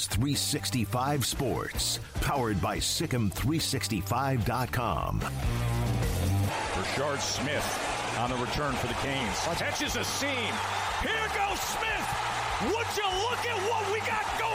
Is 365 Sports, powered by SicEm365.com. Rashard Smith on the return for the Canes. Catches a seam. Here goes Smith. Would you look at what we got going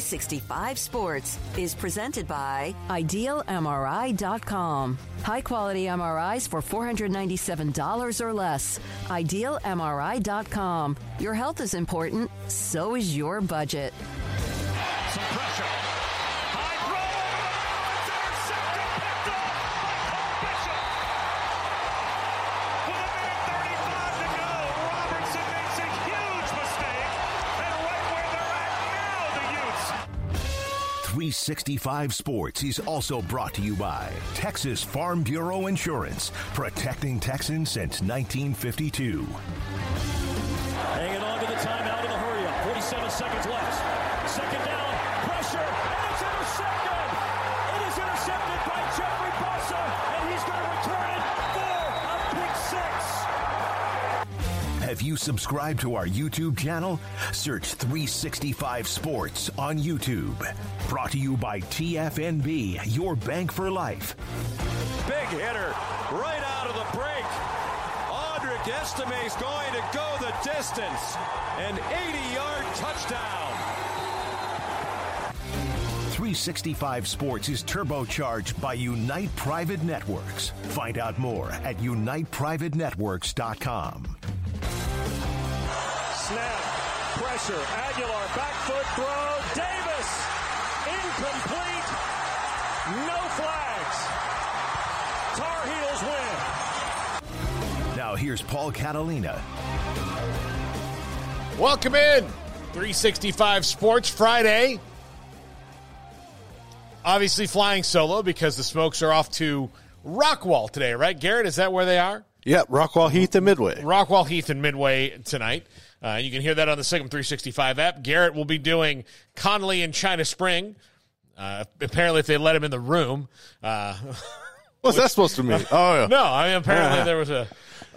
365 Sports is presented by IdealMRI.com. High quality MRIs for $497 or less. IdealMRI.com. Your health is important, so is your budget. Some pressure. 365 Sports is also brought to you by Texas Farm Bureau Insurance, protecting Texans since 1952. Hanging on to the timeout Have you subscribed to our YouTube channel? Search 365 Sports on YouTube. Brought to you by TFNB, your bank for life. Big hitter right out of the break. Audric Estime's going to go the distance. An 80-yard touchdown. 365 Sports is turbocharged by Unite Private Networks. Find out more at uniteprivatenetworks.com. Snap, pressure, Aguilar, back foot throw, Davis, incomplete, no flags. Tar Heels win. Now here's Paul Catalina. Welcome in 365 Sports Friday. Obviously flying solo because the Smokes are off to Rockwall today, right? Garrett, is that where they are? Yep, Rockwall Heath and Midway. Rockwall Heath and Midway tonight. Uh, you can hear that on the SicEm 365 app. Garrett will be doing Connally and China Spring. Uh, apparently, if they let him in the room. Uh, What's that supposed to mean? Oh, yeah. no, I mean, apparently there was a,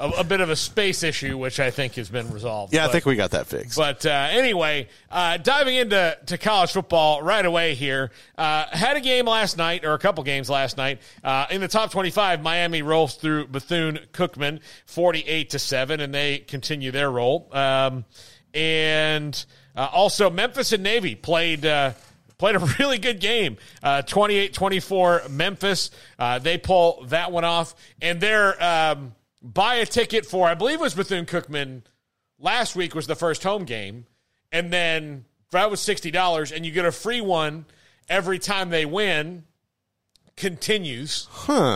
a, a bit of a space issue, which I think has been resolved. Yeah, I think we got that fixed. But uh, anyway, uh, diving into to college football right away here. Uh, had a game last night, or a couple games last night. Uh, in the top 25, Miami rolls through Bethune Cookman 48 to 7, and they continue their roll. Um, and uh, also, Memphis and Navy played. Uh, Played a really good game. Uh, 28 24 Memphis. Uh, they pull that one off. And they're um, buy a ticket for, I believe it was Bethune Cookman last week was the first home game, and then that was sixty dollars, and you get a free one every time they win. Continues.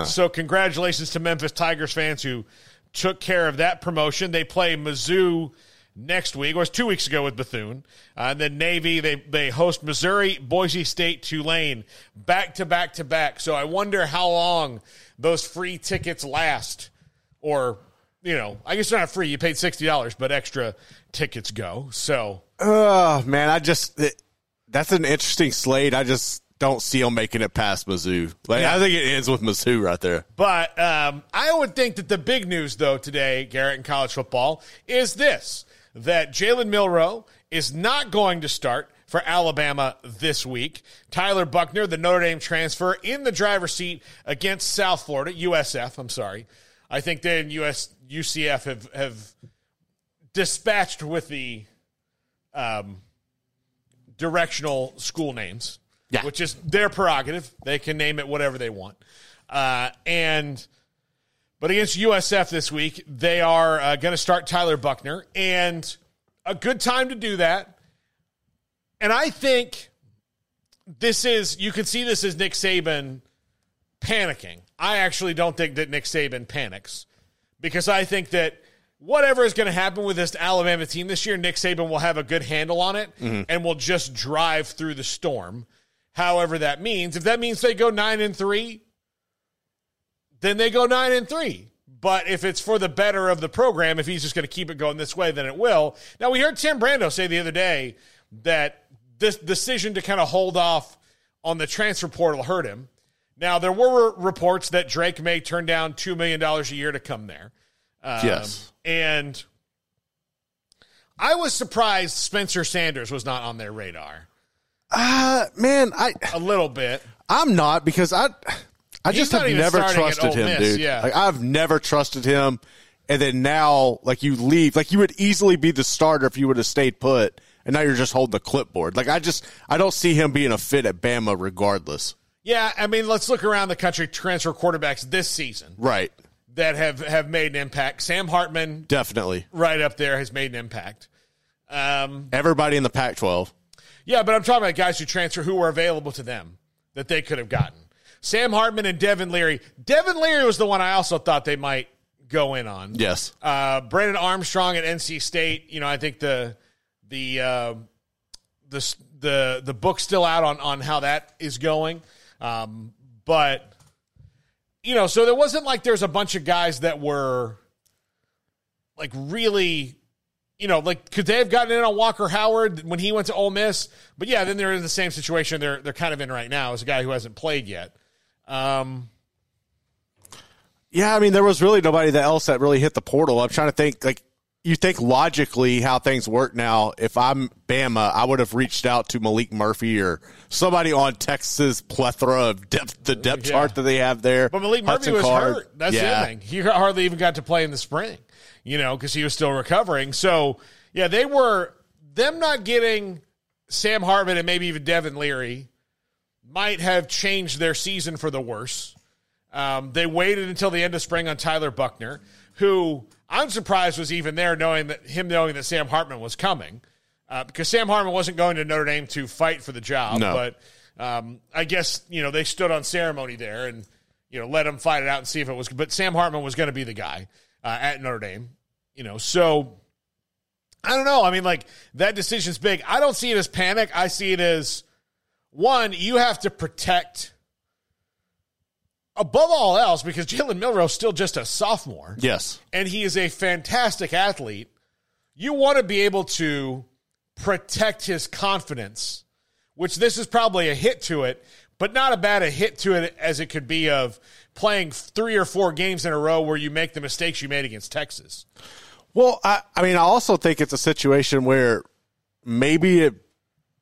So congratulations to Memphis Tigers fans who took care of that promotion. They play Mizzou next week. It was two weeks ago with Bethune. Uh, and then Navy, they, they host Missouri, Boise State, Tulane, back to back to back. So I wonder how long those free tickets last. Or, you know, I guess not free. You paid $60, but extra tickets go. So Oh man, I just it, that's an interesting slate. I just don't see them making it past Mizzou. Like Yeah. I think it ends with Mizzou right there. But um, I would think that the big news, though, today, Garrett, in college football, is this that Jalen Milroe is not going to start for Alabama this week. Tyler Buchner, the Notre Dame transfer, in the driver's seat against South Florida, USF, I'm sorry. I think they and US, UCF have, have dispatched with the um, directional school names, Yeah. which is their prerogative. They can name it whatever they want. Uh, and but against USF this week, they are uh, going to start Tyler Buchner, and a good time to do that. And I think this is you can see this as Nick Saban panicking. I actually don't think that Nick Saban panics because I think that whatever is going to happen with this Alabama team this year, Nick Saban will have a good handle on it mm-hmm. and will just drive through the storm. However, that means if that means they go nine and three, then they go nine and three. But if it's for the better of the program, if he's just going to keep it going this way, then it will. Now we heard Tim Brando say the other day that this decision to kind of hold off on the transfer portal hurt him. Now there were reports that Drake Maye turn down two million dollars a year to come there. Um, Yes. and I was surprised Spencer Sanders was not on their radar Uh man, I a little bit. I'm not because I I He's just have never trusted him, Miss, dude. yeah. Like I've never trusted him. And then now, like you leave, like you would easily be the starter if you would have stayed put, and now you're just holding the clipboard. Like I just, I don't see him being a fit at Bama, regardless. Yeah, I mean, let's look around the country transfer quarterbacks this season Right? that have, have made an impact. Sam Hartman, Definitely. right up there, has made an impact. Um, Everybody in the Pac-12. yeah, but I'm talking about guys who transfer who were available to them that they could have gotten. Sam Hartman and Devin Leary. Devin Leary was the one I also thought they might go in on. Yes. Uh, Brandon Armstrong at NC State. You know, I think the the uh, the the the book's still out on on how that is going. Um, but you know, so there wasn't like there's a bunch of guys that were like really. You know, like could they have gotten in on Walker Howard when he went to Ole Miss? But yeah, then they're in the same situation they're they're kind of in right now as a guy who hasn't played yet. Um, Yeah, I mean, there was really nobody else that really hit the portal. I'm trying to think, like, you think logically how things work now. If I'm Bama, I would have reached out to Maalik Murphy or somebody on Texas plethora of depth, the depth Yeah. chart that they have there. But Maalik Murphy Hudson was Card. hurt. That's the yeah. other thing. He hardly even got to play in the spring, you know, because he was still recovering. So, yeah, they were, them not getting Sam Hartman and maybe even Devin Leary might have changed their season for the worse. Um, they waited until the end of spring on Tyler Buchner, who I'm surprised was even there, knowing that him knowing that Sam Hartman was coming, uh, because Sam Hartman wasn't going to Notre Dame to fight for the job. No. But um, I guess you know they stood on ceremony there and you know let him fight it out and see if it was. But Sam Hartman was going to be the guy uh, at Notre Dame. You know, so I don't know. I mean, like that decision's big. I don't see it as panic. I see it as one. You have to protect above all else because Jalen Milroe is still just a sophomore Yes. and he is a fantastic athlete. You want to be able to protect his confidence, which this is probably a hit to it, but not a bad a hit to it as it could be of playing three or four games in a row where you make the mistakes you made against Texas. Well, I, I mean, I also think it's a situation where maybe it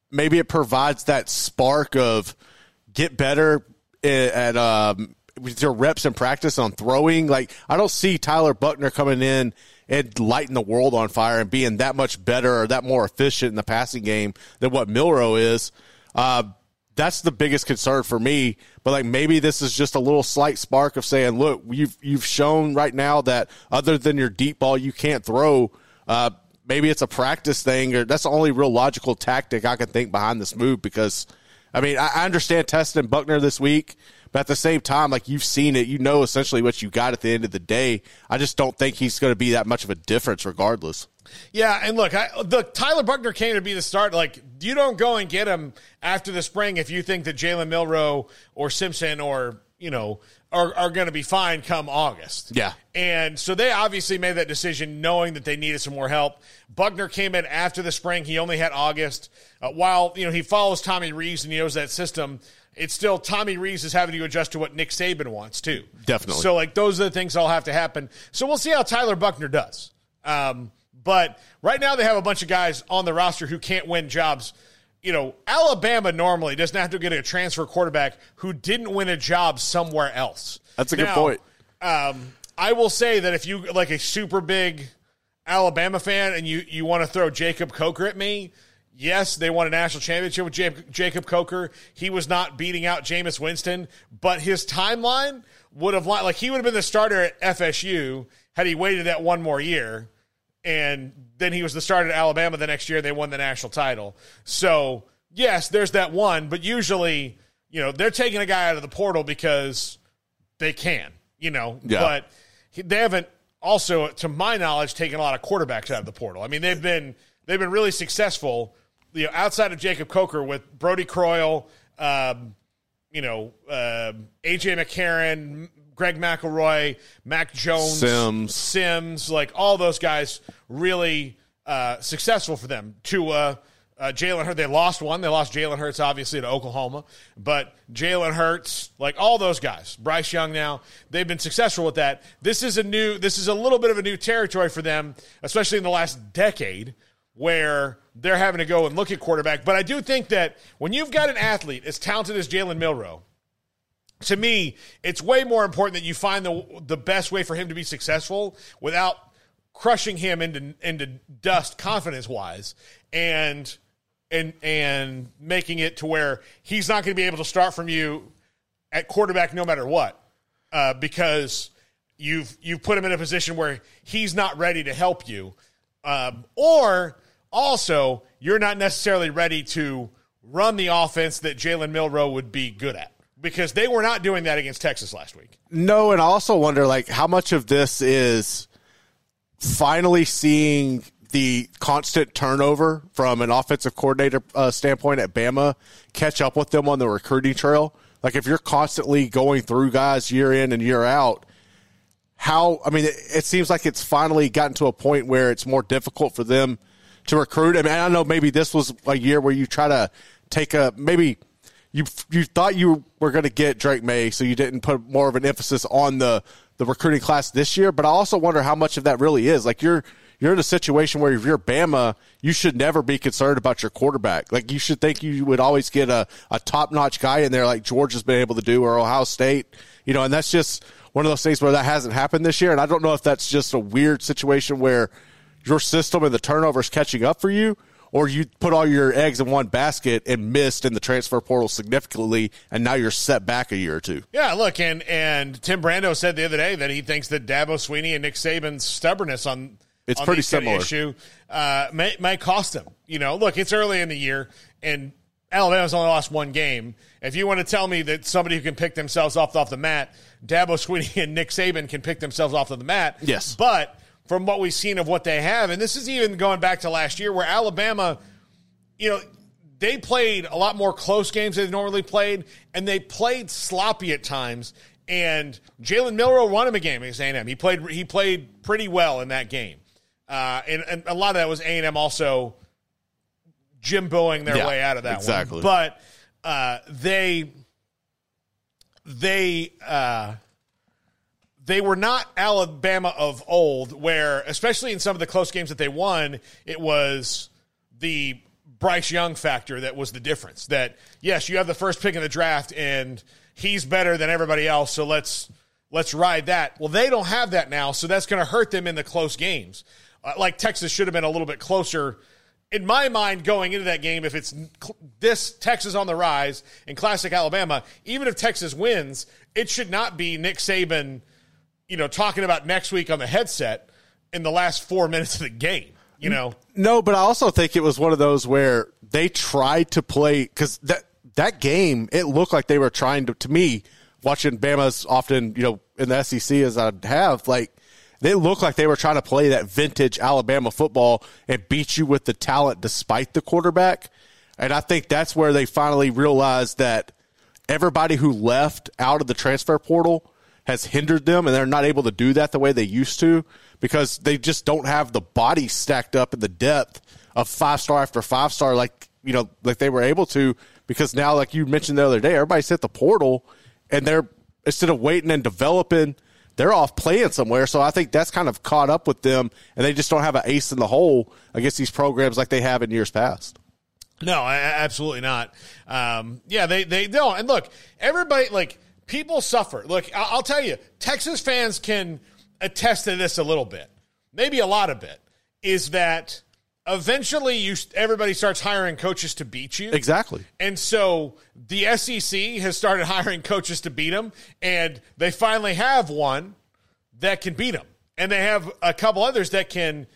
maybe it provides that spark of get better at um, with your reps and practice on throwing. Like I don't see Tyler Buchner coming in and lighting the world on fire and being that much better or that more efficient in the passing game than what Milroe is. Uh, that's the biggest concern for me. But like maybe this is just a little slight spark of saying, look, you've you've shown right now that other than your deep ball, you can't throw. Uh, maybe it's a practice thing, or that's the only real logical tactic I can think behind this move. Because I mean, I, I understand testing Buchner this week, but at the same time, like you've seen it, you know essentially what you got at the end of the day. I just don't think he's going to be that much of a difference, regardless. Yeah, and look, I, the Tyler Buchner came to be the start. Like, you don't go and get him after the spring if you think that Jalen Milroe or Simpson or you know, are, are going to be fine come August. Yeah. And so they obviously made that decision knowing that they needed some more help. Buchner came in after the spring. He only had August. Uh, while, you know, he follows Tommy Rees and he knows that system, it's still Tommy Rees is having to adjust to what Nick Saban wants too. Definitely. So, like, those are the things that'll have to happen. So we'll see how Tyler Buchner does. Um, but right now they have a bunch of guys on the roster who can't win jobs you know, Alabama normally doesn't have to get a transfer quarterback who didn't win a job somewhere else. That's a good point. Um, I will say that if you like a super big Alabama fan and you you want to throw Jacob Coker at me, yes, they won a national championship with Jacob, Coker. He was not beating out Jameis Winston, but his timeline would have like he would have been the starter at FSU had he waited that one more year and then he was the starter at Alabama the next year. They won the national title. So yes, there's that one, but usually, you know, they're taking a guy out of the portal because they can, you know, Yeah. but he- they haven't also, to my knowledge, taken a lot of quarterbacks out of the portal. I mean, they've been they've been really successful, you know, outside of Jacob Coker with Brodie Croyle, um, you know, um AJ McCarron, Greg McElroy, Mac Jones, Sims. Sims, like all those guys, really uh, successful for them. To uh, uh, Jalen Hurts, they lost one. They lost Jalen Hurts, obviously, to Oklahoma. But Jalen Hurts, like all those guys, Bryce Young now, they've been successful with that. This is a new, this is a little bit of a new territory for them, especially in the last decade, where they're having to go and look at quarterback. But I do think that when you've got an athlete as talented as Jalen Milroe, to me, it's way more important that you find the the best way for him to be successful without crushing him into into dust confidence wise and and and making it to where he's not going to be able to start from you at quarterback no matter what uh, because you've you've put him in a position where he's not ready to help you um, or also you're not necessarily ready to run the offense that Jalen Milroe would be good at because they were not doing that against Texas last week. No, and I also wonder like how much of this is finally seeing the constant turnover from an offensive coordinator uh, standpoint at Bama catch up with them on the recruiting trail. Like if you're constantly going through guys year in and year out, how I mean, it, it seems like it's finally gotten to a point where it's more difficult for them to recruit. I mean, I know maybe this was a year where you try to take a maybe you you thought you were going to get Drake Maye, so you didn't put more of an emphasis on the the recruiting class this year. But I also wonder how much of that really is. Like you're you're in a situation where if you're Bama, you should never be concerned about your quarterback. Like you should think you would always get a, a top notch guy in there, like George has been able to do, or Ohio State. You know, and that's just one of those things where that hasn't happened this year. And I don't know if that's just a weird situation where your system and the turnover is catching up for you, or you put all your eggs in one basket and missed in the transfer portal significantly, and now you're set back a year or two. Yeah, look, and and Tim Brando said the other day that he thinks that Dabo Swinney and Nick Saban's stubbornness on It's on pretty similar. issue uh, may may cost them. You know, look, it's early in the year, and Alabama's only lost one game. If you want to tell me that somebody who can pick themselves off off the mat, Dabo Swinney and Nick Saban can pick themselves off of the mat. Yes. but from what we've seen of what they have, and this is even going back to last year, where Alabama, you know, they played a lot more close games than they normally played, and they played sloppy at times. And Jalen Milrow won him a game against A&M. He played he played pretty well in that game, uh, and, and a lot of that was A&M also Jimboing their Yeah, way out of that exactly. one. But uh, they they uh, they were not Alabama of old, where especially in some of the close games that they won, it was the Bryce Young factor that was the difference. That yes, you have the first pick in the draft, and he's better than everybody else, so let's let's ride that. Well, they don't have that now, so that's going to hurt them in the close games. Uh, like Texas should have been a little bit closer. In my mind, going into that game, if it's this Texas on the rise in classic Alabama, even if Texas wins, it should not be Nick Saban, you know, talking about next week on the headset in the last four minutes of the game. You know, No, but I also think it was one of those where they tried to play because that that game it looked like they were trying to. To me, watching Bama's often, you know, in the SEC as I have, like they looked like they were trying to play that vintage Alabama football and beat you with the talent despite the quarterback. And I think that's where they finally realized that everybody who left out of the transfer portal has hindered them, and they're not able to do that the way they used to because they just don't have the body stacked up in the depth of five star after five star like you know like they were able to because now like you mentioned the other day everybody's hit the portal and they're instead of waiting and developing they're off playing somewhere so i think that's kind of caught up with them and they just don't have an ace in the hole against these programs like they have in years past No, absolutely not. Um, yeah, they they don't. And look, everybody like people suffer. Look, I'll tell you, Texas fans can attest to this a little bit, maybe a lot of bit. Is that eventually you everybody starts hiring coaches to beat you exactly and so the SEC has started hiring coaches to beat them, and they finally have one that can beat him. And they have a couple others that can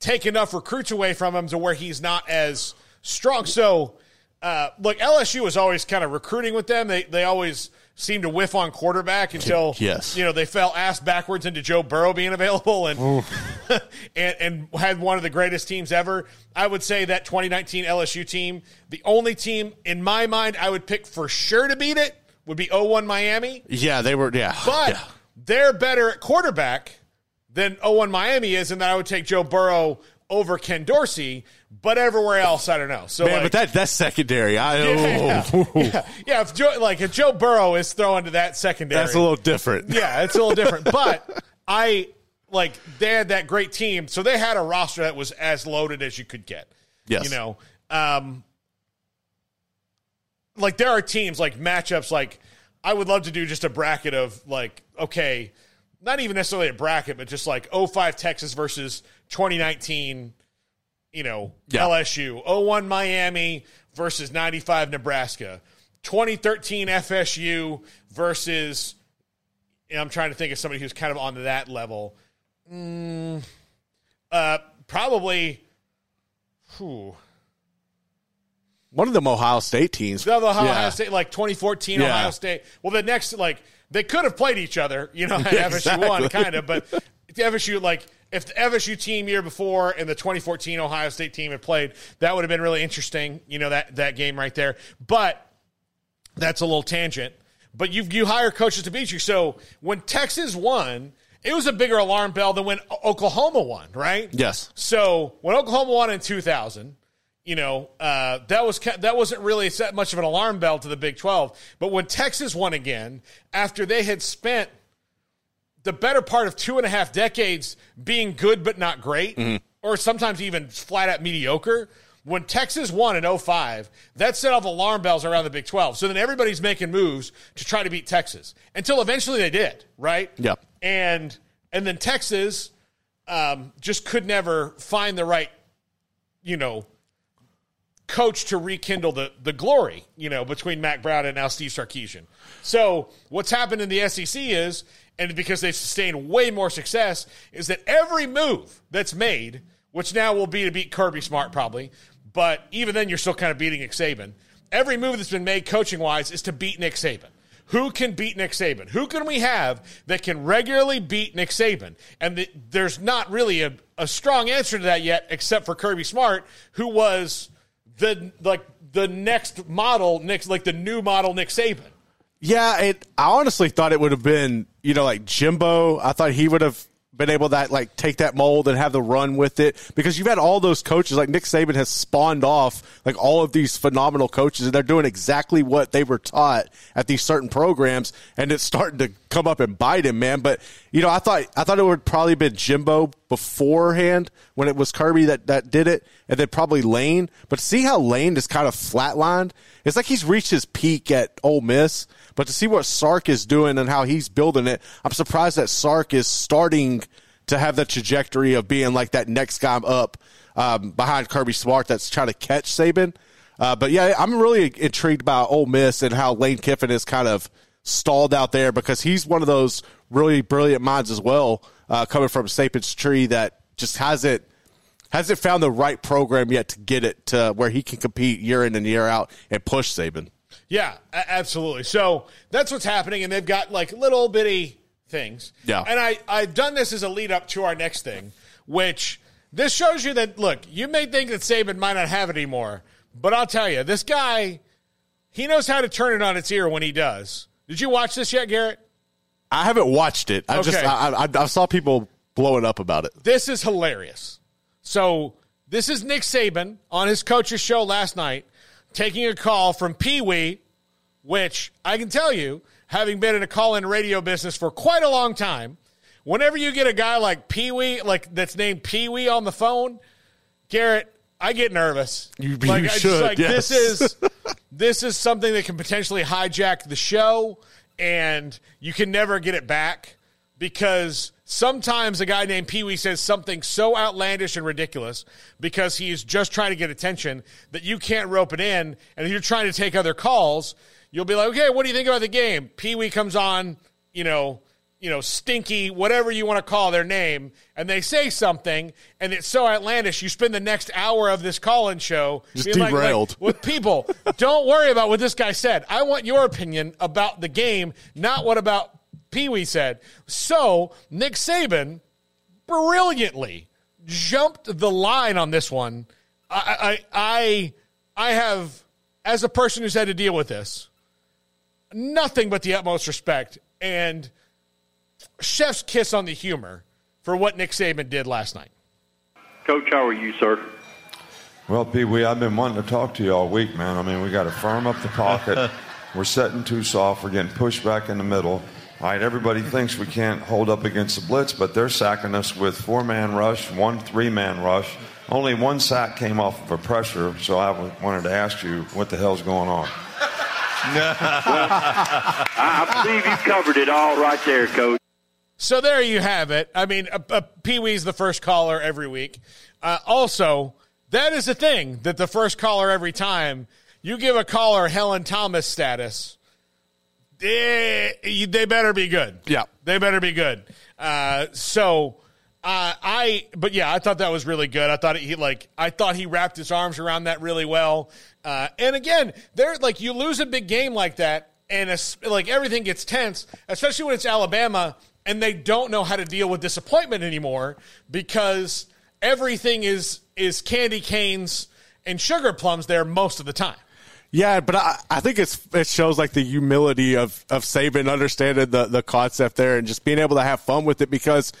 take enough recruits away from him to where he's not as strong. So, uh, look, LSU was always kind of recruiting with them. They they always seemed to whiff on quarterback until Yes. you know they fell ass backwards into Joe Burrow being available and and and had one of the greatest teams ever. I would say that 2019 LSU team, the only team in my mind I would pick for sure to beat it would be 0-1 Miami. yeah they were yeah But yeah. they're better at quarterback than 0-1 Miami is, and that I would take Joe Burrow over Ken Dorsey. But everywhere else, I don't know. So, man like, but that that's secondary i yeah, oh, yeah, yeah. If Joe, like if Joe Burrow is throwing to that secondary, that's a little different yeah, it's a little different. But I like they had that great team, so they had a roster that was as loaded as you could get. Yes. you know, um, like there are teams like matchups. Like I would love to do just a bracket of like okay, not even necessarily a bracket, but just like 05 Texas versus 2019. You know, Yeah. LSU 01 Miami versus 95 Nebraska. 2013 FSU versus and I'm trying to think of somebody who's kind of on that level. Mm, uh, probably. Whew, one of them ohio state teams the Ohio Yeah. State, like 2014 Yeah. Ohio State. Well, the next, like, they could have played each other, you know, Yeah, FSU won, kind of, but if the FSU, like, if the FSU team year before and the 2014 Ohio State team had played, that would have been really interesting, you know, that, that game right there. But that's a little tangent. But you you hire coaches to beat you. So when Texas won, it was a bigger alarm bell than when Oklahoma won, right? Yes. So when Oklahoma won in 2000, you know uh, that was that wasn't really set much of an alarm bell to the Big 12. But when Texas won again, after they had spent the better part of two and a half decades being good but not great, or sometimes even flat out mediocre. When Texas won in 05, that set off alarm bells around the Big 12. So then everybody's making moves to try to beat Texas until eventually they did, right? Yep. And and then Texas um, just could never find the right, you know, coach to rekindle the the glory, you know, between Mack Brown and now Steve Sarkisian. So what's happened in the SEC is, and because they've sustained way more success, is that every move that's made, which now will be to beat Kirby Smart probably, but even then you're still kind of beating Nick Saban. Every move that's been made coaching wise is to beat Nick Saban. Who can beat Nick Saban? Who can we have that can regularly beat Nick Saban? And the, there's not really a, a strong answer to that yet, except for Kirby Smart, who was the like the next model, Nick, like the new model Nick Saban. Yeah, it, I honestly thought it would have been, you know, like Jimbo. I thought he would have been able to like take that mold and have the run with it because you've had all those coaches like Nick Saban has spawned off like all of these phenomenal coaches and they're doing exactly what they were taught at these certain programs and it's starting to come up and bite him, man. But you know, I thought I thought it would probably been Jimbo beforehand when it was Kirby that that did it, and then probably Lane. But see how Lane is kind of flatlined. It's like he's reached his peak at Ole Miss. But to see what Sark is doing and how he's building it, I'm surprised that Sark is starting to have the trajectory of being like that next guy up um, behind Kirby Smart that's trying to catch Saban. Uh, but yeah, I'm really intrigued by Ole Miss and how Lane Kiffin is kind of stalled out there because he's one of those really brilliant minds as well, uh, coming from Saban's tree that just hasn't hasn't found the right program yet to get it to where he can compete year in and year out and push Saban. Yeah, absolutely. So that's what's happening, and they've got like little bitty things. Yeah. And I, I've done this as a lead up to our next thing, which this shows you that, look, you may think that Saban might not have it anymore, but I'll tell you, this guy, he knows how to turn it on its ear when he does. Did you watch this yet, Garrett? I haven't watched it. I just I, I, I saw people blowing up about it. This is hilarious. So this is Nick Saban on his coach's show last night, taking a call from Pee Wee, which I can tell you, having been in a call-in radio business for quite a long time, whenever you get a guy like Pee Wee, like that's named Pee Wee on the phone, Garrett, I get nervous. You- like, you I just should, like yes. this is this is something that can potentially hijack the show, and you can never get it back because sometimes a guy named Pee Wee says something so outlandish and ridiculous because he's just trying to get attention that you can't rope it in. And if you're trying to take other calls, you'll be like, okay, what do you think about the game? Pee Wee comes on, you know, you know, stinky, whatever you want to call their name, and they say something, and it's so outlandish. You spend the next hour of this call-in show Just being like- like, derailed. with people. Don't worry about what this guy said. I want your opinion about the game, not what about Pee Wee said. So Nick Saban brilliantly jumped the line on this one. I, I, I, I have, as a person who's had to deal with this, nothing but the utmost respect and chef's kiss on the humor for what Nick Saban did last night. Coach, how are you, sir? Well, Pee Wee, I've been wanting to talk to you all week, man. I mean, we got to firm up the pocket. We're setting too soft. We're getting pushed back in the middle. All right, everybody thinks we can't hold up against the blitz, but they're sacking us with four man rush, one three man rush. Only one sack came off of a pressure, so I w- wanted to ask you what the hell's going on. I, I believe you covered it all right there, Coach. So there you have it. I mean, uh, uh, Pee Wee's the first caller every week. Uh, also, that is the thing that the first caller every time you give a caller Helen Thomas status, they, they better be good. Yeah. They better be good. Uh, so. Uh, I, but yeah, I thought that was really good. I thought he like, I thought he wrapped his arms around that really well. Uh, and again, there, like, you lose a big game like that, and it's, like everything gets tense, especially when it's Alabama and they don't know how to deal with disappointment anymore because everything is is candy canes and sugar plums there most of the time. Yeah, but I, I think it's it shows like the humility of of Saban understanding the the concept there and just being able to have fun with it because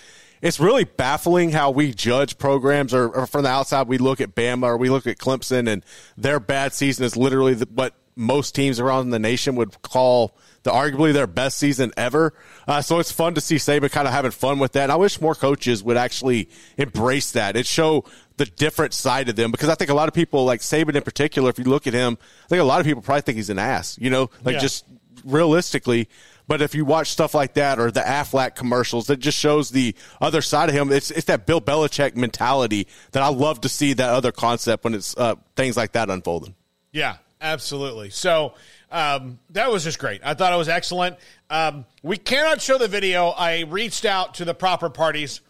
it's really baffling how we judge programs or, or from the outside we look at Bama or we look at Clemson and their bad season is literally the, what most teams around the nation would call the arguably their best season ever. Uh, so it's fun to see Saban kind of having fun with that. And I wish more coaches would actually embrace that. and show the different side of them because I think a lot of people like Saban in particular. If you look at him, I think a lot of people probably think he's an ass. You know, like Yeah. just realistically. But if you watch stuff like that or the Aflac commercials, that just shows the other side of him. It's it's that Bill Belichick mentality that I love to see that other concept when it's uh, things like that unfolding. Yeah, absolutely. So um, that was just great. I thought it was excellent. Um, we cannot show the video. I reached out to the proper parties.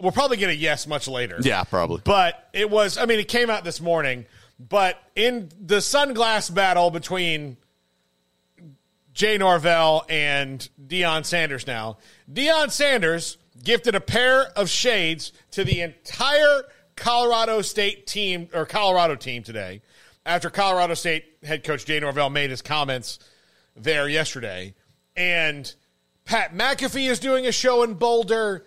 We'll probably get a yes much later. Yeah, probably. But it was, I mean, it came out this morning. But in the sunglass battle between Jay Norvell and Deion Sanders now, Deion Sanders gifted a pair of shades to the entire Colorado State team or Colorado team today after Colorado State head coach Jay Norvell made his comments there yesterday. And Pat McAfee is doing a show in Boulder.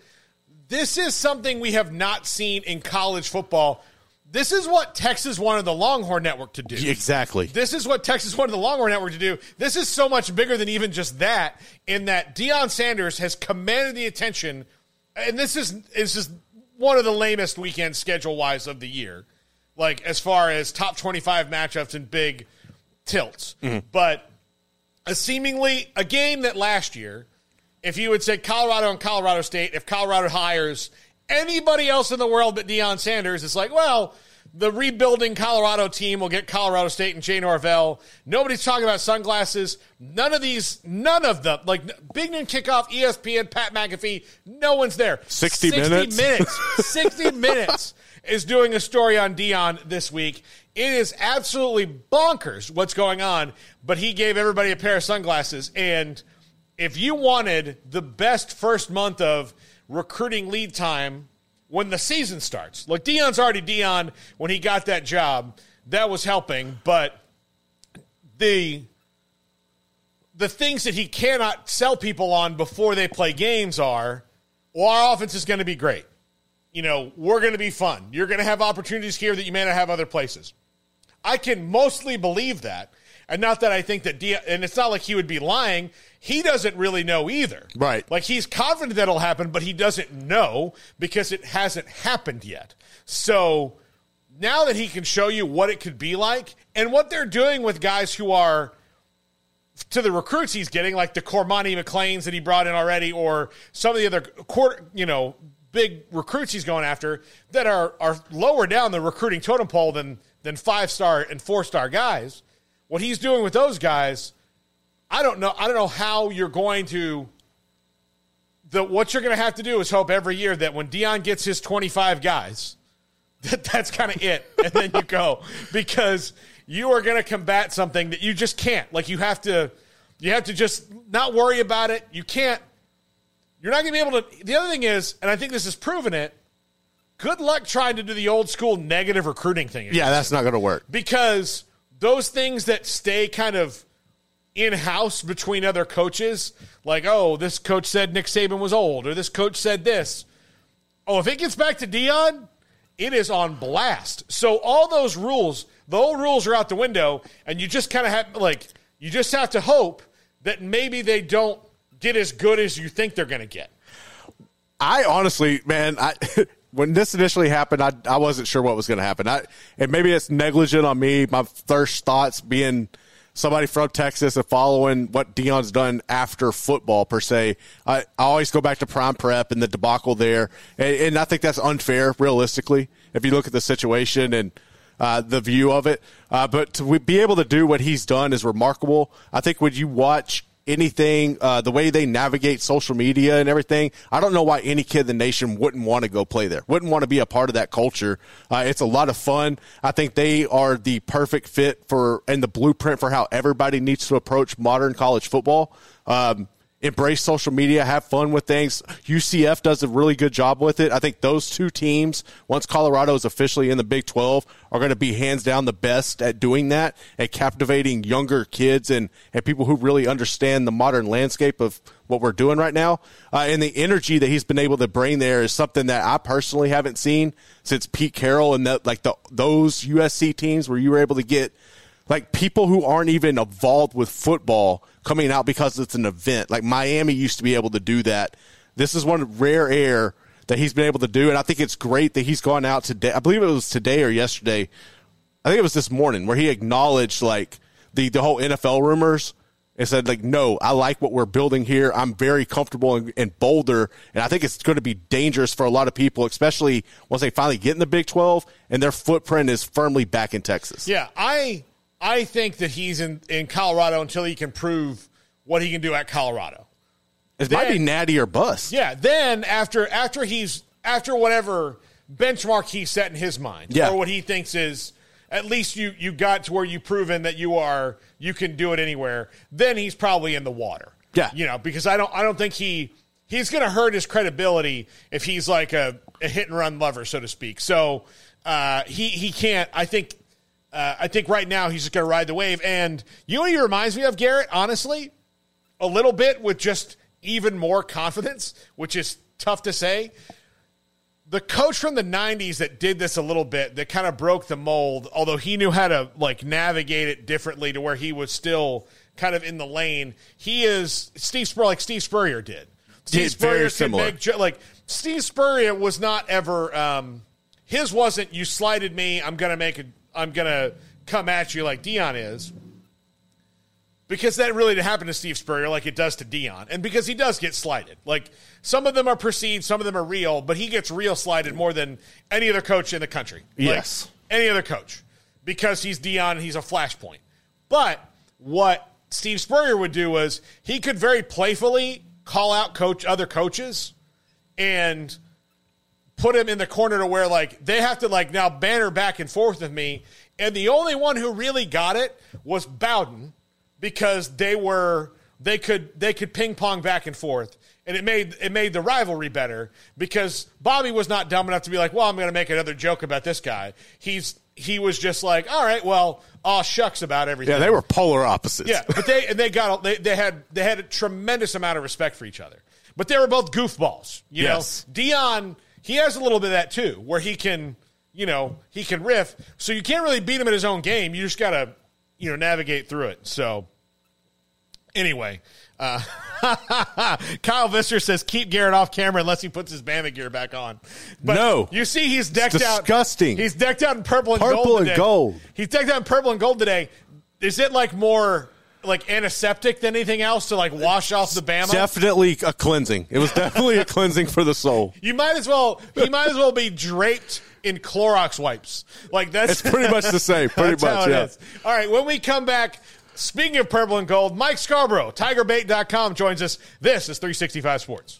This is something we have not seen in college football. This is what Texas wanted the Longhorn Network to do. Exactly. This is what Texas wanted the Longhorn Network to do. This is so much bigger than even just that, in that Deion Sanders has commanded the attention, and this is this is one of the lamest weekend schedule wise of the year, like as far as top twenty five matchups and big tilts. Mm-hmm. But a seemingly a game that last year, if you would say Colorado and Colorado State, if Colorado hires anybody else in the world but Deion Sanders, it's like, well, the rebuilding Colorado team will get Colorado State and Jay Norvell. Nobody's talking about sunglasses. None of these, none of them, like Big Noon Kickoff, ESPN, Pat McAfee, no one's there. 60 minutes? minutes. 60 minutes is doing a story on Deion this week. It is absolutely bonkers what's going on, but he gave everybody a pair of sunglasses. And if you wanted the best first month of recruiting lead time when the season starts, look, Deion's already Deion when he got that job. That was helping, but the the things that he cannot sell people on before they play games are, well, our offense is going to be great. You know, we're going to be fun. You're going to have opportunities here that you may not have other places. I can mostly believe that. And not that I think that, and it's not like he would be lying. He doesn't really know either. Right. Like he's confident that'll happen, but he doesn't know because it hasn't happened yet. So now that he can show you what it could be like and what they're doing with guys who are to the recruits he's getting, like the Cormani McClains that he brought in already, or some of the other quarter, you know, big recruits he's going after that are are lower down the recruiting totem pole than than five star and four star guys. What he's doing with those guys, I don't know. I don't know how you're going to. The what you're going to have to do is hope every year that when Deion gets his 25 guys, that that's kind of it, and then you go because you are going to combat something that you just can't. Like you have to, you have to just not worry about it. You can't. You're not going to be able to. The other thing is, and I think this has proven it. Good luck trying to do the old school negative recruiting thing. Yeah, that's not going to work. because those things that stay kind of in house between other coaches, like oh, this coach said Nick Saban was old, or this coach said this. Oh, if it gets back to Deion, it is on blast. So all those rules, the old rules are out the window, and you just kind of have like you just have to hope that maybe they don't get as good as you think they're going to get. I honestly, man, I when this initially happened, I I wasn't sure what was going to happen. I and maybe it's negligent on me. My first thoughts being somebody from Texas and following what Deion's done after football per se. I, I always go back to prime prep and the debacle there, and, and I think that's unfair realistically if you look at the situation and. Uh, the view of it, uh, but to be able to do what he's done is remarkable. I think when you watch anything, uh, the way they navigate social media and everything, I don't know why any kid in the nation wouldn't want to go play there, wouldn't want to be a part of that culture. Uh, it's a lot of fun. I think they are the perfect fit for and the blueprint for how everybody needs to approach modern college football. Um, embrace social media, have fun with things. UCF does a really good job with it. I think those two teams, once Colorado is officially in the Big 12, are going to be hands down the best at doing that, at captivating younger kids and, and people who really understand the modern landscape of what we're doing right now. Uh, and the energy that he's been able to bring there is something that I personally haven't seen since Pete Carroll and like the those USC teams where you were able to get like people who aren't even involved with football coming out because it's an event. Like Miami used to be able to do that. This is one rare air that he's been able to do, and I think it's great that he's gone out today. I believe it was today or yesterday. I think it was this morning where he acknowledged like the the whole NFL rumors and said like, no, I like what we're building here. I'm very comfortable in, in Boulder, and I think it's going to be dangerous for a lot of people, especially once they finally get in the Big Twelve and their footprint is firmly back in Texas. Yeah, I I think that he's in, in Colorado until he can prove what he can do at Colorado. It might be natty or bust. Yeah. Then after after he's after whatever benchmark he set in his mind, Yeah. or what he thinks is at least you you got to where you've proven that you are you can do it anywhere. Then he's probably in the water. Yeah. You know because I don't I don't think he he's going to hurt his credibility if he's like a, a hit and run lover so to speak. So uh, he he can't. I think. Uh, I think right now he's just going to ride the wave. And you know what he reminds me of, Garrett, honestly? A little bit with just even more confidence, which is tough to say. The coach from the 90s that did this a little bit, that kind of broke the mold, although he knew how to like navigate it differently to where he was still kind of in the lane. He is Steve Spurrier, like Steve Spurrier did. Steve could similar. make like Steve Spurrier was not ever um, his wasn't you slighted me, I'm gonna make a I'm gonna come at you like Deion is. Because that really didn't happen to Steve Spurrier like it does to Deion. And because he does get slighted. Like some of them are perceived, some of them are real, but he gets real slighted more than any other coach in the country. Like, Yes. any other coach. Because he's Deion and he's a flashpoint. But what Steve Spurrier would do was he could very playfully call out coach other coaches and put him in the corner to where like they have to like now banter back and forth with me. And the only one who really got it was Bowden because they were they could they could ping pong back and forth. And it made it made the rivalry better because Bobby was not dumb enough to be like, well, I'm going to make another joke about this guy. He's he was just like, all right, well, aw shucks about everything. Yeah, they were polar opposites. Yeah, but they and they got they, they had they had a tremendous amount of respect for each other. But they were both goofballs. You Yes. know, Deion he has a little bit of that too, where he can you know he can riff. So you can't really beat him at his own game. You just gotta you know navigate through it. So anyway. Uh, Kyle Visser says keep Garrett off camera unless he puts his Bama gear back on. But No. you see, he's decked It's out. disgusting. He's decked out in purple and Purple gold. and gold. He's decked out in purple and gold today. Is it like more like antiseptic than anything else to like wash off the Bama? Definitely a cleansing. It was definitely a cleansing for the soul. you might as well. He might as well be draped in Clorox wipes. Like that's It's pretty much the same. Pretty much, yeah. is. All right, when we come back. Speaking of purple and gold, Mike Scarborough, TigerBait.com joins us. This is 365 Sports.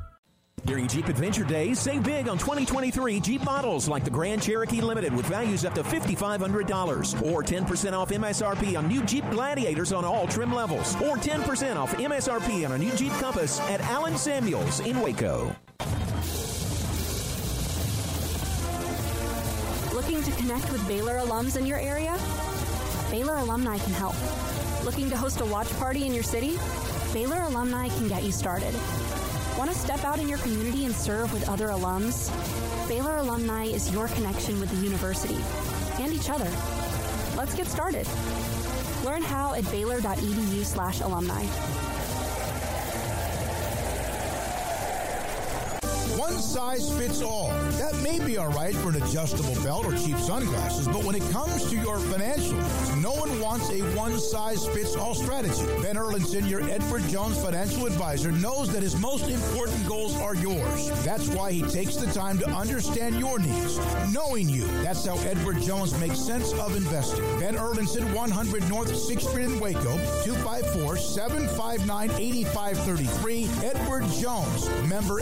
During Jeep Adventure Days, save big on 2023 Jeep models like the Grand Cherokee Limited with values up to $5,500. Or 10% off MSRP on new Jeep Gladiators on all trim levels. Or 10% off MSRP on a new Jeep Compass at Allen Samuels in Waco. Looking to connect with Baylor alums in your area? Baylor alumni can help. Looking to host a watch party in your city? Baylor alumni can get you started. Want to step out in your community and serve with other alums? Baylor alumni is your connection with the university and each other. Let's get started. Learn how at baylor.edu slash alumni. One size fits all. That may be all right for an adjustable belt or cheap sunglasses, but when it comes to your financial needs, no one wants a one size fits all strategy. Ben Erlinson, your Edward Jones financial advisor, knows that his most important goals are yours. That's why he takes the time to understand your needs, knowing you. That's how Edward Jones makes sense of investing. Ben Erlinson, 100 North 6th Street in Waco, 254 759 8533. Edward Jones, member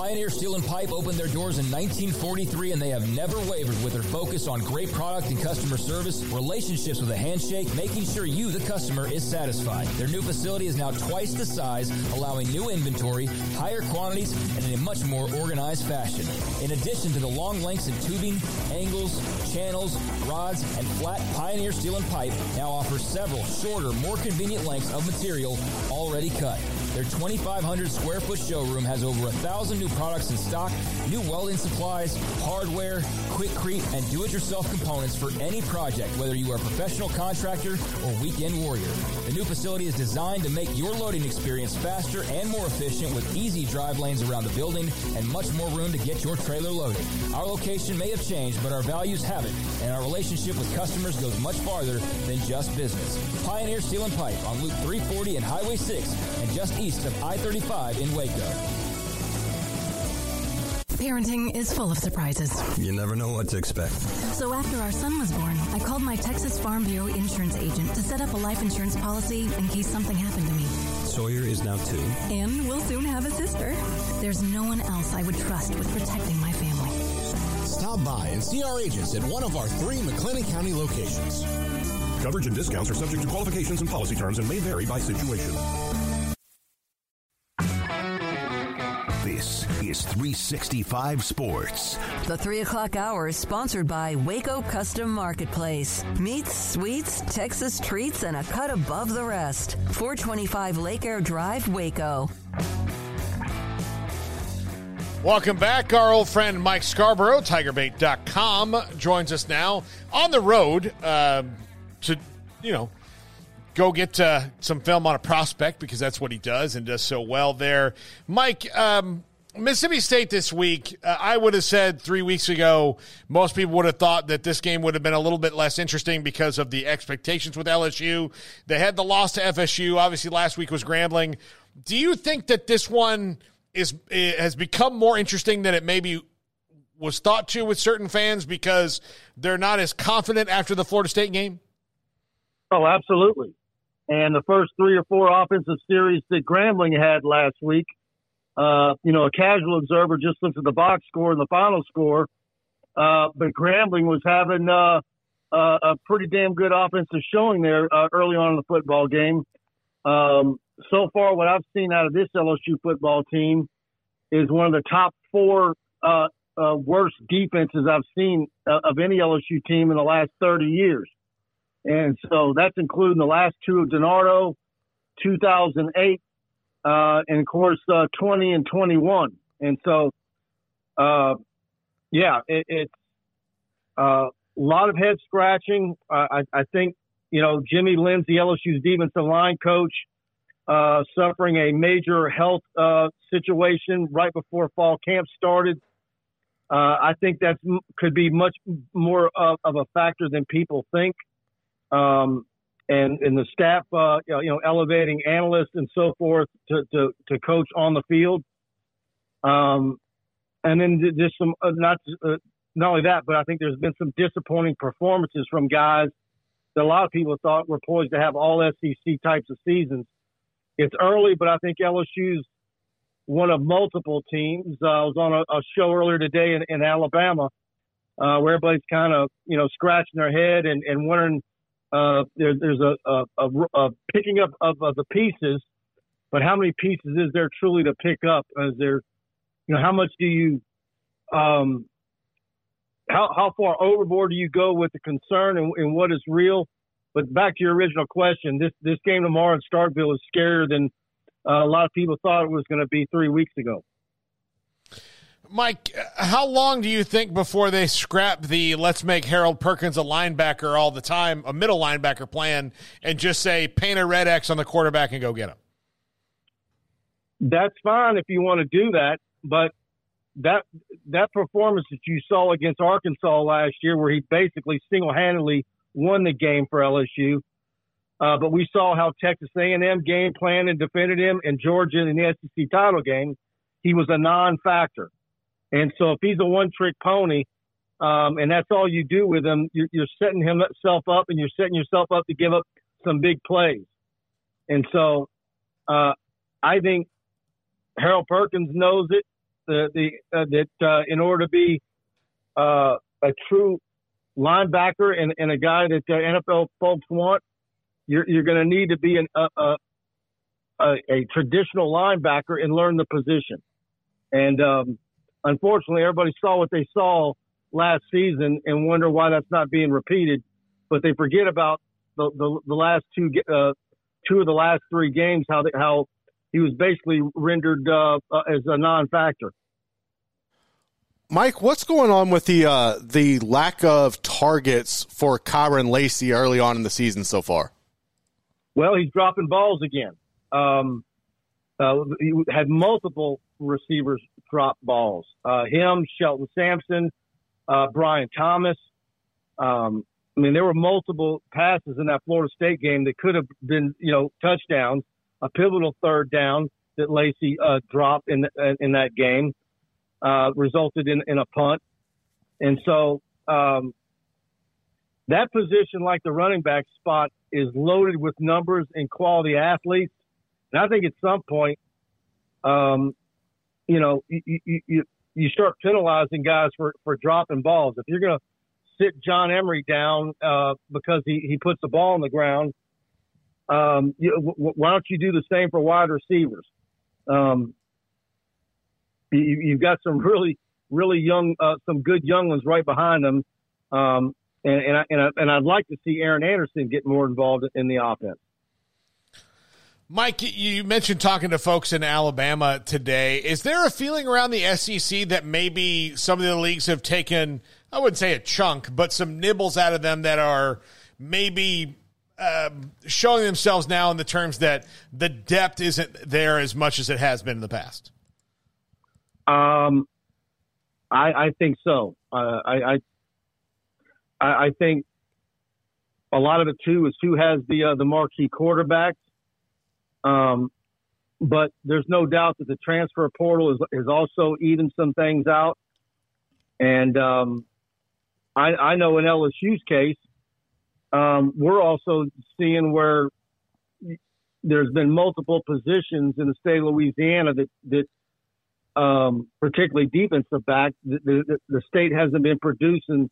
Pioneer Steel and Pipe opened their doors in 1943 and they have never wavered with their focus on great product and customer service, relationships with a handshake, making sure you, the customer, is satisfied. Their new facility is now twice the size, allowing new inventory, higher quantities, and in a much more organized fashion. In addition to the long lengths in tubing, angles, channels, rods, and flat, Pioneer Steel and Pipe now offers several shorter, more convenient lengths of material already cut. Their 2,500 square foot showroom has over a thousand new products in stock, new welding supplies, hardware, Quikrete, and do-it-yourself components for any project, whether you are a professional contractor or weekend warrior. The new facility is designed to make your loading experience faster and more efficient with easy drive lanes around the building and much more room to get your trailer loaded. Our location may have changed, but our values haven't, and our relationship with customers goes much farther than just business. Pioneer Steel and Pipe on Loop 340 and Highway 6 and just east of I-35 in Waco. Parenting is full of surprises. You never know what to expect. So after our son was born, I called my Texas Farm Bureau insurance agent to set up a life insurance policy in case something happened to me. Sawyer is now two. And we'll soon have a sister. There's no one else I would trust with protecting my family. Stop by and see our agents at one of our three McLennan County locations. Coverage and discounts are subject to qualifications and policy terms and may vary by situation. This is 365 Sports. The 3 o'clock hour is sponsored by Waco Custom Marketplace. Meats, sweets, Texas treats, and a cut above the rest. 425 Lake Air Drive, Waco. Welcome back. Our old friend Mike Scarborough, tigerbait.com, joins us now on the road uh, to, you know, go get uh, some film on a prospect because that's what he does and does so well there. Mike, um, Mississippi State this week, uh, I would have said three weeks ago, most people would have thought that this game would have been a little bit less interesting because of the expectations with LSU. They had the loss to FSU. Obviously, last week was Grambling. Do you think that this one is has become more interesting than it maybe was thought to with certain fans because they're not as confident after the Florida State game? Oh, absolutely. And the first three or four offensive series that Grambling had last week, uh, you know, a casual observer just looks at the box score and the final score, uh, but Grambling was having uh, a pretty damn good offensive showing there uh, early on in the football game. Um, so far, what I've seen out of this LSU football team is one of the top four uh, uh, worst defenses I've seen of any LSU team in the last 30 years. And so that's including the last two of DiNardo, 2008, uh, and of course, uh, 20 and 21. And so, uh, yeah, it, it's a lot of head scratching. I, I think, you know, Jimmy Lindsey, LSU's defensive line coach, uh, suffering a major health uh, situation right before fall camp started. Uh, I think that could be much more of, of, a factor than people think. Um, and, and the staff, uh, you know, elevating analysts and so forth to, to, to coach on the field. Um, and then just some, uh, not, uh, not only that, but I think there's been some disappointing performances from guys that a lot of people thought were poised to have all SEC types of seasons it's early, but I think LSU's one of multiple teams. Uh, I was on a, a show earlier today in, in Alabama uh, where everybody's kind of you know scratching their head and, and wondering uh, there, there's a, a, a, a picking up of, of, the pieces, but how many pieces is there truly to pick up? Is there, you know, how much do you, um, how how far overboard do you go with the concern and, and what is real? But back to your original question, this this game tomorrow in Starkville is scarier than uh, a lot of people thought it was going to be three weeks ago. Mike, how long do you think before they scrap the let's make Harold Perkins a linebacker all the time, a middle linebacker plan, and just say paint a red X on the quarterback and go get him? That's fine if you want to do that, but that that performance that you saw against Arkansas last year, where he basically single handedly won the game for LSU. Uh, but we saw how Texas A&M game planned and defended him, and Georgia in the SEC title game, he was a non-factor. And so if he's a one-trick pony, um, and that's all you do with him, you're, you're setting himself up, and you're setting yourself up to give up some big plays. And so uh, I think Harold Perkins knows it. The, the uh, that uh, in order to be uh, a true linebacker and, and a guy that uh, NFL folks want, you're, you're going to need to be an, a, a, a, traditional linebacker and learn the position. And um, unfortunately, everybody saw what they saw last season and wonder why that's not being repeated. But they forget about the, the, the last two uh, two of the last three games how they, how he was basically rendered uh, uh as a non-factor. Mike, what's going on with the uh, the lack of targets for Kyren Lacy early on in the season so far? Well, he's dropping balls again. Um, uh, he had multiple receivers drop balls. Uh, him, Shelton Sampson, uh, Brian Thomas. Um, I mean, there were multiple passes in that Florida State game that could have been, you know, touchdowns. A pivotal third down that Lacy uh, dropped in in that game uh, resulted in, in a punt. And so um, that position, like the running back spot, is loaded with numbers and quality athletes. And I think at some point, um, you know, you, you, you, start penalizing guys for, for dropping balls. If you're going to sit John Emery down uh, because he, he puts the ball on the ground. Um, you, w- why don't you do the same for wide receivers? Um, you, you've got some really, really young, uh, some good young ones right behind them. Um, and, and, I, and, I, and I'd like to see Aaron Anderson get more involved in the offense. Mike, you mentioned talking to folks in Alabama today. Is there a feeling around the SEC that maybe some of the leagues have taken, I wouldn't say a chunk, but some nibbles out of them that are maybe uh, showing themselves now in the terms that the depth isn't there as much as it has been in the past? Um, I, I think so. Uh, I, I, I think a lot of it too is who has the uh, the marquee quarterbacks. Um, but there's no doubt that the transfer portal is, is also even some things out. And um, I, I know in LSU's case, um, we're also seeing where there's been multiple positions in the state of Louisiana that, that um, particularly defensive back, the, the, the, state hasn't been producing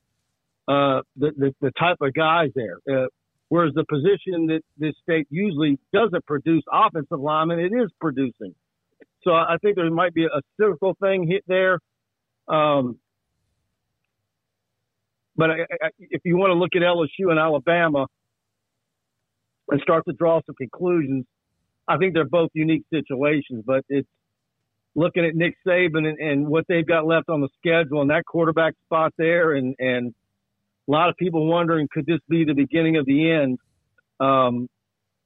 uh, the, the, the, type of guys there. Uh, Whereas the position that this state usually doesn't produce offensive linemen, it is producing. So I think there might be a cyclical thing hit there. Um, but I, I, if you want to look at LSU and Alabama and start to draw some conclusions, I think they're both unique situations. But it's looking at Nick Saban and, and what they've got left on the schedule and that quarterback spot there, and and a lot of people wondering could this be the beginning of the end. Um,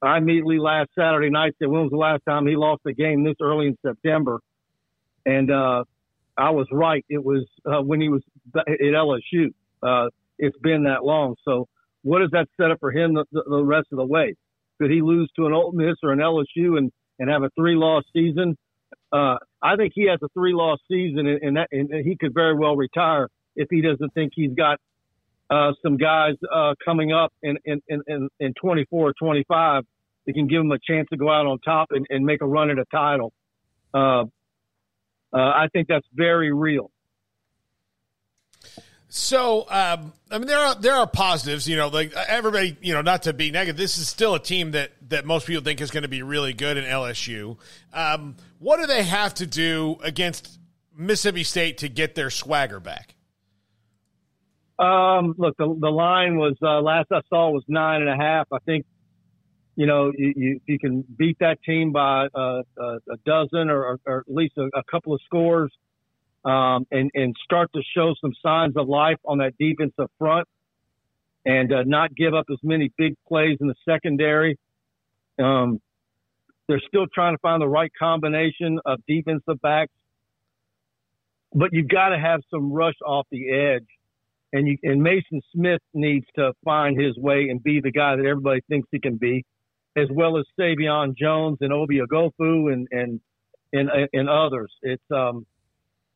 I immediately last Saturday night said, when was the last time he lost a game this early in September? And uh, I was right. It was uh, when he was at LSU. Uh, it's been that long. So what does that set up for him the, the, rest of the way? Could he lose to an Ole Miss or an LSU and, and have a three loss season? Uh, I think he has a three loss season, and, and, that, and he could very well retire if he doesn't think he's got uh, some guys uh, coming up in, in, in, in 24 or 25 that can give them a chance to go out on top and, and make a run at a title. Uh, uh I think that's very real. So, um, I mean, there are there are positives. You know, like everybody, you know, not to be negative. This is still a team that that most people think is going to be really good in LSU. Um, what do they have to do against Mississippi State to get their swagger back? Um, look, the, the line was uh, last I saw was nine and a half. I think, you know, you, you, you can beat that team by uh, a, a dozen or, or, at least a, a couple of scores, um, and and start to show some signs of life on that defensive front, and uh, not give up as many big plays in the secondary. Um, they're still trying to find the right combination of defensive backs, but you've got to have some rush off the edge and you and Maason Smith needs to find his way and be the guy that everybody thinks he can be, as well as Sai'vion Jones and Obi Oghoufo and and and and others. It's um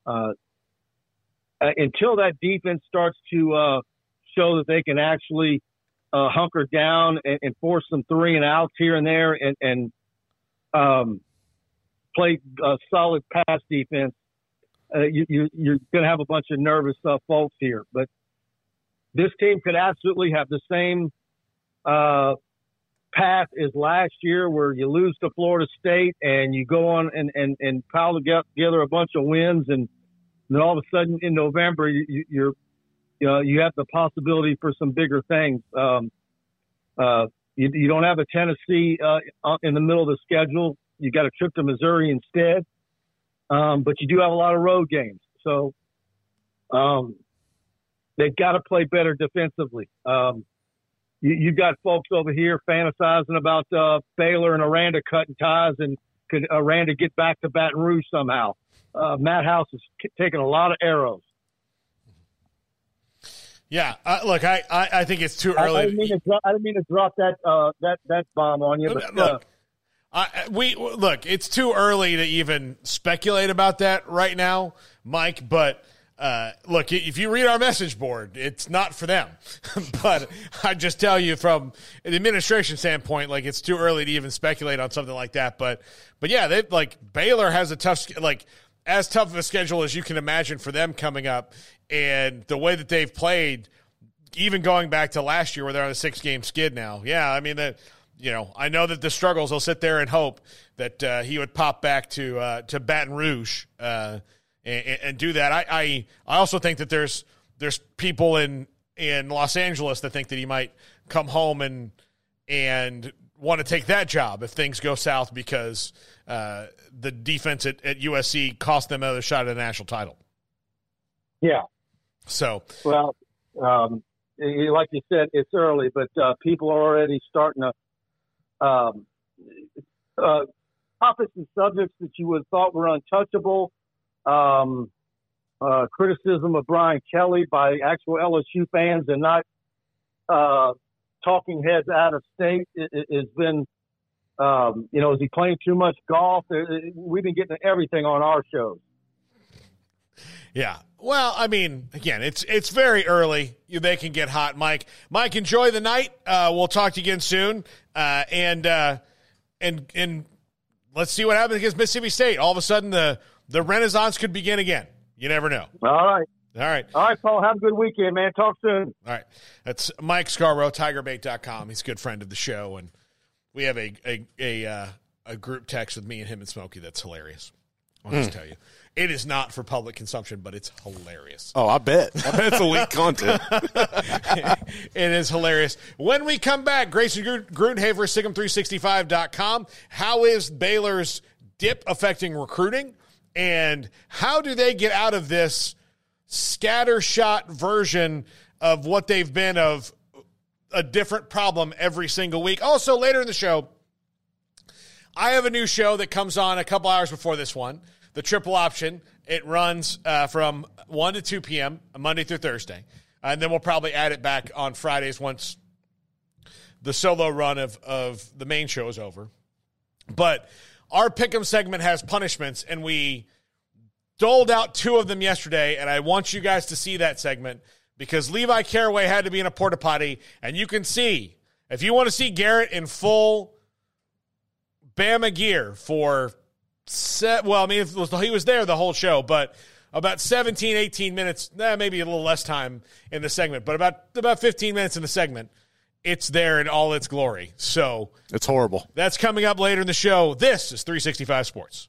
uh, uh, until that defense starts to uh, show that they can actually uh, hunker down and, and, force some three and outs here and there and and um, play a solid pass defense. Uh, you, you, you're going to have a bunch of nervous uh, folks here, but this team could absolutely have the same uh, path as last year, where you lose to Florida State and you go on and and and pile together a bunch of wins, and then all of a sudden in November you, you're you, know, you have the possibility for some bigger things. Um, uh, you, you don't have a Tennessee uh, in the middle of the schedule. You got a trip to Missouri instead, um, but you do have a lot of road games. So um, They've got to play better defensively. Um, you, you got folks over here fantasizing about uh, Baylor and Aranda cutting ties, and could Aranda get back to Baton Rouge somehow? Uh, Matt House is taking a lot of arrows. Yeah, uh, look, I, I, I, think it's too early. I, I, didn't mean to drop, I didn't mean to drop that uh, that that bomb on you, but look, uh, we look, it's too early to even speculate about that right now, Mike. But uh, look, if you read our message board, it's not for them. but I just tell you from an administration standpoint, like it's too early to even speculate on something like that. But, but yeah, they like Baylor has a tough, like as tough of a schedule as you can imagine for them coming up, and the way that they've played, even going back to last year where they're on a six game skid now. Yeah, I mean that. You know, I know that the struggles. He'll sit there and hope that uh, he would pop back to uh, to Baton Rouge uh, and, and, do that. I, I I also think that there's there's people in in Los Angeles that think that he might come home and and want to take that job if things go south because uh, the defense at, at USC cost them another shot at a national title. Yeah. So well, um, like you said, it's early, but uh, people are already starting to um, uh, topics and subjects that you would have thought were untouchable. Um, uh, criticism of Brian Kelly by actual LSU fans and not uh, talking heads out of state has been, um, you know, is he playing too much golf? We've been getting everything on our shows. Yeah. Well, I mean, again, it's it's very early. They can get hot, Mike. Mike, enjoy the night. Uh, we'll talk to you again soon. Uh, and uh, and and let's see what happens against Mississippi State. All of a sudden, the the renaissance could begin again. You never know. All right. All right. All right, Paul. Have a good weekend, man. Talk soon. All right. That's Mike Scarborough, tigerbait.com. He's a good friend of the show. And we have a a a, uh, a group text with me and him and Smokey that's hilarious. I'll just mm. tell you. It is not for public consumption, but it's hilarious. Oh, I bet. I bet it's elite content. it is hilarious. When we come back, Grayson Grundhoefer, SicEm365.com. How is Baylor's dip affecting recruiting? And how do they get out of this scattershot version of what they've been of a different problem every single week? Also, later in the show, I have a new show that comes on a couple hours before this one the triple option. It runs uh, from 1 to 2 p.m., Monday through Thursday. And then we'll probably add it back on Fridays once the solo run of, of the main show is over. But our pick'em segment has punishments, and we doled out two of them yesterday. And I want you guys to see that segment because Levi Caraway had to be in a porta potty, and you can see if you want to see Garrett in full Bama gear for set, well, I mean, was, he was there the whole show, but about 17, 18 minutes, eh, maybe a little less time in the segment, but about about 15 minutes in the segment, it's there in all its glory. So it's horrible. That's coming up later in the show. This is 365 Sports.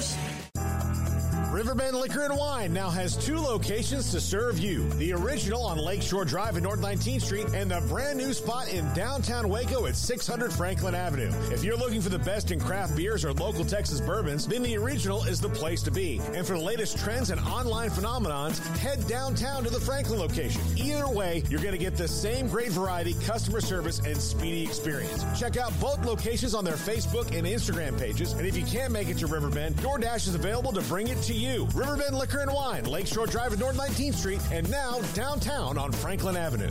Bears. Riverbend Liquor and Wine now has two locations to serve you. The original on Lakeshore Drive at North 19th Street and the brand new spot in downtown Waco at 600 Franklin Avenue. If you're looking for the best in craft beers or local Texas bourbons, then the original is the place to be. And for the latest trends and online phenomenons, head downtown to the Franklin location. Either way, you're going to get the same great variety, customer service, and speedy experience. Check out both locations on their Facebook and Instagram pages. And if you can't make it to Riverbend, DoorDash is available to bring it to you you. Riverbend Liquor and Wine, Lakeshore Drive at North 19th Street, and now downtown on Franklin Avenue.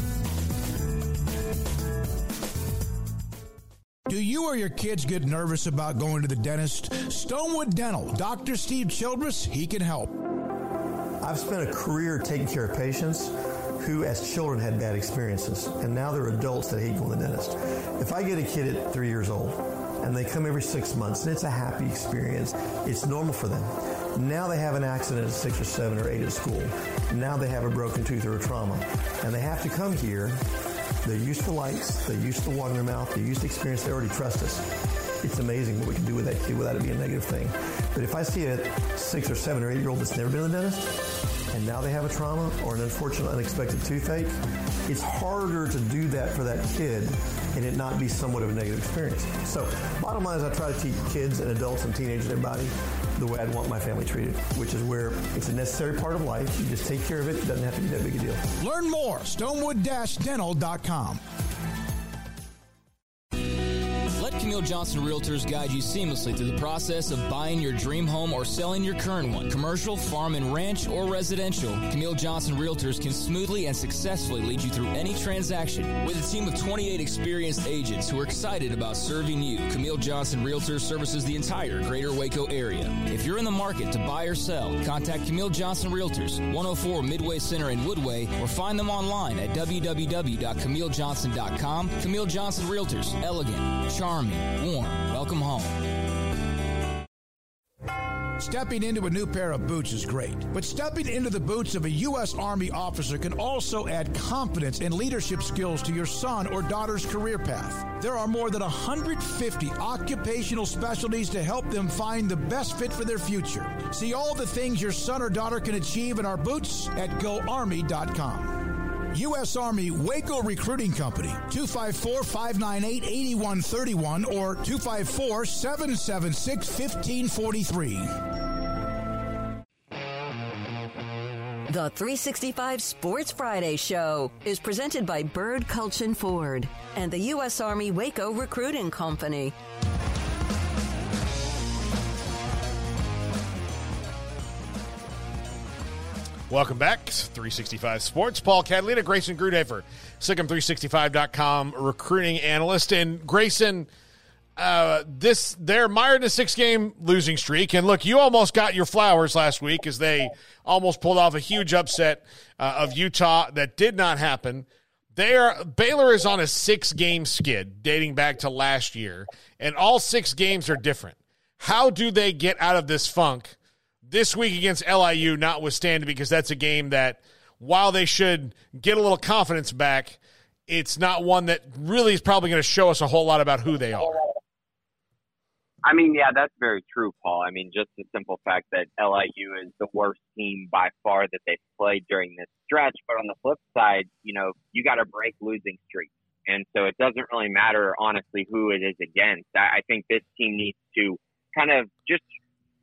Do you or your kids get nervous about going to the dentist? Stonewood Dental, Dr. Steve Childress, he can help. I've spent a career taking care of patients who, as children, had bad experiences, and now they're adults that hate going to the dentist. If I get a kid at three years old and they come every six months and it's a happy experience, it's normal for them. Now they have an accident at six or seven or eight at school. Now they have a broken tooth or a trauma. And they have to come here. They're used to lights. They're used to water in their mouth. They're used to experience. They already trust us. It's amazing what we can do with that kid without it being a negative thing. But if I see a six or seven or eight year old that's never been to the dentist, and now they have a trauma or an unfortunate unexpected toothache, it's harder to do that for that kid and it not be somewhat of a negative experience. So bottom line is I try to teach kids and adults and teenagers and everybody the way I'd want my family treated, which is where it's a necessary part of life. You just take care of it. It doesn't have to be that big a deal. Learn more, stonewood-dental.com. Camille Johnson Realtors guide you seamlessly through the process of buying your dream home or selling your current one. Commercial, farm and ranch, or residential, Camille Johnson Realtors can smoothly and successfully lead you through any transaction. With a team of 28 experienced agents who are excited about serving you, Camille Johnson Realtors services the entire greater Waco area. If you're in the market to buy or sell, contact Camille Johnson Realtors, 104 Midway Center in Woodway, or find them online at www.camillejohnson.com. Camille Johnson Realtors, elegant, charming, warm. Welcome home. Stepping into a new pair of boots is great, but stepping into the boots of a U.S. Army officer can also add confidence and leadership skills to your son or daughter's career path. There are more than 150 occupational specialties to help them find the best fit for their future. See all the things your son or daughter can achieve in our boots at goarmy.com. U.S. Army Waco Recruiting Company, 254 598 8131 or 254 776 1543. The 365 Sports Friday Show is presented by Bird Kultgen Ford and the U.S. Army Waco Recruiting Company. Welcome back. 365 Sports. Paul Catalina, Grayson Grundhoefer, SicEm365.com recruiting analyst. And Grayson, uh, this they're mired in a six game losing streak. And look, you almost got your flowers last week as they almost pulled off a huge upset uh, of Utah that did not happen. They are, Baylor is on a six game skid dating back to last year, and all six games are different. How do they get out of this funk? This week against LIU, notwithstanding, because that's a game that, while they should get a little confidence back, it's not one that really is probably going to show us a whole lot about who they are. I mean, yeah, that's very true, Paul. I mean, just the simple fact that LIU is the worst team by far that they've played during this stretch. But on the flip side, you know, you got to break losing streaks. And so it doesn't really matter, honestly, who it is against. I think this team needs to kind of just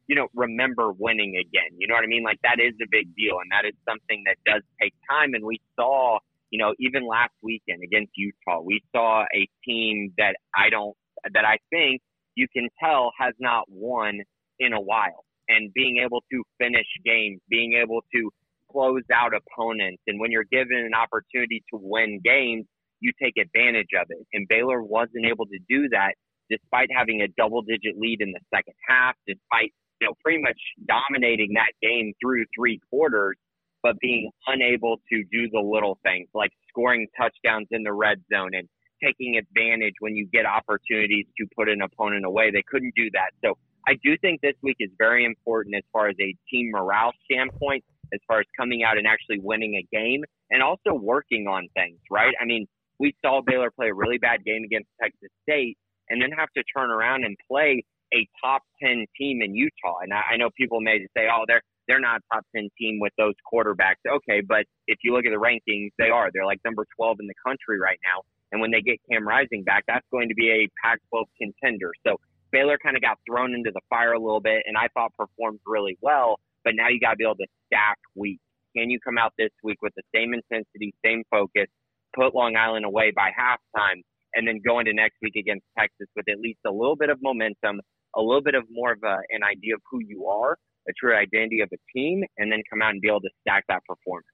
you know, remember winning again. You know what I mean? Like that is a big deal, and that is something that does take time. And we saw, you know, even last weekend against Utah, we saw a team that I don't, that I think you can tell has not won in a while. And being able to finish games, being able to close out opponents, and when you're given an opportunity to win games, you take advantage of it. And Baylor wasn't able to do that despite having a double digit lead in the second half, despite you know, pretty much dominating that game through three quarters, but being unable to do the little things like scoring touchdowns in the red zone and taking advantage when you get opportunities to put an opponent away. They couldn't do that. So I do think this week is very important as far as a team morale standpoint, as far as coming out and actually winning a game and also working on things, right? I mean, we saw Baylor play a really bad game against Texas State and then have to turn around and play a top 10 team in Utah. And I, I know people may say, oh, they're, they're not a top 10 team with those quarterbacks. Okay, but if you look at the rankings, they are. They're like number 12 in the country right now. And when they get Cam Rising back, that's going to be a Pac 12 contender. So Baylor kind of got thrown into the fire a little bit and I thought performed really well. But now you got to be able to stack week. Can you come out this week with the same intensity, same focus, put Long Island away by halftime, and then go into next week against Texas with at least a little bit of momentum, a little bit of more of a, an idea of who you are, a true identity of a team, and then come out and be able to stack that performance.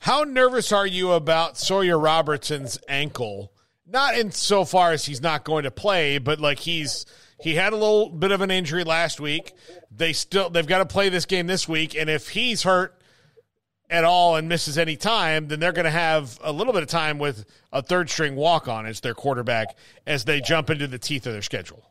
How nervous are you about Sawyer Robertson's ankle? Not in so far as he's not going to play, but like he's he had a little bit of an injury last week. They still they've got to play this game this week, and if he's hurt at all and misses any time, then they're going to have a little bit of time with a third string walk on as their quarterback as they jump into the teeth of their schedule.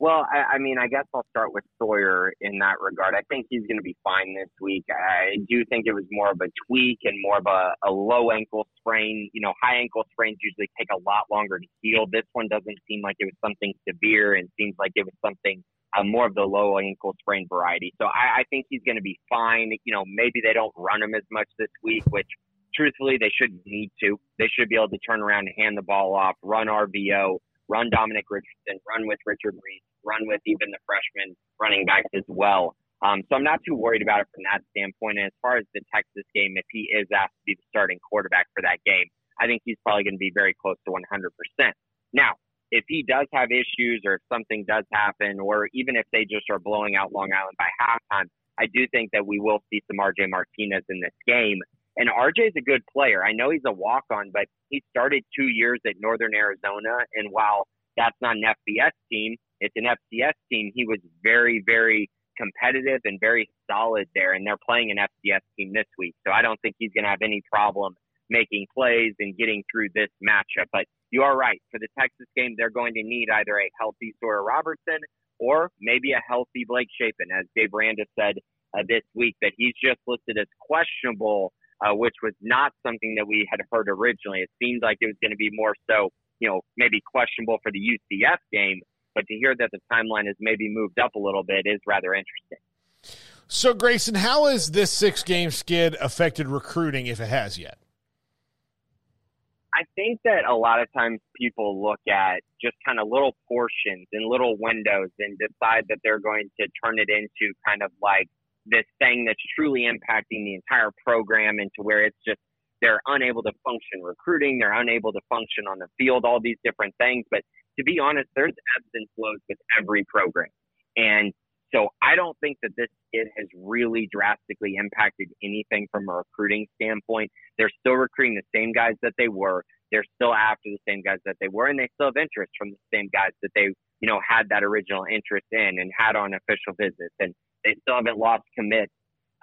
Well, I, I mean, I guess I'll start with Sawyer in that regard. I think he's going to be fine this week. I do think it was more of a tweak and more of a, a low ankle sprain. You know, high ankle sprains usually take a lot longer to heal. This one doesn't seem like it was something severe and seems like it was something uh, more of the low ankle sprain variety. So I, I think he's going to be fine. You know, maybe they don't run him as much this week, which truthfully they shouldn't need to. They should be able to turn around and hand the ball off, run RPO, run Dominic Richardson, run with Richard Reese run with even the freshman running backs as well. Um, so I'm not too worried about it from that standpoint. And as far as the Texas game, if he is asked to be the starting quarterback for that game, I think he's probably going to be very close to 100%. Now, if he does have issues or if something does happen, or even if they just are blowing out Long Island by halftime, I do think that we will see some RJ Martinez in this game. And RJ is a good player. I know he's a walk on, but he started two years at Northern Arizona. And while that's not an FBS team, it's an FCS team, he was very, very competitive and very solid there. And they're playing an FCS team this week. So I don't think he's going to have any problem making plays and getting through this matchup. But you are right. For the Texas game, they're going to need either a healthy Sawyer Robertson or maybe a healthy Blake Shapen, as Dave Aranda said uh, this week that he's just listed as questionable, uh, which was not something that we had heard originally. It seemed like it was going to be more so, you know, maybe questionable for the UCF game, but to hear that the timeline has maybe moved up a little bit is rather interesting. So, Grayson, how has this six game skid affected recruiting, if it has yet? I think that a lot of times people look at just kind of little portions and little windows and decide that they're going to turn it into kind of like this thing that's truly impacting the entire program into where it's just they're unable to function recruiting, they're unable to function on the field, all these different things. But to be honest, there's ebbs and flows with every program. And so I don't think that this kid has really drastically impacted anything from a recruiting standpoint. They're still recruiting the same guys that they were. They're still after the same guys that they were, and they still have interest from the same guys that they, you know, had that original interest in and had on official visits. And they still haven't lost commit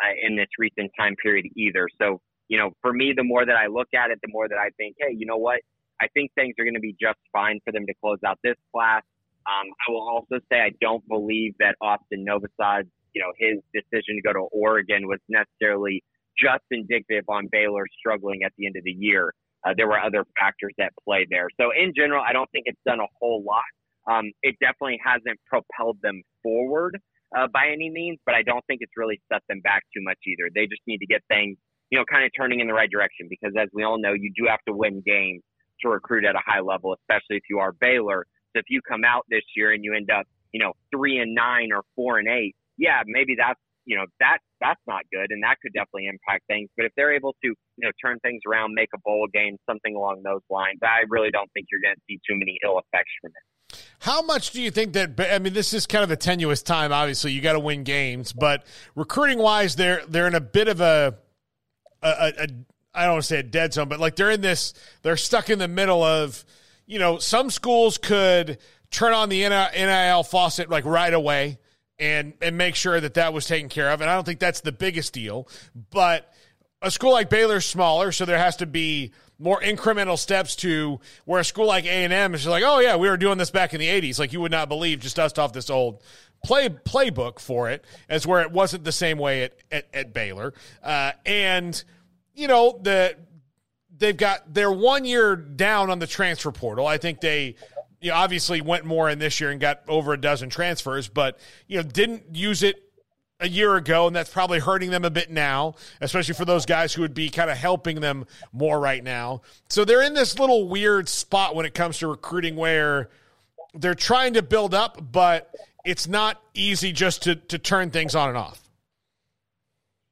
uh, in this recent time period either. So, you know, for me, the more that I look at it, the more that I think, hey, you know what? I think things are going to be just fine for them to close out this class. Um, I will also say I don't believe that Austin Novosad, you know, his decision to go to Oregon was necessarily just indicative on Baylor struggling at the end of the year. Uh, there were other factors that play there. So in general, I don't think it's done a whole lot. Um, it definitely hasn't propelled them forward uh, by any means, but I don't think it's really set them back too much either. They just need to get things, you know, kind of turning in the right direction because as we all know, you do have to win games to recruit at a high level, especially if you are Baylor. So if you come out this year and you end up, you know, three and nine or four and eight, yeah, maybe that's you know that that's not good, and that could definitely impact things. But if they're able to, you know, turn things around, make a bowl game, something along those lines, I really don't think you're going to see too many ill effects from it. How much do you think that? I mean, this is kind of a tenuous time. Obviously, you got to win games, but recruiting wise, they're they're in a bit of a, a, a I don't want to say a dead zone, but like they're in this, they're stuck in the middle of, you know, some schools could turn on the NIL faucet like right away and and make sure that that was taken care of. And I don't think that's the biggest deal, but a school like Baylor's smaller, so there has to be more incremental steps to where a school like A and M is like, oh yeah, we were doing this back in the '80s, like you would not believe, just dust off this old play playbook for it, as where it wasn't the same way at at, at Baylor, uh, and you know the they've got their one year down on the transfer portal. I think they you know, obviously went more in this year and got over a dozen transfers, but you know didn't use it a year ago, and that's probably hurting them a bit now, especially for those guys who would be kind of helping them more right now. So they're in this little weird spot when it comes to recruiting where they're trying to build up, but it's not easy just to, to turn things on and off.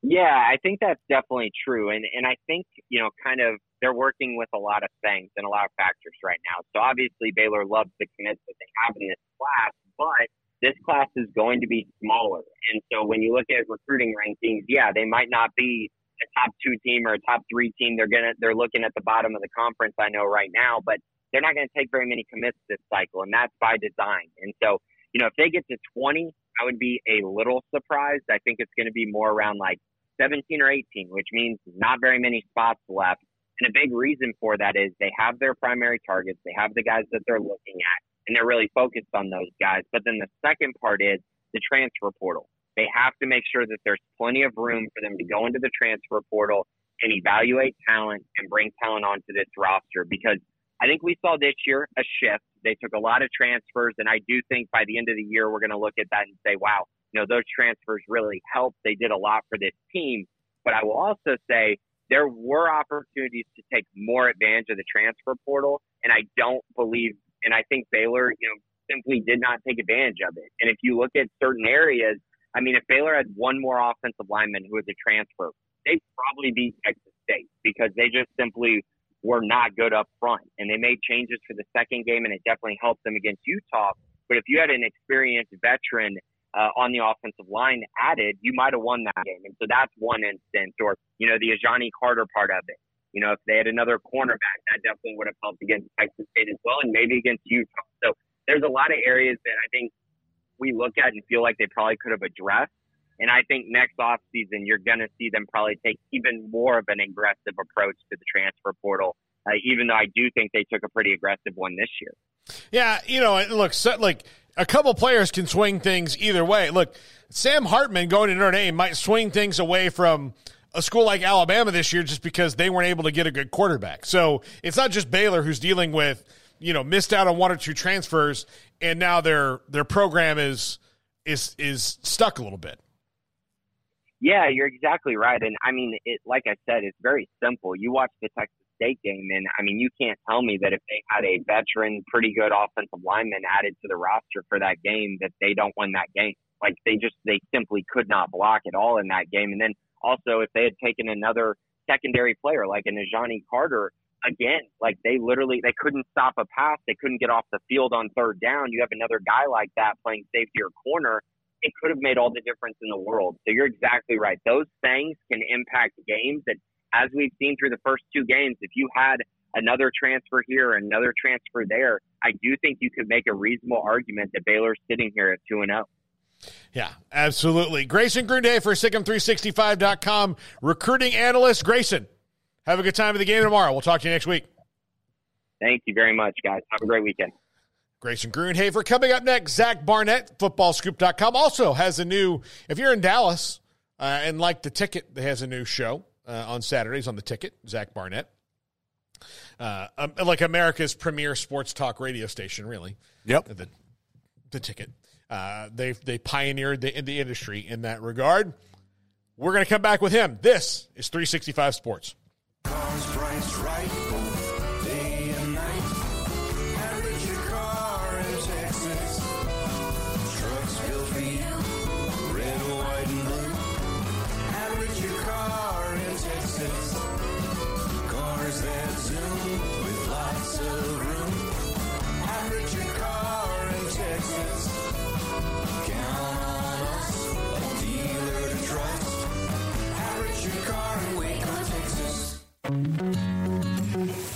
Yeah, I think that's definitely true. And and I think, you know, kind of they're working with a lot of things and a lot of factors right now. So obviously Baylor loves the commits that they have in this class, but this class is going to be smaller. And so when you look at recruiting rankings, yeah, they might not be a top two team or a top three team. They're gonna they're looking at the bottom of the conference. I know right now, but they're not going to take very many commits this cycle, and that's by design. And so you know if they get to 20, I would be a little surprised. I think it's going to be more around like 17 or 18, which means not very many spots left. And a big reason for that is they have their primary targets, they have the guys that they're looking at, and they're really focused on those guys. But then the second part is the transfer portal. They have to make sure that there's plenty of room for them to go into the transfer portal and evaluate talent and bring talent onto this roster because I think we saw this year a shift. They took a lot of transfers, and I do think by the end of the year, we're going to look at that and say, wow, you know, those transfers really helped. They did a lot for this team. But I will also say there were opportunities to take more advantage of the transfer portal, and I don't believe, and I think Baylor, you know, simply did not take advantage of it. And if you look at certain areas, I mean, if Baylor had one more offensive lineman who was a transfer, they'd probably beat Texas State because they just simply were not good up front. And they made changes for the second game, and it definitely helped them against Utah. But if you had an experienced veteran uh, on the offensive line added, you might have won that game. And so that's one instance, or, you know, the Ajani Carter part of it. You know, if they had another cornerback, that definitely would have helped against Texas State as well, and maybe against Utah. So there's a lot of areas that I think we look at and feel like they probably could have addressed. And I think next off season, you're going to see them probably take even more of an aggressive approach to the transfer portal. Uh, even though I do think they took a pretty aggressive one this year. Yeah, you know, look, so, like a couple players can swing things either way. Look, Sam Hartman going to Notre Dame might swing things away from a school like Alabama this year just because they weren't able to get a good quarterback. So it's not just Baylor who's dealing with, you know, missed out on one or two transfers and now their their program is is is stuck a little bit. Yeah, you're exactly right. And I mean, it like I said, it's very simple. You watch the Texas State game, and I mean, you can't tell me that if they had a veteran, pretty good offensive lineman added to the roster for that game, that they don't win that game. Like they just they simply could not block at all in that game. And then also, if they had taken another secondary player like an Ajani Carter, again, like they literally they couldn't stop a pass, they couldn't get off the field on third down. You have another guy like that playing safety or corner. It could have made all the difference in the world. So you're exactly right. Those things can impact games that as we've seen through the first two games, if you had another transfer here, another transfer there, I do think you could make a reasonable argument that Baylor's sitting here at 2 and 0. Yeah, absolutely. Grayson Grundhoefer SicEm365.com, recruiting analyst. Grayson, have a good time of the game tomorrow. We'll talk to you next week. Thank you very much, guys. Have a great weekend. Grayson Grundhoefer. Coming up next, Zach Barnett, footballscoop.com, also has a new, if you're in Dallas uh, and like the ticket, they has a new show uh, on Saturdays on the ticket, Zach Barnett. Uh, um, like America's premier sports talk radio station, really. Yep. The, the ticket. Uh, they they pioneered the, the industry in that regard. We're going to come back with him. This is 365 Sports. Texas.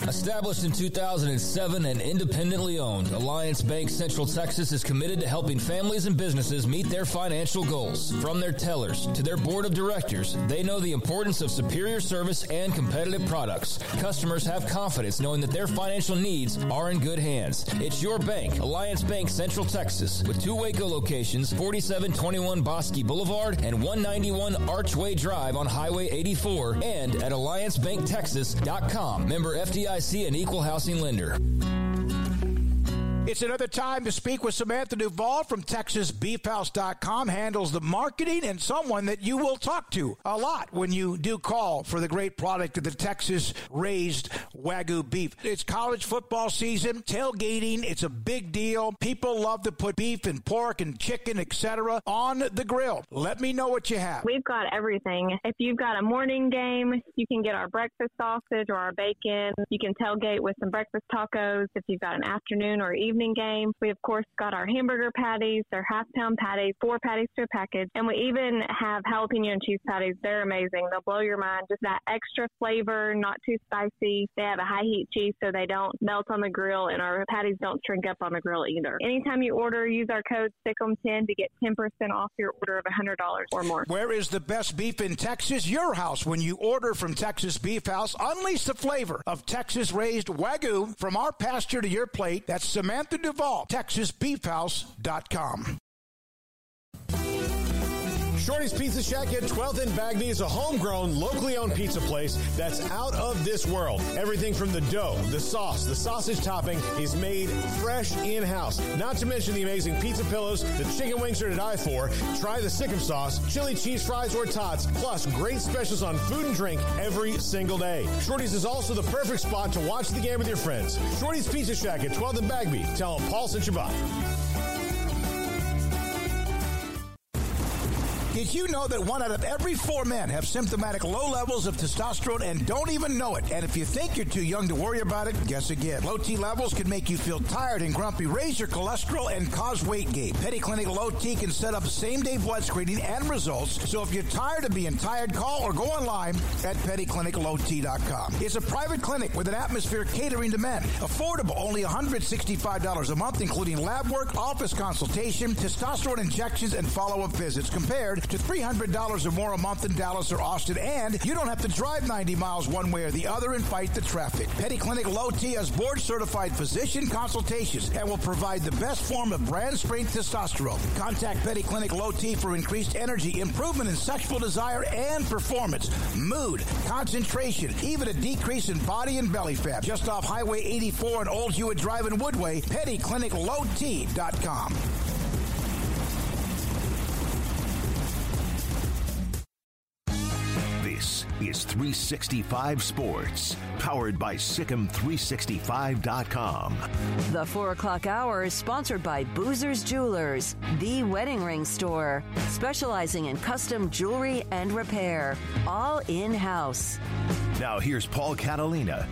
Established in 2007 and independently owned, Alliance Bank Central Texas is committed to helping families and businesses meet their financial goals. From their tellers to their board of directors, they know the importance of superior service and competitive products. Customers have confidence knowing that their financial needs are in good hands. It's your bank, Alliance Bank Central Texas, with two Waco locations, 4721 Bosque Boulevard and 191 Archway Drive on Highway 84, and at AllianceBankTexas.com. Member FDIC and Equal Housing Lender. It's another time to speak with Samantha Duvall from TexasBeefHouse.com, handles the marketing and someone that you will talk to a lot when you do call for the great product of the Texas raised Wagyu beef. It's college football season, tailgating, it's a big deal. People love to put beef and pork and chicken, etc., on the grill. Let me know what you have. We've got everything. If you've got a morning game, you can get our breakfast sausage or our bacon. You can tailgate with some breakfast tacos. If you've got an afternoon or evening game, we of course got our hamburger patties. They're half pound patties, four patties to a package. And we even have jalapeno and cheese patties. They're amazing. They'll blow your mind. Just that extra flavor, not too spicy. They have a high heat cheese so they don't melt on the grill and our patties don't shrink up on the grill either. Anytime you order, use our code SICKEM10 to get 10% off your order of $100 or more. Where is the best beef in Texas? Your house. When you order from Texas Beef House, unleash the flavor of Texas raised Wagyu from our pasture to your plate. That's Samantha Duvall, TexasBeefHouse.com. Shorty's Pizza Shack at 12th and Bagby is a homegrown, locally owned pizza place that's out of this world. Everything from the dough, the sauce, the sausage topping is made fresh in house. Not to mention the amazing pizza pillows, the chicken wings are to die for. Try the SicEm sauce, chili cheese fries, or tots, plus great specials on food and drink every single day. Shorty's is also the perfect spot to watch the game with your friends. Shorty's Pizza Shack at 12th and Bagby. Tell them Paul sent you by. Did you know that one out of every four men have symptomatic low levels of testosterone and don't even know it? And if you think you're too young to worry about it, guess again. Low T levels can make you feel tired and grumpy, raise your cholesterol, and cause weight gain. Petty Clinic Low T can set up same day blood screening and results. So if you're tired of being tired, call or go online at pettycliniclowt.com. It's a private clinic with an atmosphere catering to men. Affordable, only $165 a month, including lab work, office consultation, testosterone injections, and follow up visits, compared to $300 or more a month in Dallas or Austin. And you don't have to drive 90 miles one way or the other and fight the traffic. Petty Clinic Low T has board certified physician consultations and will provide the best form of brand strength testosterone. Contact Petty Clinic Low T for increased energy, improvement in sexual desire and performance, mood, concentration, even a decrease in body and belly fat. Just off Highway 84 and Old Hewitt Drive in Woodway, pettycliniclowt.com. This is 365 Sports, powered by SicEm365.com. The 4 o'clock hour is sponsored by Boozer's Jewelers, the wedding ring store, specializing in custom jewelry and repair, all in house. Now here's Paul Catalina.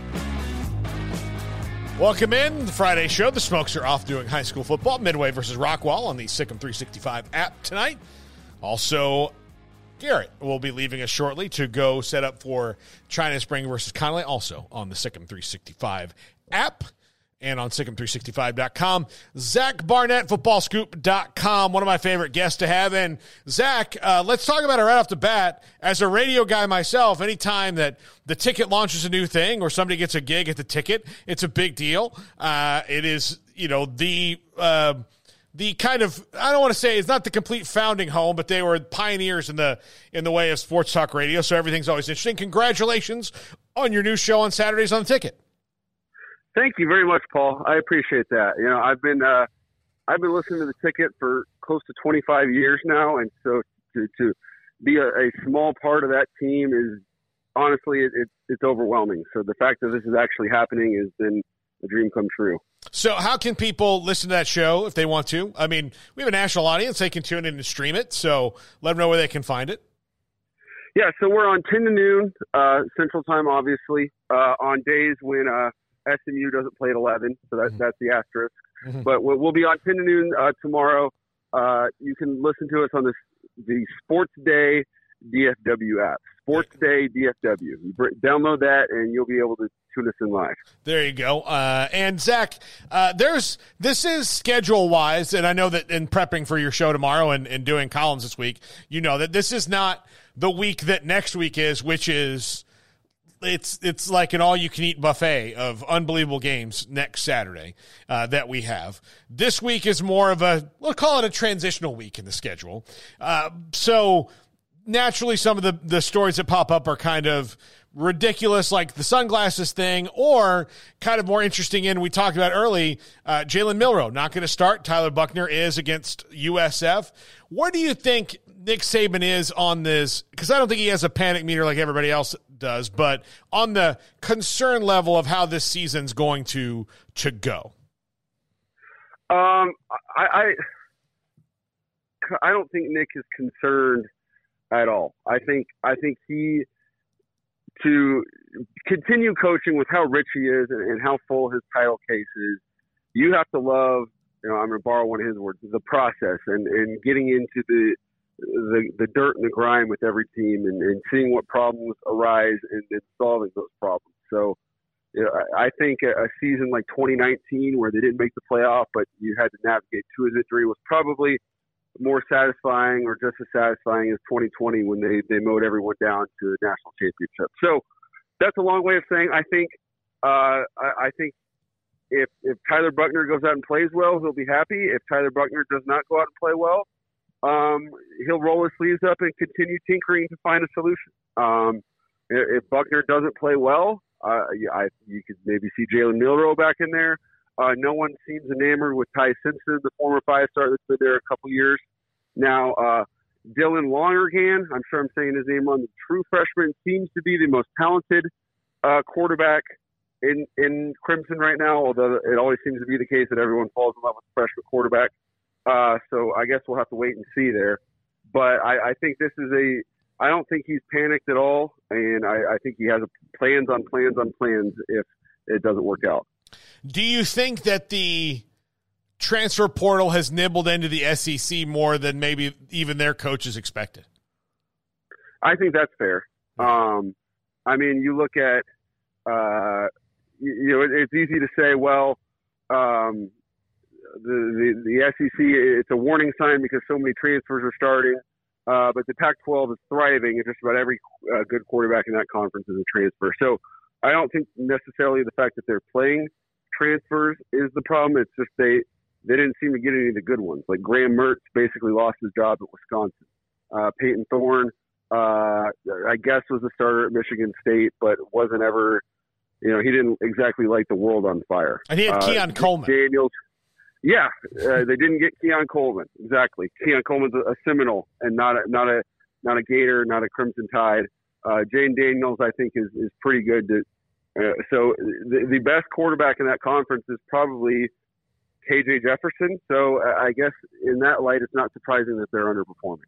Welcome in the Friday show. The Smokes are off doing high school football. Midway versus Rockwall on the SicEm 365 app tonight. Also, Garrett will be leaving us shortly to go set up for China Spring versus Connally, also on the SicEm 365 app and on SicEm365.com. Zach Barnett, footballscoop.com, one of my favorite guests to have. And Zach, uh, let's talk about it right off the bat. As a radio guy myself, anytime that the ticket launches a new thing or somebody gets a gig at the ticket, it's a big deal. Uh, it is, you know, the. Uh, the kind of I don't want to say it's not the complete founding home, but they were pioneers in the in the way of sports talk radio. So everything's always interesting. Congratulations on your new show on Saturdays on the Ticket. Thank you very much, Paul. I appreciate that. You know, I've been uh, I've been listening to the Ticket for close to 25 years now, and so to to be a, a small part of that team is honestly it, it, it's overwhelming. So the fact that this is actually happening has been a dream come true. So, how can people listen to that show if they want to? I mean, we have a national audience; they can tune in and stream it. So, let them know where they can find it. Yeah, so we're on 10 to noon uh, Central Time, obviously, uh, on days when uh, SMU doesn't play at 11. So that's that's the asterisk. Mhm. But we'll, we'll be on 10 to noon uh, tomorrow. Uh, you can listen to us on the the Sports Day DFW app. Sports Day DFW. You download that, and you'll be able to tune us in live. There you go. Uh, and Zach, uh, there's this is schedule wise, and I know that in prepping for your show tomorrow and, and doing columns this week, you know that this is not the week that next week is, which is it's it's like an all you can eat buffet of unbelievable games next Saturday uh, that we have. This week is more of a we'll call it a transitional week in the schedule. Uh, so naturally, some of the the stories that pop up are kind of ridiculous, like the sunglasses thing, or kind of more interesting. In we talked about early, uh, Jalen Milroe not going to start. Tyler Buchner is against USF. Where do you think Nick Saban is on this? Because I don't think he has a panic meter like everybody else does, but on the concern level of how this season's going to to go. Um, I, I I don't think Nick is concerned at all. I think I think he to continue coaching with how rich he is and, and how full his title case is. You have to love. You know, I'm going to borrow one of his words: the process and and getting into the the the dirt and the grime with every team and, and seeing what problems arise and, and solving those problems. So. you know, I think a a season like 2019, where they didn't make the playoff, but you had to navigate to a victory, was probably more satisfying or just as satisfying as 2020 when they, they mowed everyone down to the national championship. So that's a long way of saying I think uh, I, I think if if Tyler Buchner goes out and plays well, he'll be happy. If Tyler Buchner does not go out and play well, um, he'll roll his sleeves up and continue tinkering to find a solution. Um, if Buchner doesn't play well, uh, I, you could maybe see Jalen Milroe back in there. Uh, no one seems enamored with Ty Simpson, the former five star that's been there a couple years. Now, uh, Dylan Lonergan, I'm sure I'm saying his name on the true freshman, seems to be the most talented uh, quarterback in, in Crimson right now, although it always seems to be the case that everyone falls in love with the freshman quarterback. Uh, so I guess we'll have to wait and see there. but I, I think this is a. I don't think he's panicked at all, and I, I think he has plans on plans on plans if it doesn't work out. Do you think that the transfer portal has nibbled into the SEC more than maybe even their coaches expected? I think that's fair. Um, I mean, you look at, uh, you, you know, it, it's easy to say, well, um, the, the the SEC it's a warning sign because so many transfers are starting. Uh, but the Pac-12 is thriving, and just about every uh, good quarterback in that conference is a transfer. So I don't think necessarily the fact that they're playing transfers is the problem. It's just they they didn't seem to get any of the good ones. Like Graham Mertz basically lost his job at Wisconsin. Uh, Payton Thorne, uh, I guess, was a starter at Michigan State, but wasn't ever. You know, he didn't exactly light the world on fire. And he had uh, Keon Coleman. Daniels. Yeah, uh, they didn't get Keon Coleman exactly. Keon Coleman's a, a Seminole and not a not a not a Gator, not a Crimson Tide. Uh, Jayden Daniels, I think, is is pretty good. To, uh, so the, the best quarterback in that conference is probably KJ Jefferson. So uh, I guess in that light, it's not surprising that they're underperforming.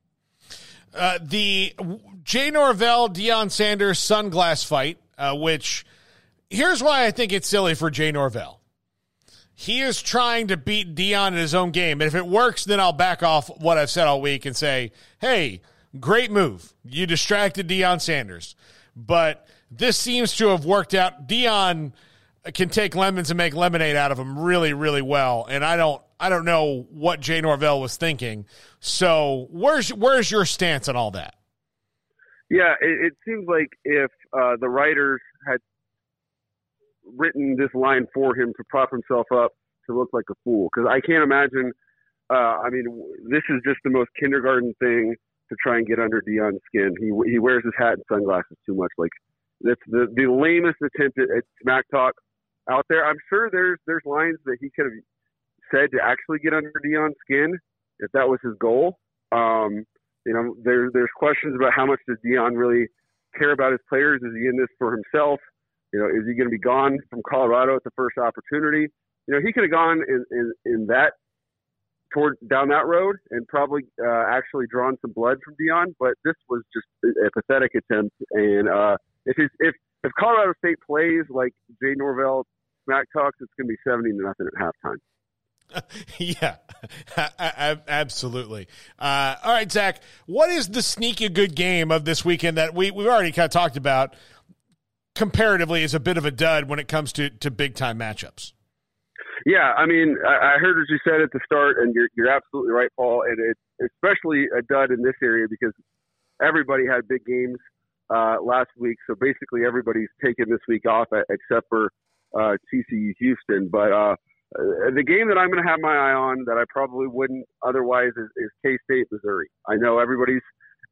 Uh, the Jay Norvell, Deion Sanders sunglass fight, uh, which here's why I think it's silly for Jay Norvell. He is trying to beat Deion in his own game. And if it works, then I'll back off what I've said all week and say, hey, great move. You distracted Deion Sanders. But this seems to have worked out. Deion can take lemons and make lemonade out of them really, really well. And I don't I don't know what Jay Norvell was thinking. So where's where's your stance on all that? Yeah, it, it seems like if uh, the writers had written this line for him to prop himself up to look like a fool, because I can't imagine. Uh, I mean, this is just the most kindergarten thing to try and get under Deion's skin. He he wears his hat and sunglasses too much. Like that's the the lamest attempt at, at smack talk out there. I'm sure there's there's lines that he could have said to actually get under Deion's skin if that was his goal. Um, you know, there's there's questions about how much does Deion really care about his players? Is he in this for himself? You know, is he going to be gone from Colorado at the first opportunity? You know, he could have gone in, in, in that toward down that road and probably uh, actually drawn some blood from Deion. but this was just a pathetic attempt. And uh, if he's, if if Colorado State plays like Jay Norvell smack talks, it's going to be seventy to nothing at halftime. yeah, absolutely. Uh, all right, Zach, what is the sneaky good game of this weekend that we, we've already kind of talked about comparatively is a bit of a dud when it comes to, to big time matchups? Yeah, I mean, I, I heard what you said at the start, and you're, you're absolutely right, Paul. And it's especially a dud in this area because everybody had big games uh, last week. So basically, everybody's taken this week off except for uh, TCU Houston. But uh, the game that I'm going to have my eye on that I probably wouldn't otherwise is, is K State, Missouri. I know everybody's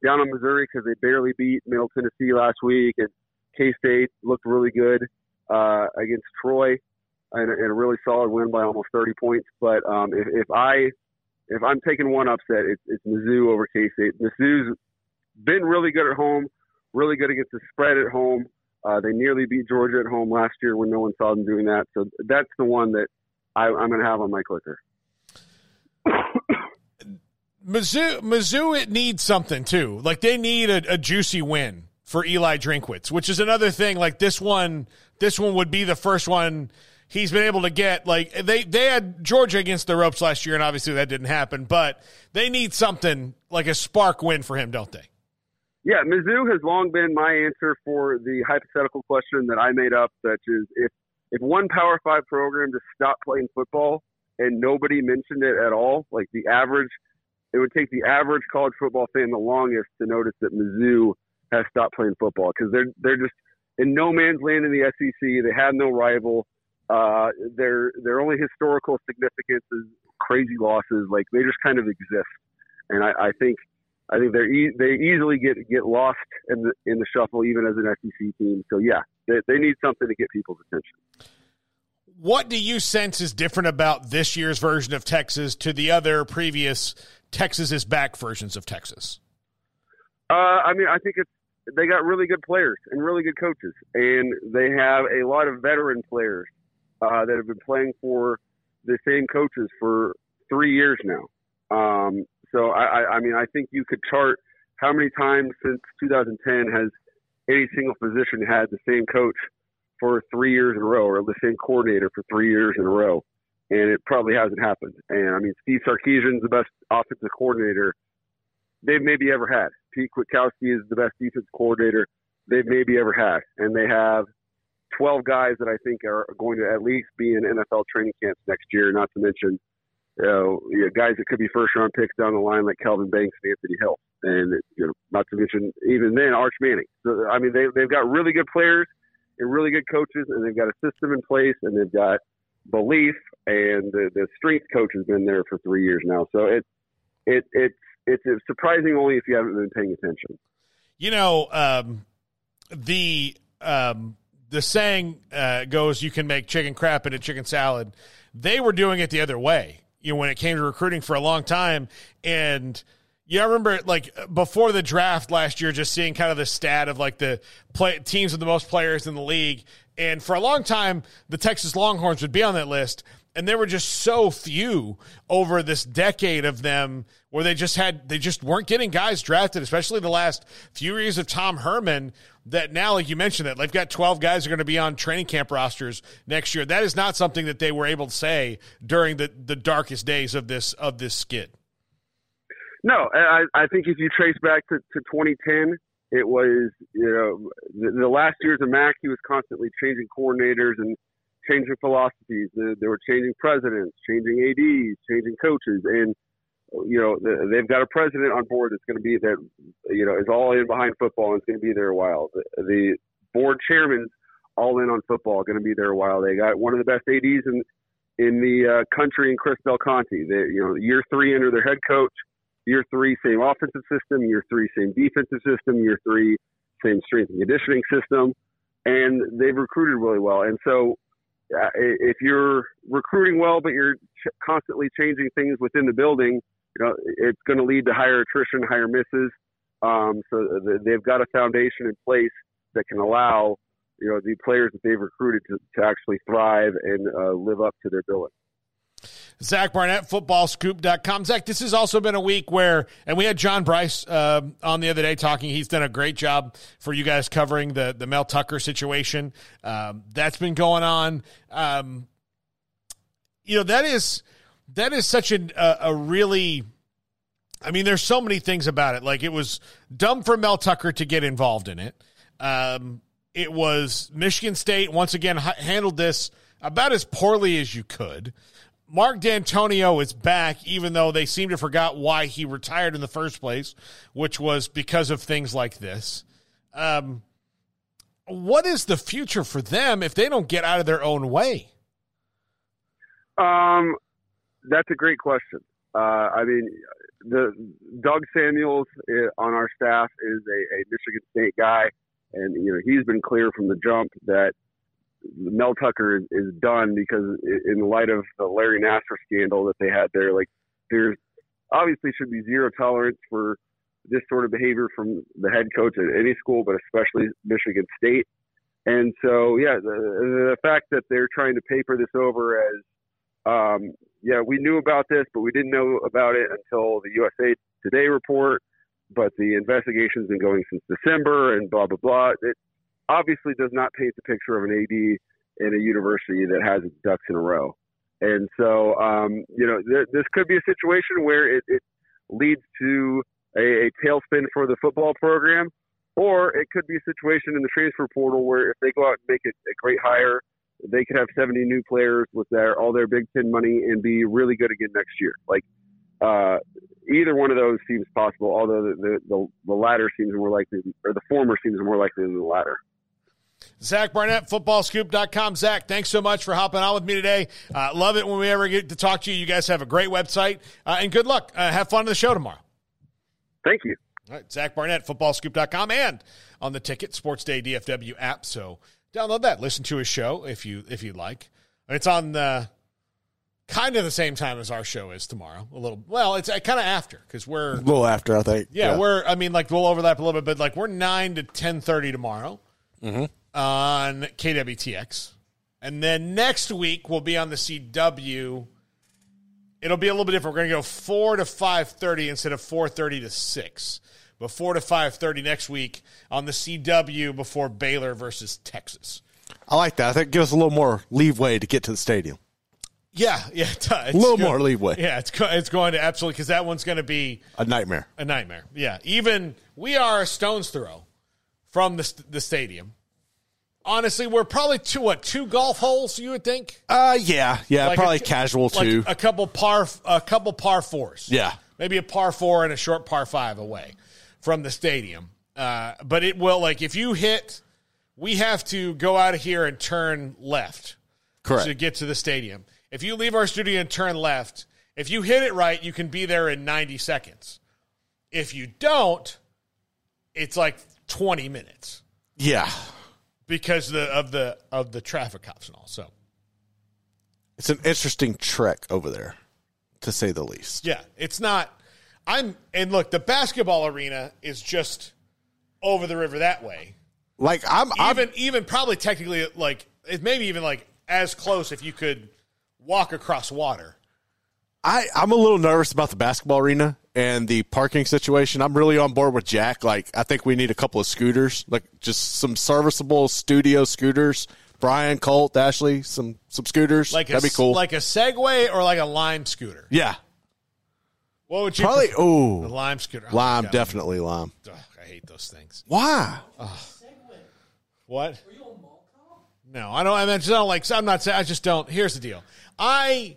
down on Missouri because they barely beat Middle Tennessee last week, and K State looked really good uh, against Troy in a, in a really solid win by almost 30 points. But um, if, if I if I'm taking one upset, it's, it's Mizzou over K State. Mizzou's been really good at home, really good against the spread at home. Uh, they nearly beat Georgia at home last year when no one saw them doing that. So that's the one that I, I'm going to have on my clicker. Mizzou, Mizzou, it needs something too. Like they need a, a, juicy win for Eli Drinkwitz, which is another thing. Like this one, this one would be the first one he's been able to get. Like they they had Georgia against the ropes last year, and obviously that didn't happen. But they need something like a spark win for him, don't they? Yeah, Mizzou has long been my answer for the hypothetical question that I made up, that is if if one Power Five program just stopped playing football and nobody mentioned it at all, like the average, it would take the average college football fan the longest to notice that Mizzou has stopped playing football because they're they're just in no man's land in the SEC. They have no rival. Uh, their their only historical significance is crazy losses. Like they just kind of exist, and I, I think I think they're e- they easily get get lost in the in the shuffle even as an SEC team. So yeah, they, they need something to get people's attention. What do you sense is different about this year's version of Texas to the other previous Texas is back versions of Texas? Uh, I mean, I think it's they got really good players and really good coaches, and they have a lot of veteran players uh, that have been playing for the same coaches for three years now. Um, So I, I, I mean, I think you could chart how many times since 2010 has any single position had the same coach for three years in a row, or the same coordinator for three years in a row, and it probably hasn't happened. And I mean, Steve Sarkisian's the best offensive coordinator they've maybe ever had. Pete Kwiatkowski is the best defense coordinator they've maybe ever had, and they have 12 guys that I think are going to at least be in NFL training camps next year. Not to mention, you know, you know, guys that could be first round picks down the line like Kelvin Banks and Anthony Hill, and you know, not to mention even then Arch Manning. So I mean, they they've got really good players and really good coaches, and they've got a system in place, and they've got belief, and the, the strength coach has been there for three years now. So it it it's it's surprising only if you haven't been paying attention. You know, um, the um, the saying uh, goes, "You can make chicken crap into chicken salad." They were doing it the other way. You know, when it came to recruiting for a long time, and yeah, I remember like before the draft last year, just seeing kind of the stat of like the play, teams with the most players in the league, and for a long time, the Texas Longhorns would be on that list and there were just so few over this decade of them where they just had they just weren't getting guys drafted especially the last few years of tom herman that now like you mentioned that they've got 12 guys are going to be on training camp rosters next year. That is not something that they were able to say during the the darkest days of this of this skid no i i think if you trace back to, to 2010 it was you know the, the last years of Mack he was constantly changing coordinators and changing philosophies. They were changing presidents, changing ads, changing coaches, and you know they've got a president on board that's going to be that you know is all in behind football and is going to be there a while. The, the board chairman's all in on football, going to be there a while. They got one of the best ads in in the uh, country in Chris Del Conte. They, you know, year three under their head coach. Year three, same offensive system. Year three, same defensive system. Year three, same strength and conditioning system. And they've recruited really well. And so if you're recruiting well, but you're ch- constantly changing things within the building, you know, it's going to lead to higher attrition, higher misses. Um, so they've got a foundation in place that can allow, you know, the players that they've recruited to, to actually thrive and uh, live up to their billing. Zach Barnett, footballscoop.com. Zach, this has also been a week where, and we had John Brice uh, on the other day talking. He's done a great job for you guys covering the, the Mel Tucker situation. Um, that's been going on. Um, you know, that is, that is such a, a, a really, I mean, there's so many things about it. Like, it was dumb for Mel Tucker to get involved in it. Um, it was Michigan State, once again, handled this about as poorly as you could. Mark Dantonio is back, even though they seem to forgot why he retired in the first place, which was because of things like this. Um, what is the future for them if they don't get out of their own way? Um, that's a great question. Uh, I mean, the Doug Samuels uh, on our staff is a, a Michigan State guy, and you know he's been clear from the jump that Mel Tucker is, is done because in light of the Larry Nassar scandal that they had there, like there's obviously should be zero tolerance for this sort of behavior from the head coach at any school, but especially Michigan State. And so, yeah, the, the fact that they're trying to paper this over as, um, yeah, we knew about this, but we didn't know about it until the USA Today report. But the investigation's been going since December, and blah blah blah. It, obviously does not paint the picture of an AD in a university that has its ducks in a row. And so, um, you know, th- this could be a situation where it, it leads to a, a tailspin for the football program, or it could be a situation in the transfer portal where if they go out and make a, a great hire, they could have 70 new players with their all their Big Ten money and be really good again next year. Like uh, either one of those seems possible, although the, the, the, the latter seems more likely, or the former seems more likely than the latter. Zach Barnett, footballscoop.com. Zach, thanks so much for hopping on with me today. Uh, love it when we ever get to talk to you. You guys have a great website, uh, and good luck. Uh, have fun on the show tomorrow. Thank you. All right, Zach Barnett, footballscoop.com, and on the Ticket Sports Day DFW app. So download that. Listen to his show if you if you'd like. It's on the kind of the same time as our show is tomorrow. A little, well, it's uh, kind of after because we're a little after, I think. Yeah, yeah, we're. I mean, like we'll overlap a little bit, but like we're nine to ten thirty tomorrow. Mm-hmm on KWTX. And then next week we'll be on the CW it'll be a little bit different. We're going to go four to five thirty instead of four thirty to six. But four to five thirty next week on the CW before Baylor versus Texas. I like that. I think it gives us a little more leeway to get to the stadium. Yeah, yeah. A little It's more leeway. Yeah, it's it's going to absolutely because that one's going to be A nightmare. a nightmare. Yeah, even we are a stone's throw from the the stadium. Honestly, we're probably two what two golf holes. You would think. Uh, yeah, yeah, Like probably a- casual like too. A couple par a couple par fours. Yeah. maybe a par four and a short par five away from the stadium. Uh, but it will like if you hit, we have to go out of here and turn left. Correct. To get to the stadium. If you leave our studio and turn left, if you hit it right, you can be there in 90 seconds. If you don't, it's like 20 minutes yeah, because the, of the of the traffic cops and all. So it's an interesting trek over there, to say the least. yeah, it's not. I'm and look, the basketball arena is just over the river that way. Like I'm, I'm Even even probably technically like it maybe even like as close if you could walk across water. I, I'm a little nervous about the basketball arena and the parking situation. I'm really on board with Jack. Like, I think we need a couple of scooters, like just some serviceable studio scooters. Brian, Colt, Ashley, some some scooters. Like a, That'd be cool. Like a Segway or like a Lime scooter. yeah, What would you probably. Oh, the Lime scooter. Oh, lime, God. definitely lime. Ugh, I hate those things. Why? What? No, I don't. I mean, I just don't like. I'm not saying. I just don't. Here's the deal. I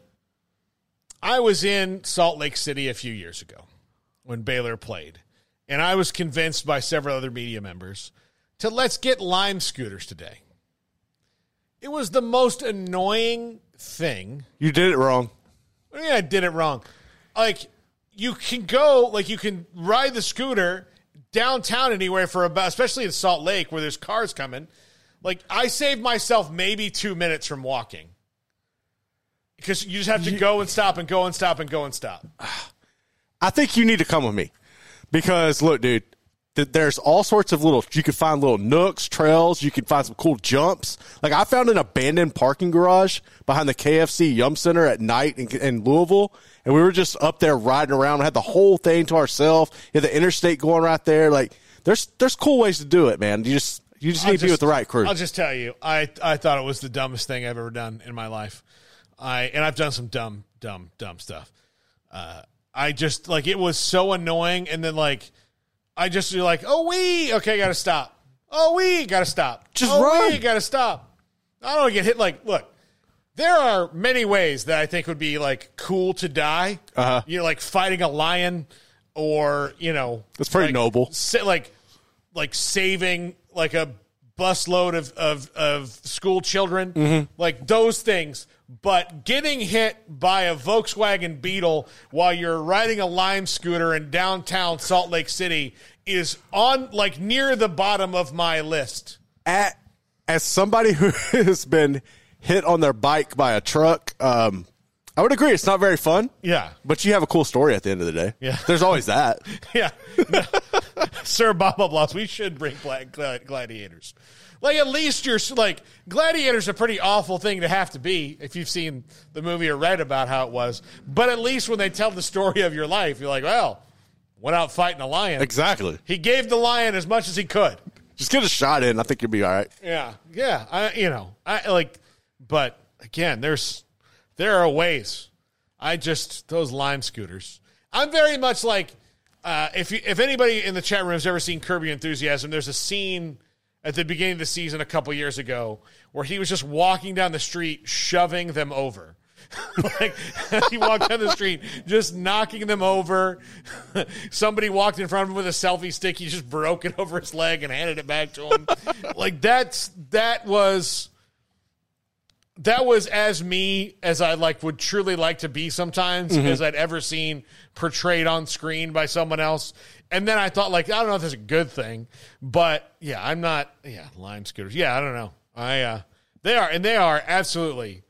I was in Salt Lake City a few years ago when Baylor played, and I was convinced by several other media members to let's get Lime scooters today. It was the most annoying thing. You did it wrong. Yeah, I did it wrong. Like you can go, like you can ride the scooter downtown anywhere for about, especially in Salt Lake where there's cars coming. Like I saved myself maybe two minutes from walking because you just have to go and stop and go and stop and go and stop. I think you need to come with me because look, dude, th- there's all sorts of little. You can find little nooks, trails. You can find some cool jumps. Like I found an abandoned parking garage behind the KFC Yum Center at night in, in Louisville, and we were just up there riding around. We had the whole thing to ourselves. You had the interstate going right there. Like there's there's cool ways to do it, man. You just you just need to be with the right crew. I'll just tell you, I I thought it was the dumbest thing I've ever done in my life. I and I've done some dumb, dumb, dumb stuff. Uh, I just like it was so annoying, and then like I just you're like, oh we okay, gotta stop. Oh we gotta stop. Just oh, run. We gotta stop. I don't get hit. Like, look, there are many ways that I think would be like cool to die. Uh-huh. You know, like fighting a lion, or you know, That's pretty like, noble. sa- like like saving like a busload of of, of school children Mm-hmm. like those things but getting hit by a Volkswagen Beetle while you're riding a lime scooter in downtown Salt Lake City is on like near the bottom of my list At, as somebody who has been hit on their bike by a truck, um, I would agree. It's not very fun. Yeah. But you have a cool story at the end of the day. Yeah. There's always that. yeah sir blah blah blah we should bring gla- gla- gladiators like at least you're like gladiators a pretty awful thing to have to be if you've seen the movie or read about how it was. But at least when they tell the story of your life you're like well went out fighting a lion. Exactly. he gave the lion as much as he could. Just get a shot in. I think you'll be all right. yeah. Yeah. I you know i like but again there's there are ways. I just those lime scooters. I'm very much like uh, if you, if anybody in the chat room has ever seen Curb Your Enthusiasm, there's a scene at the beginning of the season a couple years ago where he was just walking down the street, shoving them over. like he walked down the street, just knocking them over. Somebody walked in front of him with a selfie stick. He just broke it over his leg and handed it back to him. like that's that was that was as me as I like would truly like to be sometimes Mhm. as I'd ever seen portrayed on screen by someone else. And then I thought like I don't know if that's a good thing, but yeah, I'm not yeah, lime scooters. Yeah, I don't know. I uh they are and they are absolutely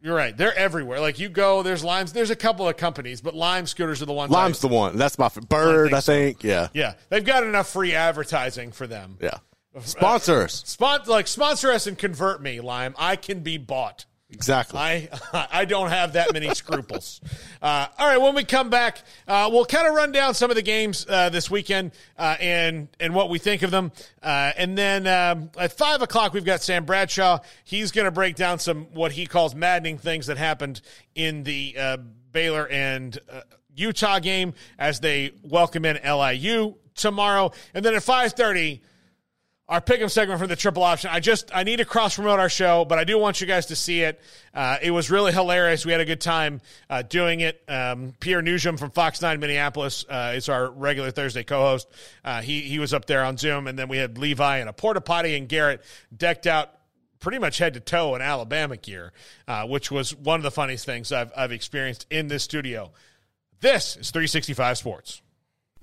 you're right. They're everywhere. Like you go, there's limes. There's a couple of companies, but lime scooters are the ones. Lime's I, the one. That's my f- bird. I think. Yeah. yeah, they've got enough free advertising for them. Yeah. Sponsors. Spon- like sponsor us and convert me, Lime. I can be bought. Exactly. I I don't have that many scruples. Uh, all right, when we come back, uh, we'll kind of run down some of the games uh, this weekend uh, and and what we think of them. Uh, and then um, at five o'clock, we've got Sam Bradshaw. He's going to break down some what he calls maddening things that happened in the uh, Baylor and Utah game as they welcome in LIU tomorrow. And then at five thirty our pick'em segment from the triple option. I just I need to cross promote our show, but I do want you guys to see it. Uh, it was really hilarious. We had a good time uh, doing it. Um, Pierre Nugent from Fox Nine Minneapolis uh, is our regular Thursday co-host. Uh, he he was up there on Zoom, and then we had Levi and a porta potty and Garrett decked out pretty much head to toe in Alabama gear, uh, which was one of the funniest things I've I've experienced in this studio. This is 365 Sports.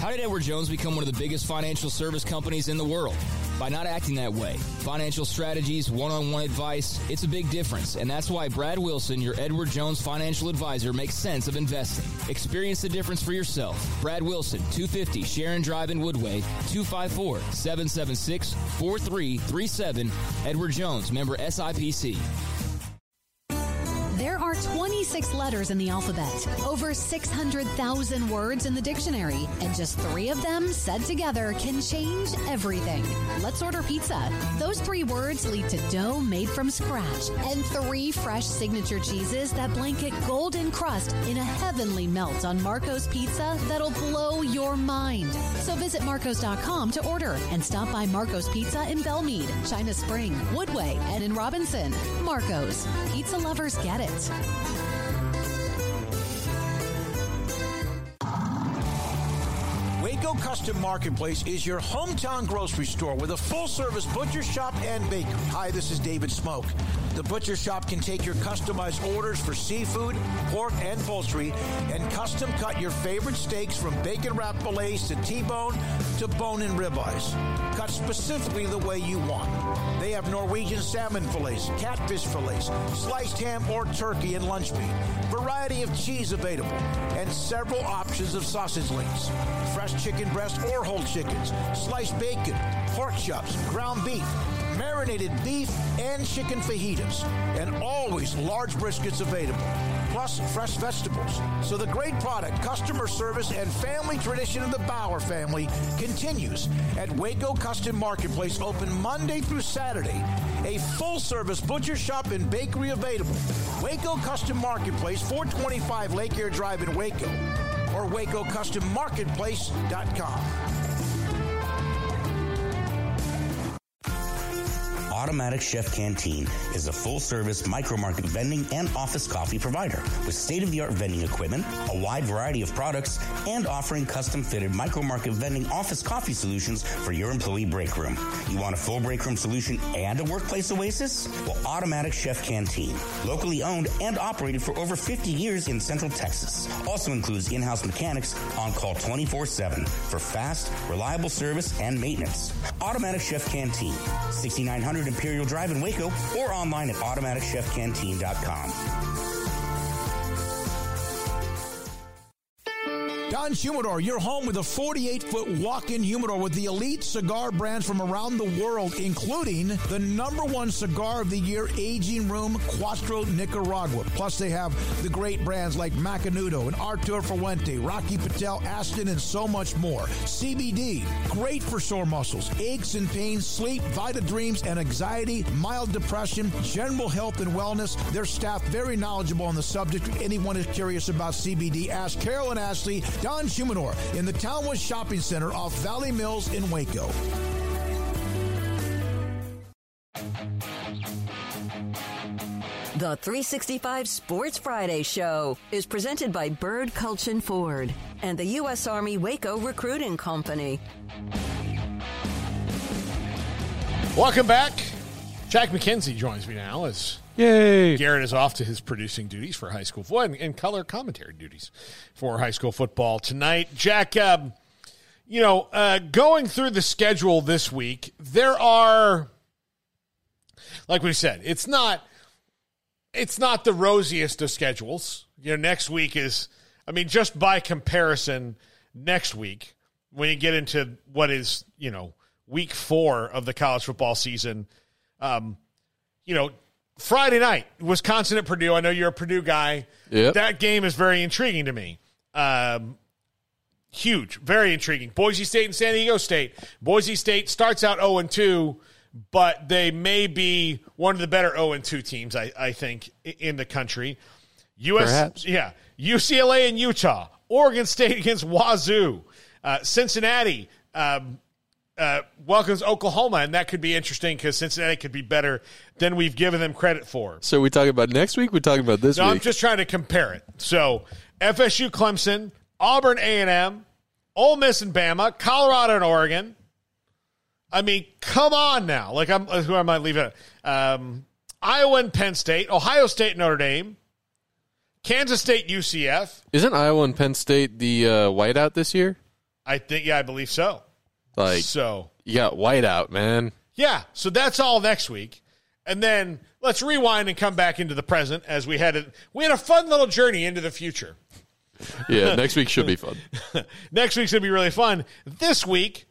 How did Edward Jones become one of the biggest financial service companies in the world? By not acting that way. Financial strategies, one on one advice, it's a big difference. And that's why Brad Wilson, your Edward Jones financial advisor, makes sense of investing. Experience the difference for yourself. Brad Wilson, 250 Sharon Drive in Woodway, 254 776 4337. Edward Jones, member SIPC. There are 26 letters in the alphabet, over 600,000 words in the dictionary, and just three of them said together can change everything. Let's order pizza. Those three words lead to dough made from scratch and three fresh signature cheeses that blanket golden crust in a heavenly melt on Marco's Pizza that'll blow your mind. So visit Marcos.com to order and stop by Marco's Pizza in Belmead, China Spring, Woodway, and in Robinson. Marco's. Pizza lovers get it. Waco Custom Marketplace is your hometown grocery store with a full service butcher shop and bakery. Hi, this is David Smoke. The butcher shop can take your customized orders for seafood, pork, and poultry and custom cut your favorite steaks from bacon wrapped fillets to T bone to bone and ribeyes. Cut specifically the way you want. They have Norwegian salmon fillets, catfish fillets, sliced ham or turkey and lunch meat, variety of cheese available, and several options of sausage links. Fresh chicken breast or whole chickens, sliced bacon, pork chops, ground beef, marinated beef, and chicken fajitas, and always large briskets available, plus fresh vegetables. So the great product, customer service, and family tradition of the Bauer family continues at Waco Custom Marketplace, open Monday through Saturday. A full service butcher shop and bakery available. Waco Custom Marketplace, 425 Lake Air Drive in Waco, or WacoCustomMarketplace.com. Automatic Chef Canteen is a full service micro market vending and office coffee provider with state of the art vending equipment, a wide variety of products, and offering custom fitted micro market vending office coffee solutions for your employee break room. You want a full break room solution and a workplace oasis? Well, Automatic Chef Canteen, locally owned and operated for over 50 years in Central Texas, also includes in house mechanics on call 24 7 for fast, reliable service and maintenance. Automatic Chef Canteen, 6900 Imperial Drive in Waco, or online at automaticchefcanteen.com. Don Humidor, your home with a 48 foot walk in humidor with the elite cigar brands from around the world, including the number one cigar of the year, Aging Room Cuatro Nicaragua. Plus, they have the great brands like Macanudo and Artur Fuente, Rocky Patel, Ashton, and so much more. CBD, great for sore muscles, aches and pains, sleep, Vita Dreams, and anxiety, mild depression, general health and wellness. Their staff very knowledgeable on the subject. If anyone is curious about CBD, ask Carolyn Ashley, Don Humidor in the Townwood Shopping Center off Valley Mills in Waco. The 365 Sports Friday Show is presented by Bird Kultgen Ford and the U.S. Army Waco Recruiting Company. Welcome back. Jack McKenzie joins me now as Yay. Garrett is off to his producing duties for high school football and, and color commentary duties for high school football tonight. Jack, um, you know, uh, going through the schedule this week, there are, like we said, it's not, it's not the rosiest of schedules. You know, next week is, I mean, just by comparison, next week when you get into what is, you know, week four of the college football season, um, you know, Friday night, Wisconsin at Purdue. I know you're a Purdue guy. Yep. That game is very intriguing to me. Um, huge, very intriguing. Boise State and San Diego State. Boise State starts out 0 and 2, but they may be one of the better 0 and 2 teams, I, I think, in the country. US, Perhaps. yeah, UCLA and Utah. Oregon State against Wazoo. Uh, Cincinnati um, uh, welcomes Oklahoma, and that could be interesting because Cincinnati could be better than we've given them credit for. So we talking about next week? We're talking about this No, I'm just trying to compare it. So FSU, Clemson, Auburn, A and M, Ole Miss, and Bama, Colorado, and Oregon. I mean, come on now. Like I'm, who am I leaving? Um, Iowa and Penn State, Ohio State, Notre Dame, Kansas State, UCF. Isn't Iowa and Penn State the uh, whiteout this year? I think, yeah, I believe so. Like, so you got whiteout, man. Yeah, so that's all next week. And then let's rewind and come back into the present as we had a, we had a fun little journey into the future. Yeah, next week should be fun. Next week's going to be really fun. This week,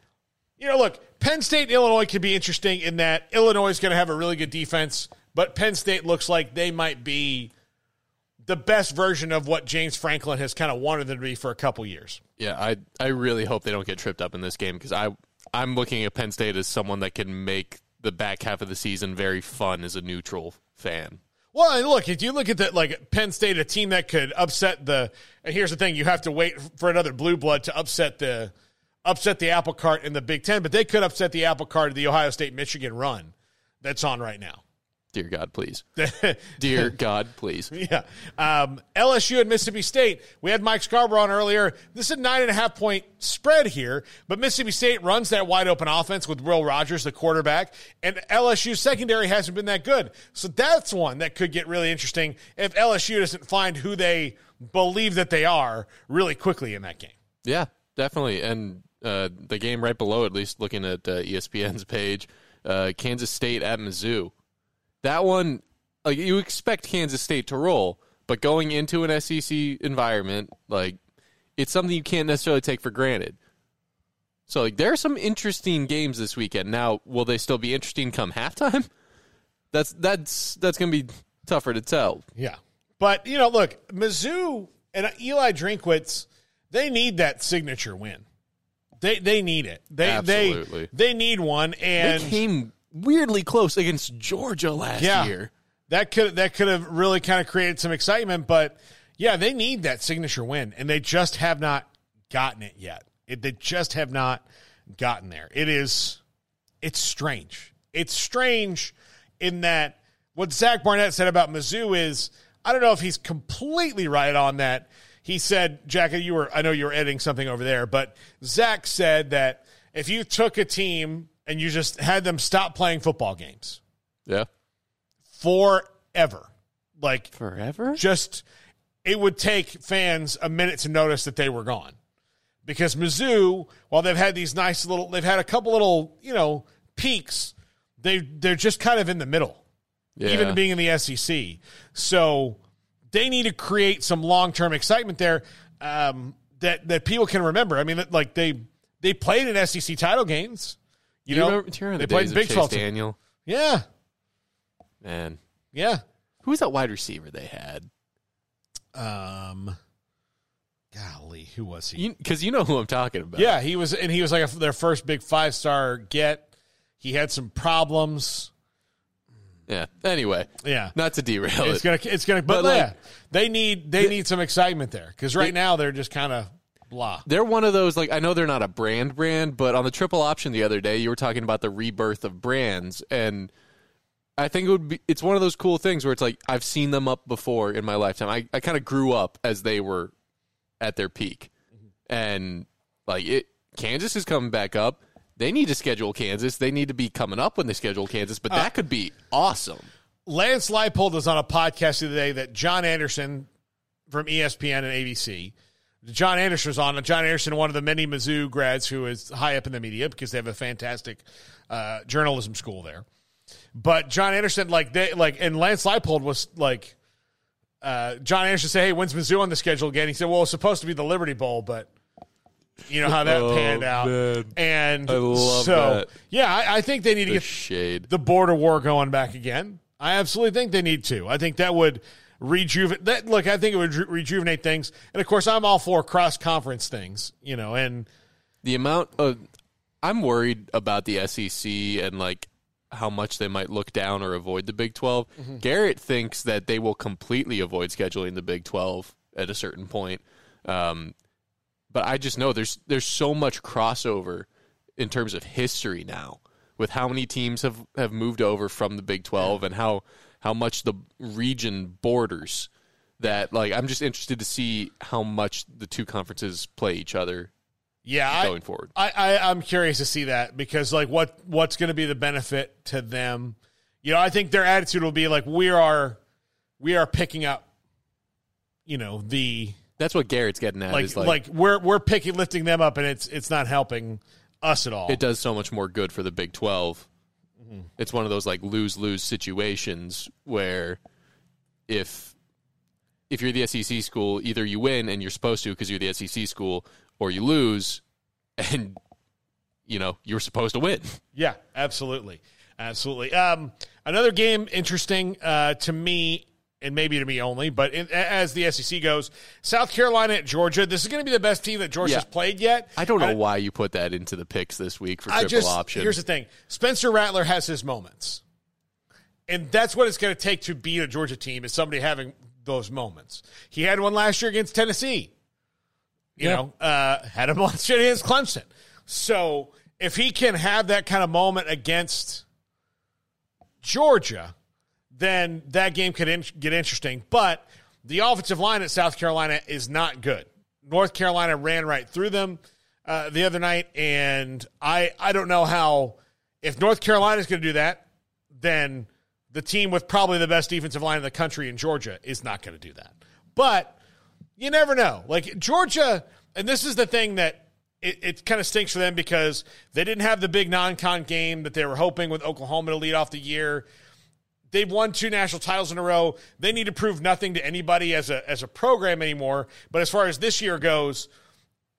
you know, look, Penn State and Illinois could be interesting in that Illinois is going to have a really good defense, but Penn State looks like they might be the best version of what James Franklin has kind of wanted them to be for a couple years. Yeah, I I really hope they don't get tripped up in this game because I I'm looking at Penn State as someone that can make the back half of the season very fun as a neutral fan. Well, and look, if you look at that, like Penn State, a team that could upset the. And here's the thing: you have to wait for another blue blood to upset the upset the apple cart in the Big Ten, but they could upset the apple cart of the Ohio State Michigan run that's on right now. Dear God, please. Dear God, please. Yeah. Um, LSU and Mississippi State. We had Mike Scarborough on earlier. This is a nine and a half point spread here, but Mississippi State runs that wide open offense with Will Rogers, the quarterback, and LSU's secondary hasn't been that good. So that's one that could get really interesting if LSU doesn't find who they believe that they are really quickly in that game. Yeah, definitely. And uh, the game right below, at least looking at uh, ESPN's page, uh, Kansas State at Mizzou. That one, like you expect Kansas State to roll, but going into an SEC environment, like it's something you can't necessarily take for granted. So like there are some interesting games this weekend. Now, will they still be interesting come halftime? That's that's that's gonna be tougher to tell. Yeah. But, you know, look, Mizzou and Eli Drinkwitz, they need that signature win. They they need it. They Absolutely. they they need one and they came weirdly close against Georgia last yeah, year. That could that could have really kind of created some excitement, but yeah, they need that signature win, and they just have not gotten it yet. It, they just have not gotten there. It is it's strange. It's strange in that what Zach Barnett said about Mizzou is I don't know if he's completely right on that. He said, Jack, you were I know you were editing something over there, but Zach said that if you took a team and you just had them stop playing football games, Yeah. forever. Like forever? Just it would take fans a minute to notice that they were gone. Because Mizzou, while they've had these nice little they've had a couple little, you know, peaks, they they're just kind of in the middle. Yeah. Even being in the SEC. So they need to create some long term excitement there um, that that people can remember. I mean, like they they played in SEC title games. You, Do you know, you remember they the played Big Chase 12. Daniel? Yeah, Man. yeah. Who was that wide receiver they had? Um, golly, who was he? Because you, know who I'm talking about. Yeah, he was, and he was like a, their first big five star get. He had some problems. Yeah. Anyway. Yeah. Not to derail It's it. gonna, it's gonna, but, But, like, yeah, they need they need some excitement there because right now they're just kind of blah. They're one of those like I know they're not a brand brand, but on the triple option the other day you were talking about the rebirth of brands and I think it would be it's one of those cool things where it's like I've seen them up before in my lifetime. I, I kind of grew up as they were at their peak. Mm-hmm. And like it Kansas is coming back up. they need to schedule Kansas. They need to be coming up when they schedule Kansas, but uh, that could be awesome. Lance Leipold was on a podcast the other day that John Anderson from ESPN and ABC. John Anderson was on. John Anderson, one of the many Mizzou grads who is high up in the media because they have a fantastic uh, journalism school there. But John Anderson, like they like, and Lance Leipold was like, uh, John Anderson said, "Hey, when's Mizzou on the schedule again?" He said, "Well, it's supposed to be the Liberty Bowl, but you know how that Oh, panned out." man. And so, that. yeah, I, I think they need to get shade. the border war going back again. I absolutely think they need to. I think that would rejuvenate. That look, I think it would re- rejuvenate things. And of course, I'm all for cross conference things. You know, and the amount of I'm worried about the SEC and like how much they might look down or avoid the Big 12. Mhm. Garrett thinks that they will completely avoid scheduling the Big 12 at a certain point. Um, but I just know there's there's so much crossover in terms of history now with how many teams have, have moved over from the Big 12 and how how much the region borders that like I'm just interested to see how much the two conferences play each other yeah, going I, forward. I, I I'm curious to see that because like what what's going to be the benefit to them? You know, I think their attitude will be like we are we are picking up. You know the That's what Garrett's getting at. like, is like like, we're we're picking lifting them up and it's it's not helping us at all. it does so much more good for the Big 12. Mhm. It's one of those like lose lose situations where if if you're the SEC school, either you win and you're supposed to because you're the SEC school, or you lose and you know you're supposed to win. Yeah, absolutely, absolutely. Um, another game interesting uh, to me, and maybe to me only, but in, as the SEC goes, South Carolina at Georgia. This is going to be the best team that Georgia's Yeah. played yet. I don't know why you put that into the picks this week for I triple just option. here's the thing: Spencer Rattler has his moments, and that's what it's going to take to beat a Georgia team is somebody having those moments. He had one last year against Tennessee. You Yeah. know, uh, had him last year against Clemson. So if he can have that kind of moment against Georgia, then that game could in- get interesting. But the offensive line at South Carolina is not good. North Carolina ran right through them uh, the other night, and I I don't know how if North Carolina is going to do that, then the team with probably the best defensive line in the country in Georgia is not going to do that. But you never know. Like Georgia, and this is the thing that it, it kind of stinks for them because they didn't have the big non-con game that they were hoping with Oklahoma to lead off the year. They've won two national titles in a row. They need to prove nothing to anybody as a as a program anymore. But as far as this year goes,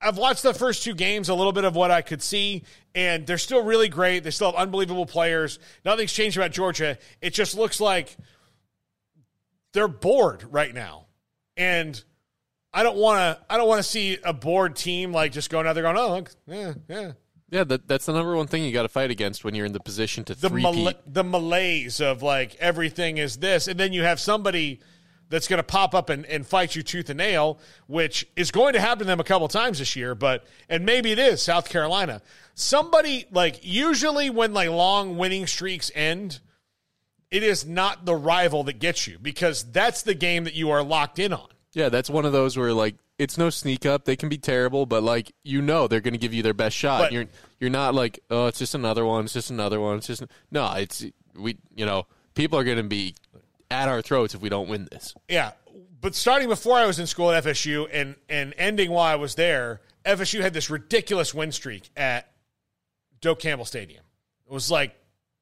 I've watched the first two games, a little bit of what I could see, and they're still really great. They still have unbelievable players. Nothing's changed about Georgia. It just looks like they're bored right now. And I don't want to I don't want to see a bored team like just going out there going, "Oh, look, yeah, yeah." Yeah, that, that's the number one thing you got to fight against when you're in the position to The mal- the malaise of like everything is this and then you have somebody that's going to pop up and, and fight you tooth and nail, which is going to happen to them a couple times this year. But and maybe it is South Carolina. Somebody like usually when like long winning streaks end, it is not the rival that gets you because that's the game that you are locked in on. Yeah, that's one of those where like it's no sneak up. They can be terrible, but like you know they're going to give you their best shot. But- you're you're not like oh it's just another one. It's just another one. It's just no. It's we you know people are going to be at our throats if we don't win this. Yeah, but starting before I was in school at FSU and and ending while I was there, FSU had this ridiculous win streak at Doak Campbell Stadium. It was like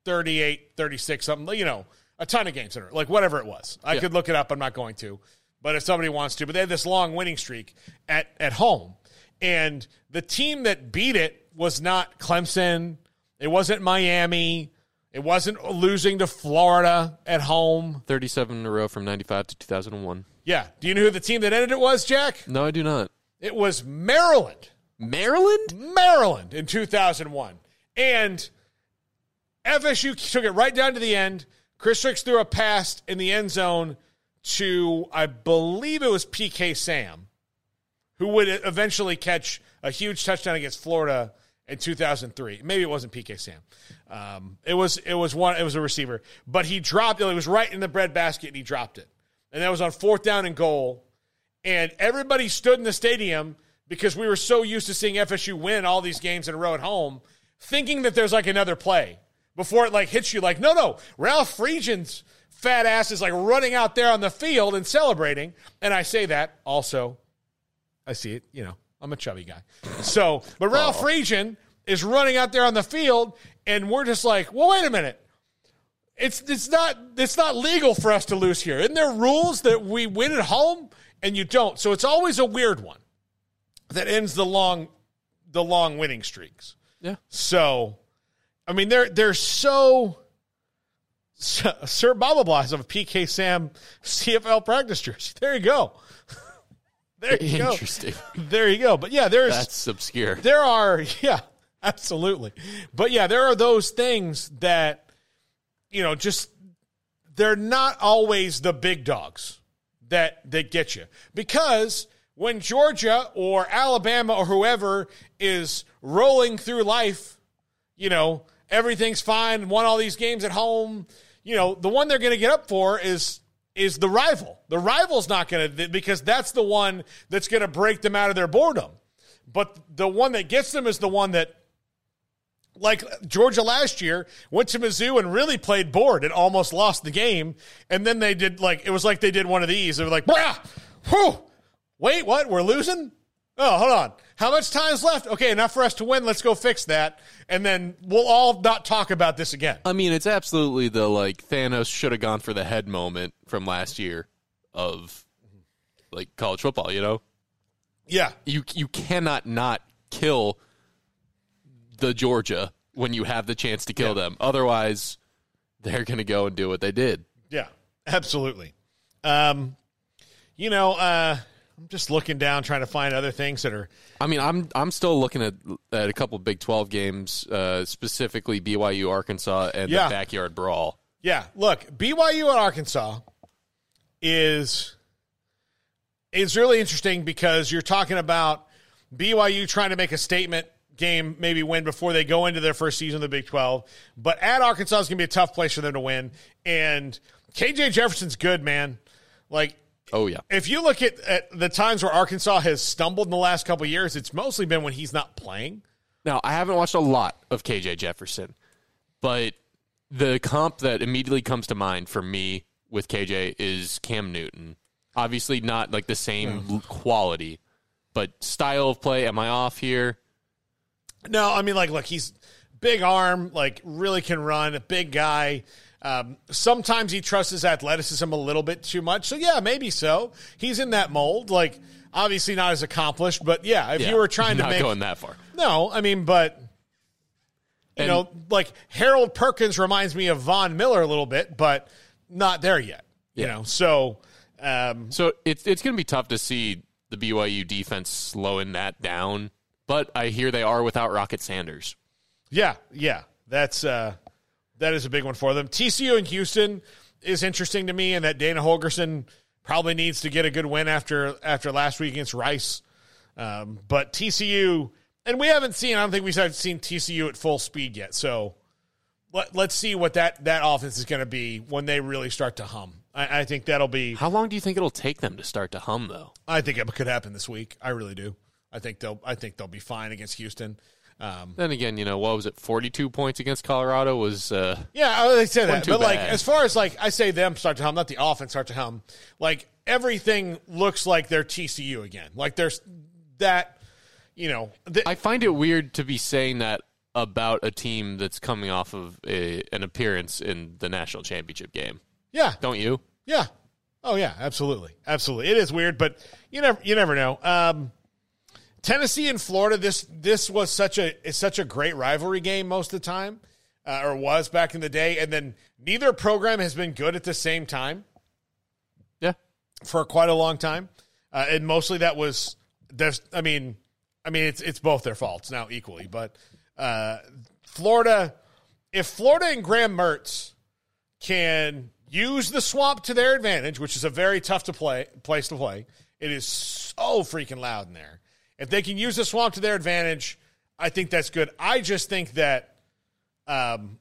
38, 36 something, you know, a ton of games in it, like whatever it was. I Yeah. could look it up, I'm not going to. But if somebody wants to, but they had this long winning streak at at home. And the team that beat it was not Clemson, it wasn't Miami, it wasn't losing to Florida at home. Thirty seven in a row from ninety five to two thousand and one. Yeah. Do you know who the team that ended it was, Jack? No, I do not. It was Maryland. Maryland? Maryland in 2001. And FSU took it right down to the end. Chris Rix threw a pass in the end zone to, I believe it was PK Sam, who would eventually catch a huge touchdown against Florida in 2003. Maybe it wasn't PK Sam. Um, it was it was one it was a receiver, but he dropped it. It was right in the bread basket and he dropped it. And that was on fourth down and goal. And everybody stood in the stadium because we were so used to seeing FSU win all these games in a row at home thinking that there's like another play before it like hits you. Like, no, no, Ralph Friedgen's fat ass is like running out there on the field and celebrating. And I say that also, I see it, you know, I'm a chubby guy. So, but Ralph Oh. Friedgen is running out there on the field, and we're just like, well, wait a minute. It's it's not it's not legal for us to lose here. Isn't there rules that we win at home and you don't? So it's always a weird one that ends the long the long winning streaks. Yeah. So, I mean, they're they're so. Sir Bobablas of a PK Sam CFL practice jersey. There you go. there you go. Interesting. There you go. But yeah, there's That's obscure. there are yeah, absolutely. But yeah, there are those things that you know, just they're not always the big dogs that that get you. Because when Georgia or Alabama or whoever is rolling through life, you know, everything's fine, won all these games at home, you know, the one they're going to get up for is is the rival. The rival's not going to because that's the one that's going to break them out of their boredom. But the one that gets them is the one that like Georgia last year went to Mizzou and really played bored and almost lost the game. And then they did like it was like they did one of these. They were like, Brah, whew, wait, what? We're losing? Oh, hold on. How much time's left? Okay, enough for us to win. Let's go fix that. And then we'll all not talk about this again. I mean, it's absolutely the like Thanos should have gone for the head moment from last year of like college football. You know, Yeah. you you cannot not kill the Georgia when you have the chance to kill them. Otherwise, they're going to go and do what they did. Yeah, absolutely. Um, you know, uh, I'm just looking down trying to find other things that are I mean, I'm I'm still looking at at a couple Big Twelve games, uh, specifically BYU, Arkansas, and Yeah. the backyard brawl. Yeah, look, BYU and Arkansas is is really interesting because you're talking about BYU trying to make a statement game, maybe win before they go into their first season of the Big 12. But at Arkansas is going to be a tough place for them to win. And KJ Jefferson's good, man. Like, Oh yeah, if you look at, at the times where Arkansas has stumbled in the last couple of years, it's mostly been when he's not playing. Now, I haven't watched a lot of KJ Jefferson, but the comp that immediately comes to mind for me with KJ is Cam Newton. Obviously, not like the same l- quality, but style of play. Am I off here? No, I mean, like, look, he's big arm, like, really can run, a big guy. Um, sometimes he trusts his athleticism a little bit too much. So, yeah, maybe so. He's in that mold. Like, obviously not as accomplished, but yeah, if Yeah, you were trying to not make. going that far. No, I mean, but. You And- know, like Harold Perkins reminds me of Von Miller a little bit, but not there yet. You know, so um, So it's it's going to be tough to see the BYU defense slowing that down. But I hear they are without Rocket Sanders. Yeah, yeah, that's uh, that is a big one for them. TCU and Houston is interesting to me, and that Dana Holgorsen probably needs to get a good win after after last week against Rice. Um, but TCU, and we haven't seen. I don't think we've seen TCU at full speed yet. So let, let's see what that that offense is going to be when they really start to hum. I, I think that'll be. How long do you think it'll take them to start to hum, though? I think it could happen this week. I really do. I think they'll. I think they'll be fine against Houston. Um, Then again, you know, what was it? Forty-two points against Colorado was. Uh, Yeah, I would say that. But like as far as like I say them start to hum, not the offense start to hum. Like everything looks like they're TCU again. Like there's that you know, th- I find it weird to be saying that about a team that's coming off of a, an appearance in the national championship game. yeah. Don't you? Yeah. Oh yeah, absolutely. Absolutely. It is weird, but you never you never know. Um Tennessee and Florida this this was such a it's such a great rivalry game most of the time. Uh, or was back in the day and then neither program has been good at the same time. Yeah. For quite a long time. Uh, and mostly that was there's I mean I mean it's it's both their faults now equally, but uh Florida if Florida and Graham Mertz can use the swamp to their advantage, which is a very tough to play place to play. It is so freaking loud in there. If they can use the swamp to their advantage, I think that's good. I just think that um,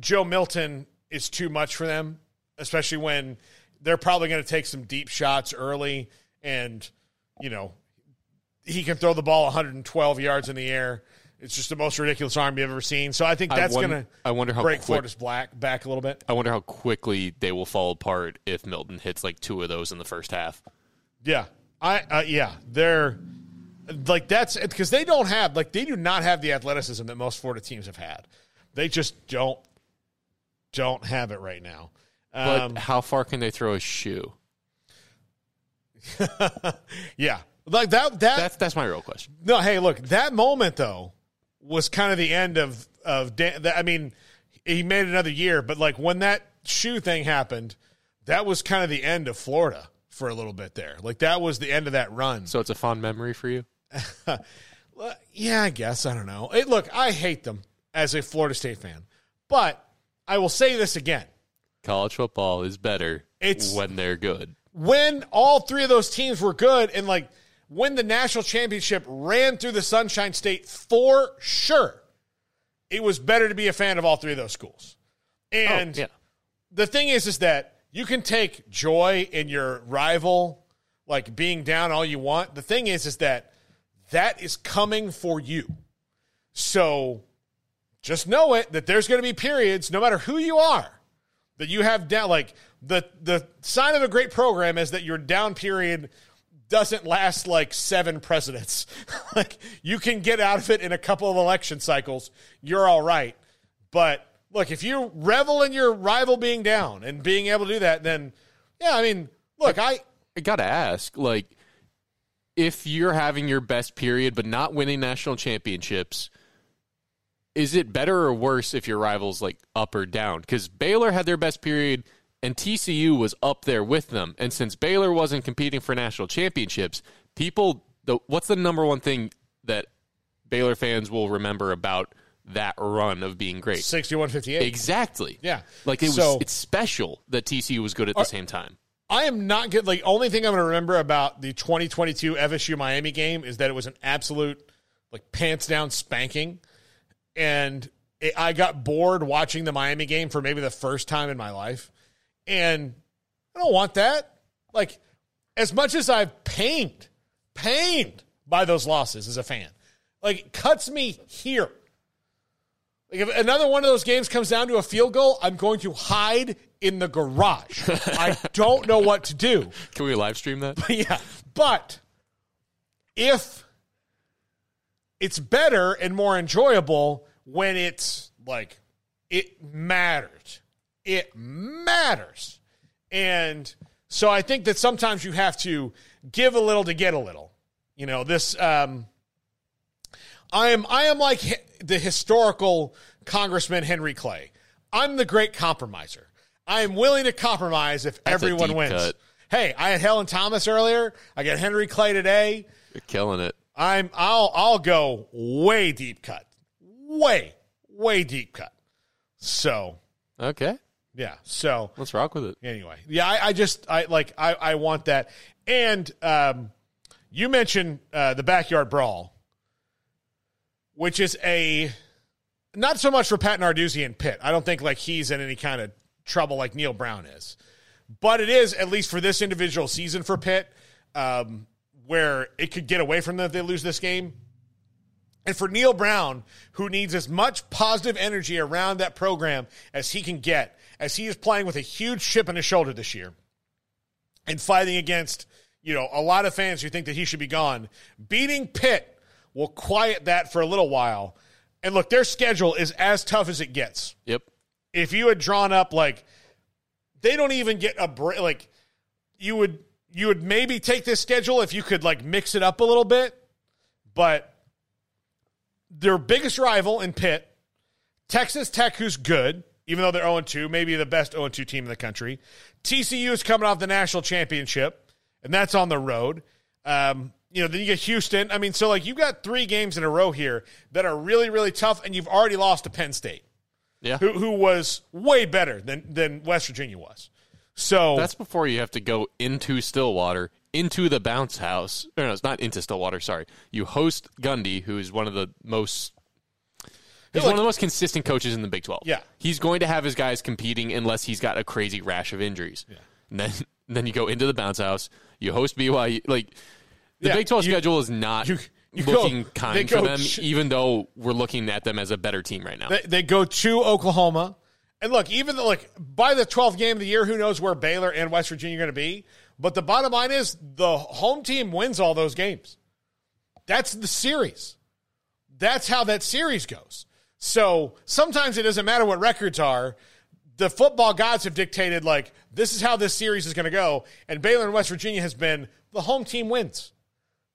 Joe Milton is too much for them, especially when they're probably going to take some deep shots early, and you know he can throw the ball 112 yards in the air. It's just the most ridiculous arm you've ever seen. So I think that's going to I wonder how break quick- Florida's black back a little bit. I wonder how quickly they will fall apart if Milton hits like two of those in the first half. Yeah, I uh, yeah they're like that's because they don't have like they do not have the athleticism that most Florida teams have had. They just don't don't have it right now. But Um, how far can they throw a shoe? yeah, like that. That That's that's my real question. No, hey, look, that moment though was kind of the end of of. Dan, that- I mean, he made another year, but like when that shoe thing happened, that was kind of the end of Florida for a little bit there. Like that was the end of that run. So it's a fond memory for you. Yeah, I guess I don't know. Hey, look, I hate them as a Florida State fan, but I will say this again: College football is better It's- when they're good. when all three of those teams were good and like when the national championship ran through the Sunshine State for sure, it was better to be a fan of all three of those schools. And Oh, yeah. the thing is, is that you can take joy in your rival, like being down all you want. The thing is, is that that is coming for you. So just know it that there's going to be periods, no matter who you are, that you have down. Like the the sign of a great program is that your down period doesn't last like seven presidents. like you can get out of it in a couple of election cycles. You're all right. But look, if you revel in your rival being down and being able to do that, then yeah, I mean, look, I I gotta ask, like, if you're having your best period but not winning national championships, is it better or worse if your rivals like up or down? Because Baylor had their best period and TCU was up there with them, and since Baylor wasn't competing for national championships, people, the what's the number one thing that Baylor fans will remember about that run of being great? 61-58. Exactly. Yeah. Like it was. So- it's special that TCU was good at the Are- same time. I am not good. Like, only thing I'm going to remember about the 2022 FSU Miami game is that it was an absolute, like, pants down spanking. And it, I got bored watching the Miami game for maybe the first time in my life. And I don't want that. Like, as much as I've pained, pained by those losses as a fan, like, it cuts me here. Like if another one of those games comes down to a field goal, I'm going to hide in the garage. I don't know what to do. Can we live stream that? yeah. But if it's better and more enjoyable when it's like it matters. It matters. And so I think that sometimes you have to give a little to get a little. You know, this um I am I am like the historical Congressman Henry Clay. I'm the great compromiser. I am willing to compromise if That's everyone wins. cut. Hey, I had Helen Thomas earlier. I got Henry Clay today. You're killing it. I'm I'll I'll go way deep cut. Way, way deep cut. So Okay. yeah. So let's rock with it. Anyway, yeah, I, I just I like I I want that. And um, you mentioned uh, the backyard brawl, which is a not so much for Pat Narduzzi and Pitt. I don't think like he's in any kind of trouble like Neal Brown is, but it is at least for this individual season for Pitt, um, where it could get away from them if they lose this game. And for Neal Brown, who needs as much positive energy around that program as he can get, as he is playing with a huge chip on his shoulder this year and fighting against, you know, a lot of fans who think that he should be gone, beating Pitt will quiet that for a little while. And look, their schedule is as tough as it gets. Yep. If you had drawn up like they don't even get a break like you would you would maybe take this schedule if you could like mix it up a little bit, but their biggest rival in Pitt, Texas Tech, who's good, even though they're 0 2, maybe the best 0 2 team in the country. TCU is coming off the national championship, and that's on the road. Um, you know, then you get Houston. I mean, so like you've got three games in a row here that are really, really tough, and you've already lost to Penn State. Yeah. Who, who was way better than, than West Virginia was. So That's before you have to go into Stillwater, into the bounce house. No, no, it's not into Stillwater. Sorry, you host Gundy, who is one of the most. He's Yeah, one of the most consistent coaches in the Big Twelve. Yeah. he's going to have his guys competing unless he's got a crazy rash of injuries. Yeah. And then, then you go into the bounce house. You host BYU. Like the Yeah, Big Twelve you- schedule is not You go- looking they kind for them, ch- even though we're looking at them as a better team right now. They, they go to Oklahoma. And look, even though, like, by the 12th game of the year, who knows where Baylor and West Virginia are going to be. But the bottom line is the home team wins all those games. That's the series. That's how that series goes. So sometimes it doesn't matter what records are. The football gods have dictated, like, this is how this series is going to go. And Baylor and West Virginia has been the home team wins.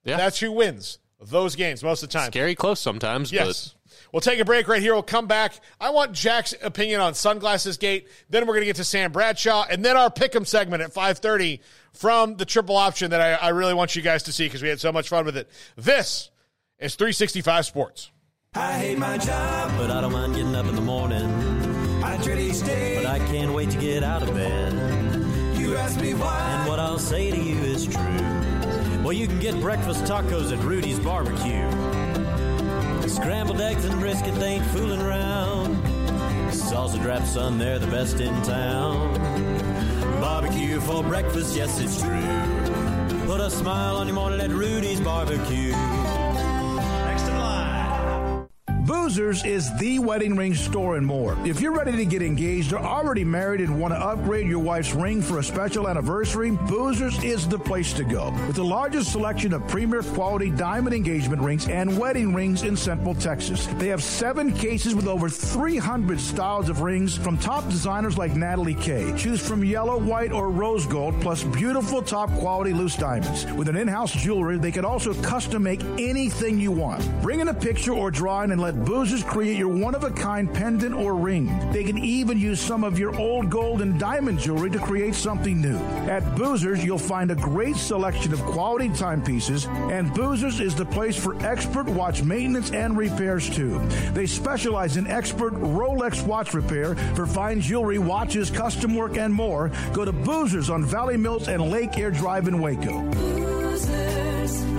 Yeah. That's who wins those games most of the time. Scary close sometimes, Yes. We'll take a break right here. We'll come back. I want Jack's opinion on Sunglasses Gate. Then we're going to get to Sam Bradshaw, and then our Pick'em segment at 5.30 from the triple option that I, I really want you guys to see because we had so much fun with it. This is 365 Sports. I hate my job, but I don't mind getting up in the morning. I dread each day, but I can't wait to get out of bed. You ask me why, and what I'll say to you is true. Well, you can get breakfast tacos at Rudy's Barbecue. Scrambled eggs and brisket, they ain't fooling around. Salsa drap, son, they're the best in town. Barbecue for breakfast, yes, it's true. Put a smile on your morning at Rudy's Barbecue. In. Boozers is the wedding ring store and more. If you're ready to get engaged or already married and want to upgrade your wife's ring for a special anniversary, Boozers is the place to go. With the largest selection of premier quality diamond engagement rings and wedding rings in Central Texas. They have seven cases with over 300 styles of rings from top designers like Natalie Kay. Choose from yellow, white, or rose gold, plus beautiful top quality loose diamonds. With an in-house jewelry, they can also custom make anything you want. Bring in a picture or drawing and let Boozers create your one-of-a-kind pendant or ring. They can even use some of your old gold and diamond jewelry to create something new. At Boozers, you'll find a great selection of quality timepieces, and Boozers is the place for expert watch maintenance and repairs too. They specialize in expert Rolex watch repair for fine jewelry, watches, custom work, and more. Go to Boozers on Valley Mills and Lake Air Drive in Waco. the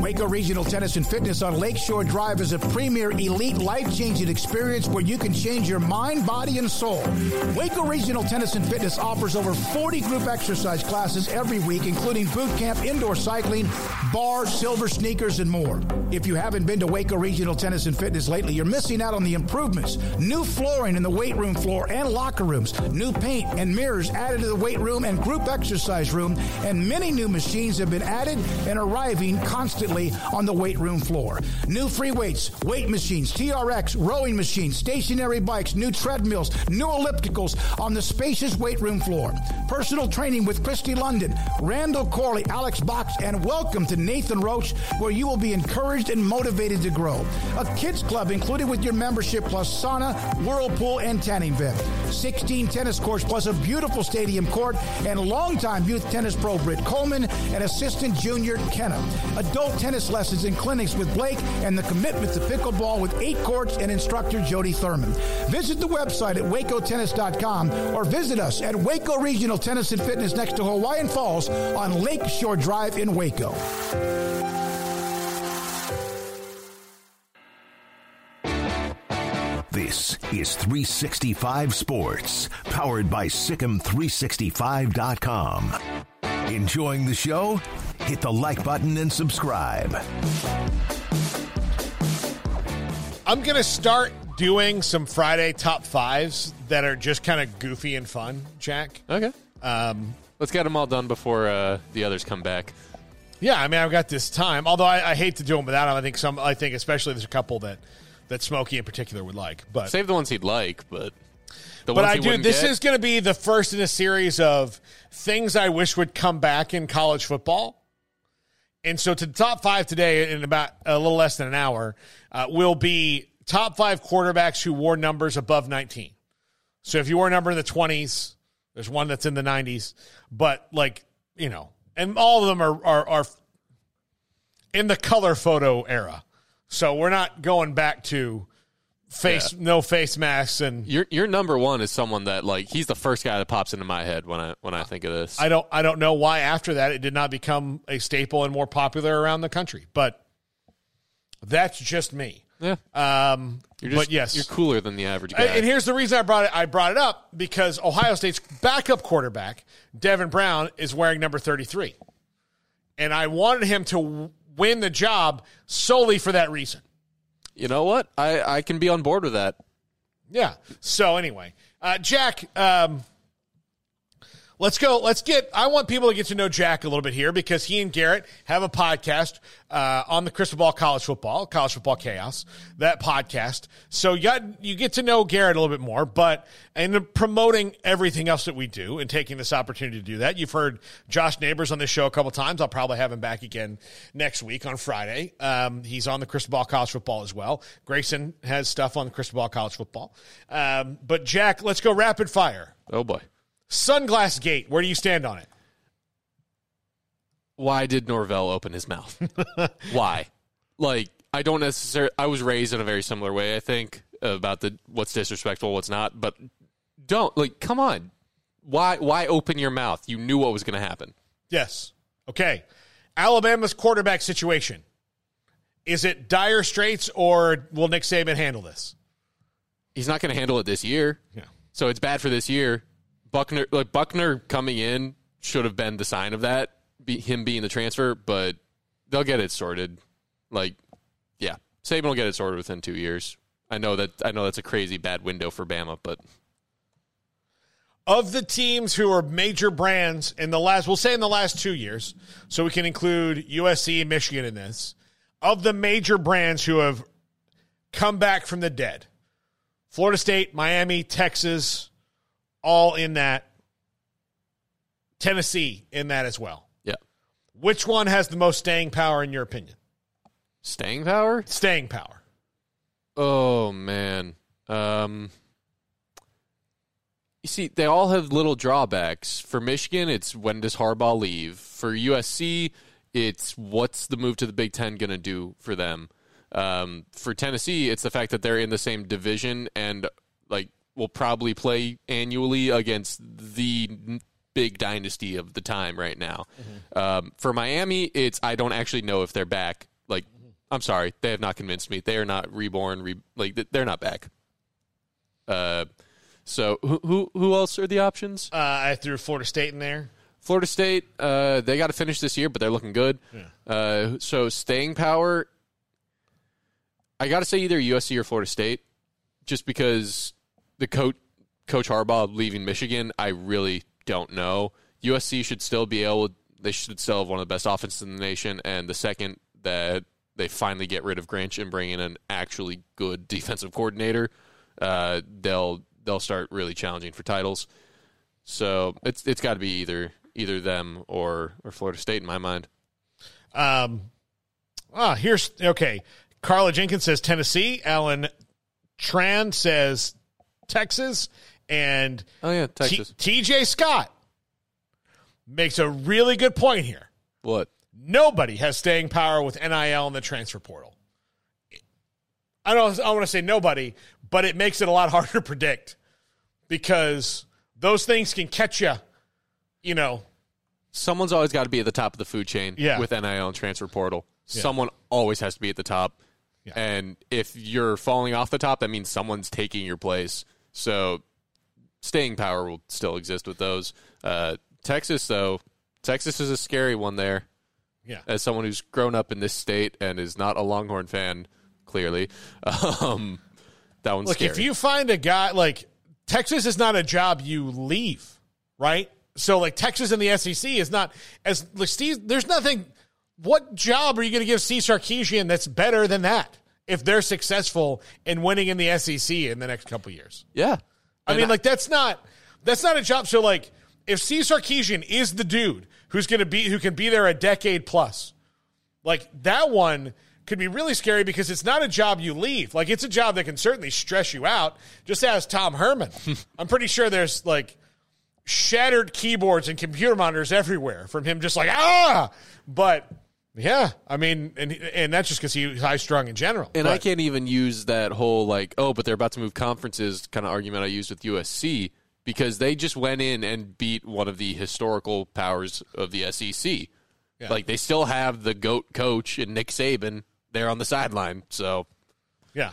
Waco Regional Tennis and Fitness on Lakeshore Drive is a premier elite life changing experience where you can change your mind, body, and soul. Waco Regional Tennis and Fitness offers over 40 group exercise classes every week, including boot camp, indoor cycling, bar, silver sneakers, and more. If you haven't been to Waco Regional Tennis and Fitness lately, you're missing out on the improvements. New flooring in the weight room floor and locker rooms, new paint and mirrors added to the weight room and group exercise room, and many new machines have been added and arriving constantly on the weight room floor. New free weights, weight machines, TRX, rowing machines, stationary bikes, new treadmills, new ellipticals on the spacious weight room floor. Personal training with Christy London, Randall Corley, Alex Box, and welcome to Nathan Roach, where you will be encouraged and motivated to grow. A kids club included with your membership plus sauna, whirlpool, and tanning bed. 16 tennis courts plus a beautiful stadium court and longtime youth tennis pro Britt Coleman and assistant junior Kenna. Adult tennis lessons and clinics with Blake and the commitment to pickleball with eight courts and instructor Jody Thurman. Visit the website at wacotennis.com or visit us at Waco Regional Tennis and Fitness next to Hawaiian Falls on Lakeshore Drive in Waco. This is 365 Sports, powered by SicEm365.com. Enjoying the show? Hit the like button and subscribe. I'm going to start doing some Friday top fives that are just kind of goofy and fun, Jack. Okay. Um, Let's get them all done before uh, the others come back. Yeah, I mean, I've got this time. Although I, I hate to do them without them. I think some. I think especially there's a couple that that Smokey in particular would like. But Save the ones he'd like, but the but ones I he do. wouldn't This get- is going to be the first in a series of things I wish would come back in college football. And so to the top five today in about a little less than an hour uh, will be top five quarterbacks who wore numbers above 19. So if you wore a number in the 20s, There's one that's in the 90s, but like you know, and all of them are are, are in the color photo era. So we're not going back to face Yeah. no face masks and Your your number one is someone that like he's the first guy that pops into my head when I when I think of this. I don't I don't know why after that it did not become a staple and more popular around the country, but that's just me. Yeah. Um, You're just, but yes, you're cooler than the average guy. And, here's the reason I brought it. I brought it up because Ohio State's backup quarterback Devin Brown is wearing number 33, and I wanted him to win the job solely for that reason. You know what? I I can be on board with that. Yeah. So anyway, uh, Jack, um, let's go. Let's get. I want people to get to know Jack a little bit here because he and Garrett have a podcast uh, on the Crystal Ball College Football, College Football Chaos, that podcast. So you got you get to know Garrett a little bit more, but and promoting everything else that we do and taking this opportunity to do that. You've heard Josh Neighbors on this show a couple times. I'll probably have him back again next week on Friday. Um, he's on the Crystal Ball College Football as well. Grayson has stuff on the Crystal Ball College Football. Um, but Jack, let's go rapid fire. Oh boy. Sunglass Gate. Where do you stand on it? Why did Norvell open his mouth? Why? Like I don't necessarily. I was raised in a very similar way. I think about the what's disrespectful, what's not. But don't like. Come on. Why? Why open your mouth? You knew what was going to happen. Yes. Okay. Alabama's quarterback situation. Is it dire straits or will Nick Saban handle this? He's not going to handle it this year. Yeah. So it's bad for this year. Buchner, like Buchner coming in, should have been the sign of that. Be, him being the transfer, but they'll get it sorted. Like, yeah, Saban will get it sorted within two years. I know that. I know that's a crazy bad window for Bama, but Of the teams who are major brands in the last, we'll say in the last two years, so we can include USC and Michigan in this, of the major brands who have come back from the dead, Florida State, Miami, Texas, all in that. Tennessee in that as well. yeah, Which one has the most staying power in your opinion? staying power. Staying power. Oh man. Um You see, they all have little drawbacks. For Michigan, it's when does Harbaugh leave? For USC, it's what's the move to the Big Ten going to do for them? Um, for Tennessee, it's the fact that they're in the same division and like will probably play annually against the big dynasty of the time right now. Um, for Miami, it's I don't actually know if they're back. Like, I'm sorry, they have not convinced me. They are not reborn. Re- like they're not back. Uh, so who who who else are the options? Uh, I threw Florida State in there. Florida State, uh, they got to finish this year, but they're looking good. Uh, so staying power, I got to say either USC or Florida State, just because the coach Coach Harbaugh leaving Michigan, I really don't know. USC should still be able. They should still have one of the best offenses in the nation, and the second that they finally get rid of Grinch and bring in an actually good defensive coordinator, uh, they'll they'll start really challenging for titles. So it's it's got to be either either them or or Florida State in my mind. Um, ah, here's okay. Carla Jenkins says Tennessee. Alan Tran says Texas, and oh yeah, Texas. T.J. Scott makes a really good point here. What? Nobody has staying power with NIL and the transfer portal. I don't. I want to say nobody, but it makes it a lot harder to predict because those things can catch you. You know, Someone's always got to be at the top of the food chain Yeah. with NIL and transfer portal. Yeah. Someone always has to be at the top. And if you're falling off the top, that means someone's taking your place. So staying power will still exist with those. Uh, Texas, though, Texas is a scary one there. Yeah. As someone who's grown up in this state and is not a Longhorn fan, clearly, um, that one's Look, scary. if you find a guy like Texas is not a job you leave, right? So like Texas in the SEC is not as like Steve. There's nothing. What job are you going to give Steve Sarkisian that's better than that if they're successful in winning in the SEC in the next couple years? yeah. I And mean, like that's not that's not a job. So like, if C Sarkisian is the dude who's going to be who can be there a decade plus, like that one could be really scary because it's not a job you leave. Like it's a job that can certainly stress you out. Just ask Tom Herman. I'm pretty sure there's like shattered keyboards and computer monitors everywhere from him just like ah but yeah i mean and and that's just because he's high strung in general And But- I can't even use that whole like, oh, but they're about to move conferences kind of argument I used with USC because they just went in and beat one of the historical powers of the SEC. Yeah. Like they still have the goat coach and Nick Saban there on the sideline. So Yeah.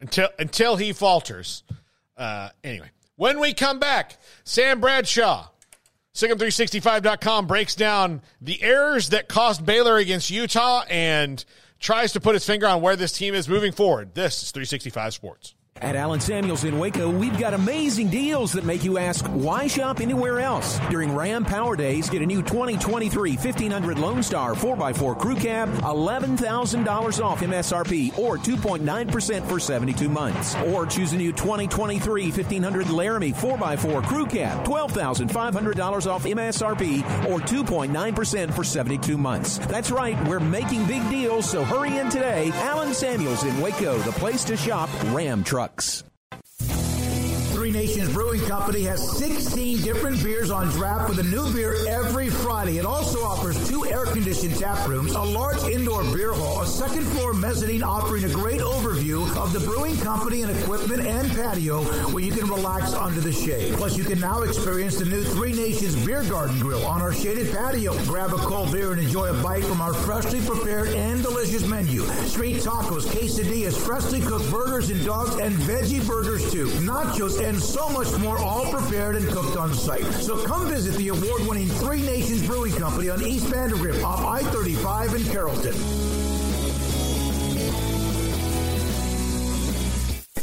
Until until he falters. Uh, anyway, when we come back, Sam Bradshaw, SicEm365.com breaks down the errors that cost Baylor against Utah and tries to put his finger on where this team is moving forward. This is 365 Sports. At Allen Samuels in Waco, we've got amazing deals that make you ask, why shop anywhere else? During Ram Power Days, get a new 2023 1500 Lone Star 4x4 Crew Cab, $11,000 off MSRP or 2.9% for 72 months. Or choose a new 2023 1500 Laramie 4x4 Crew Cab, $12,500 off MSRP or 2.9% for 72 months. That's right, we're making big deals, so hurry in today. Allen Samuels in Waco, the place to shop Ram trucks. Three Nations Brewing Company has 16 different beers on draft with a new beer every Friday. It also offers two air-conditioned tap rooms, a large indoor beer hall, a second floor mezzanine offering a great overview of the brewing company and equipment and patio where you can relax under the shade. Plus, you can now experience the new Three Nations Beer Garden Grill on our shaded patio. Grab a cold beer and enjoy a bite from our freshly prepared and delicious menu. Street tacos, quesadillas, freshly cooked burgers and dogs, and veggie burgers too. Nachos and so much more, all prepared and cooked on site. So come visit the award-winning Three Nations Brewing Company on East Vandergrift off I-35 in Carrollton.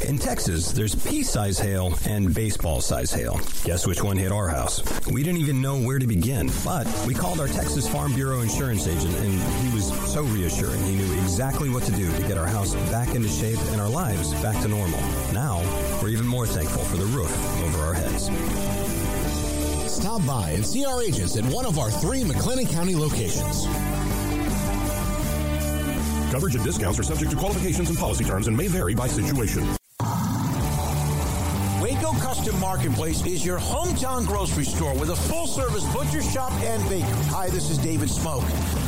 In Texas, there's pea-size hail and baseball-size hail. Guess which one hit our house? We didn't even know where to begin, but we called our Texas Farm Bureau insurance agent, and he was so reassuring. He knew exactly what to do to get our house back into shape and our lives back to normal. Now, we're even more thankful for the roof over our heads. Stop by and see our agents at one of our three McLennan County locations. Coverage and discounts are subject to qualifications and policy terms and may vary by situation. Waco Custom Marketplace is your hometown grocery store with a full service butcher shop and bakery. Hi, this is David Smoke.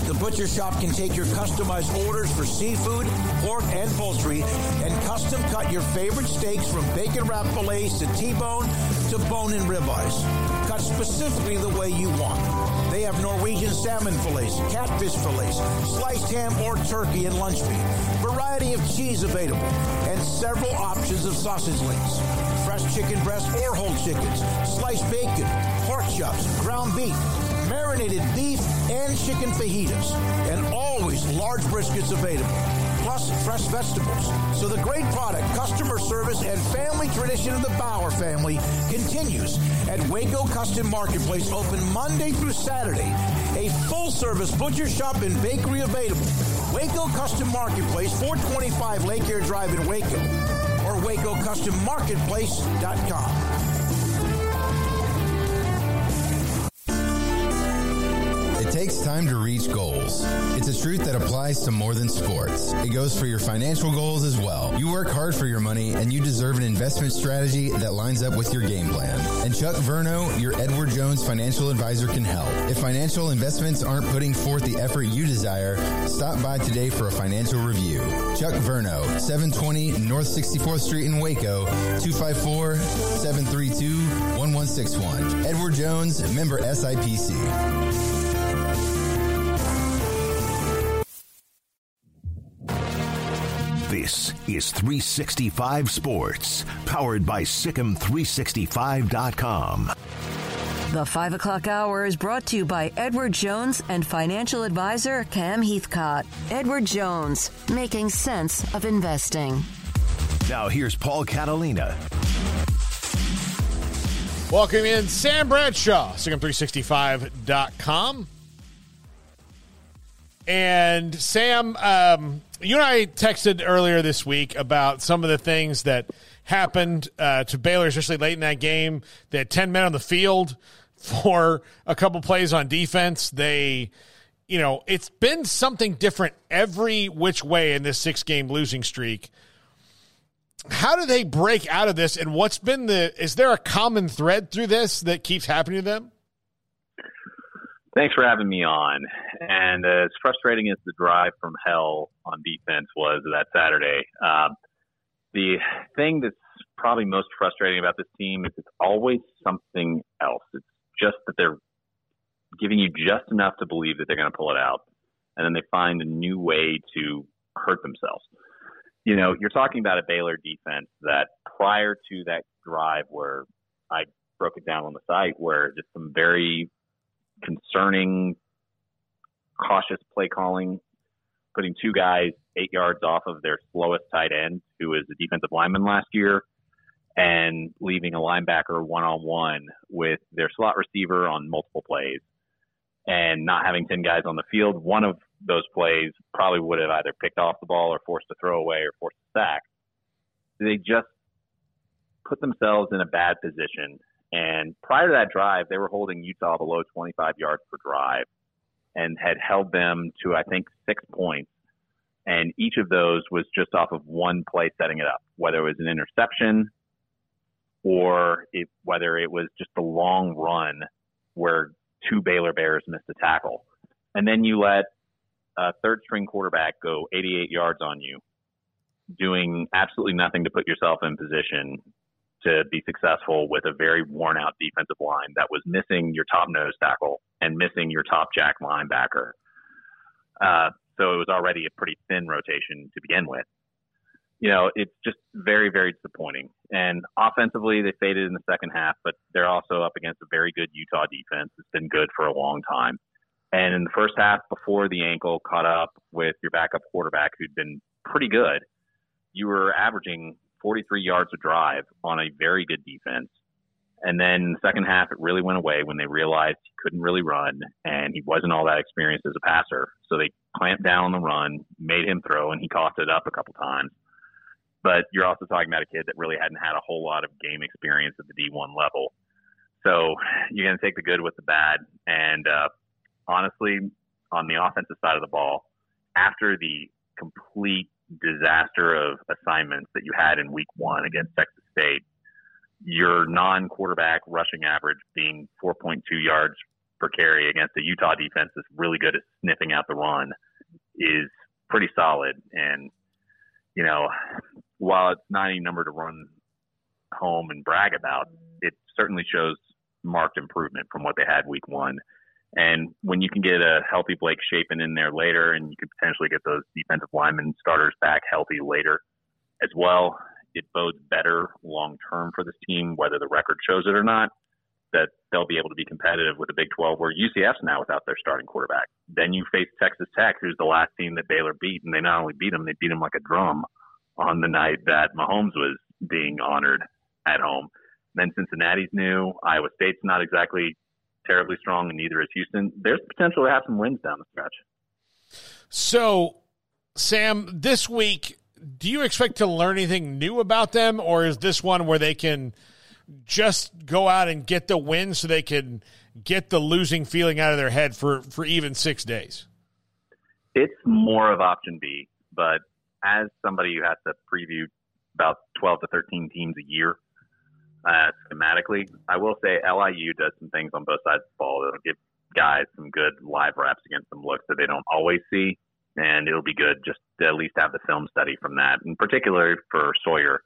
The butcher shop can take your customized orders for seafood, pork, and poultry and custom cut your favorite steaks from bacon wrap fillets to T-bone to bone and ribeyes. Cut specifically the way you want. They have Norwegian salmon fillets, catfish fillets, sliced ham or turkey and lunch meat, variety of cheese available, and several options of sausage links. Chicken breast or whole chickens, sliced bacon, pork chops, ground beef, marinated beef, and chicken fajitas, and always large briskets available. Plus fresh vegetables. So the great product, customer service, and family tradition of the Bauer family continues at Waco Custom Marketplace, open Monday through Saturday. A full service butcher shop and bakery available. Waco Custom Marketplace, 425 Lake Air Drive in Waco, or WacoCustomMarketplace.com. takes time to reach goals. It's a truth that applies to more than sports. It goes for your financial goals as well. You work hard for your money and you deserve an investment strategy that lines up with your game plan. And Chuck Verno, your Edward Jones financial advisor can help. If financial investments aren't putting forth the effort you desire, stop by today for a financial review. Chuck Verno, 720 North 64th Street in Waco, 254-732-1161. Edward Jones, member SIPC. This is 365 Sports, powered by SicEm365.com. The 5 o'clock hour is brought to you by Edward Jones and financial advisor Cam Heathcott. Edward Jones, making sense of investing. Now here's Paul Catalina. Welcome in Sam Bradshaw, SicEm365.com. And Sam, um, you and I texted earlier this week about some of the things that happened uh, to Baylor, especially late in that game. They had 10 men on the field for a couple plays on defense. They, you know, it's been something different every which way in this six game losing streak. how do they break out of this? And what's been the? Is there a common thread through this that keeps happening to them? Thanks for having me on. And as frustrating as the drive from hell on defense was that Saturday, um, the thing that's probably most frustrating about this team is it's always something else. It's just that they're giving you just enough to believe that they're going to pull it out, and then they find a new way to hurt themselves. You know, you're talking about a Baylor defense that prior to that drive where I broke it down on the site, where just some very concerning, cautious play calling, putting two guys eight yards off of their slowest tight end, who was a defensive lineman last year, and leaving a linebacker one on one with their slot receiver on multiple plays, and not having 10 guys on the field. One of those plays probably would have either picked off the ball or forced a throwaway or forced a sack. They just put themselves in a bad position and prior to that drive, they were holding Utah below 25 yards per drive and had held them to, I think, six points. And each of those was just off of one play setting it up, whether it was an interception or it, whether it was just a long run where two Baylor Bears missed a tackle. And then you let a third string quarterback go 88 yards on you, doing absolutely nothing to put yourself in position to be successful with a very worn out defensive line that was missing your top nose tackle and missing your top jack linebacker. Uh, so it was already a pretty thin rotation to begin with. You know, it's just very, very disappointing. And offensively, they faded in the second half, but they're also up against a very good Utah defense. It's been good for a long time. And in the first half, before the ankle caught up with your backup quarterback, who'd been pretty good, you were averaging 43 yards a drive on a very good defense. And then the second half, it really went away when they realized he couldn't really run and he wasn't all that experienced as a passer. So they clamped down on the run, made him throw, and he coughed it up a couple times. But you're also talking about a kid that really hadn't had a whole lot of game experience at the D1 level. So you're going to take the good with the bad. And uh, honestly, on the offensive side of the ball, after the complete disaster of assignments that you had in week one against Texas State, your non quarterback rushing average being 4.2 yards per carry against a Utah defense that's really good at sniffing out the run is pretty solid. And, you know, while it's not any number to run home and brag about, it certainly shows marked improvement from what they had week one. And when you can get a healthy Blake Shapen in there later, and you could potentially get those defensive lineman starters back healthy later as well, it bodes better long term for this team, whether the record shows it or not, that they'll be able to be competitive with the Big 12, where UCF's now without their starting quarterback. Then you face Texas Tech, who's the last team that Baylor beat, and they not only beat them, they beat them like a drum on the night that Mahomes was being honored at home. Then Cincinnati's new. Iowa State's not exactly terribly strong, and neither is Houston. There's potential to have some wins down the stretch. So, Sam, this week, do you expect to learn anything new about them, or is this one where they can just go out and get the win so they can get the losing feeling out of their head for, for even six days? It's more of option B, but as somebody who has to preview about 12 to 13 teams a year, uh, schematically. I will say LIU does some things on both sides of the ball that'll give guys some good live reps against some looks that they don't always see. And it'll be good just to at least have the film study from that. In particular for Sawyer,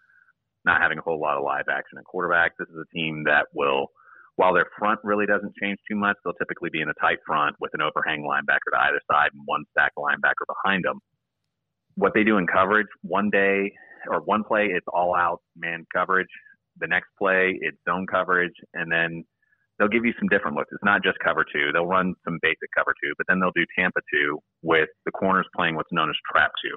not having a whole lot of live action at quarterback. This is a team that will, while their front really doesn't change too much, they'll typically be in a tight front with an overhang linebacker to either side and one stack linebacker behind them. What they do in coverage, one day or one play, it's all out man coverage the next play, it's zone coverage, and then they'll give you some different looks. It's not just cover two. They'll run some basic cover two, but then they'll do Tampa two with the corners playing what's known as trap two,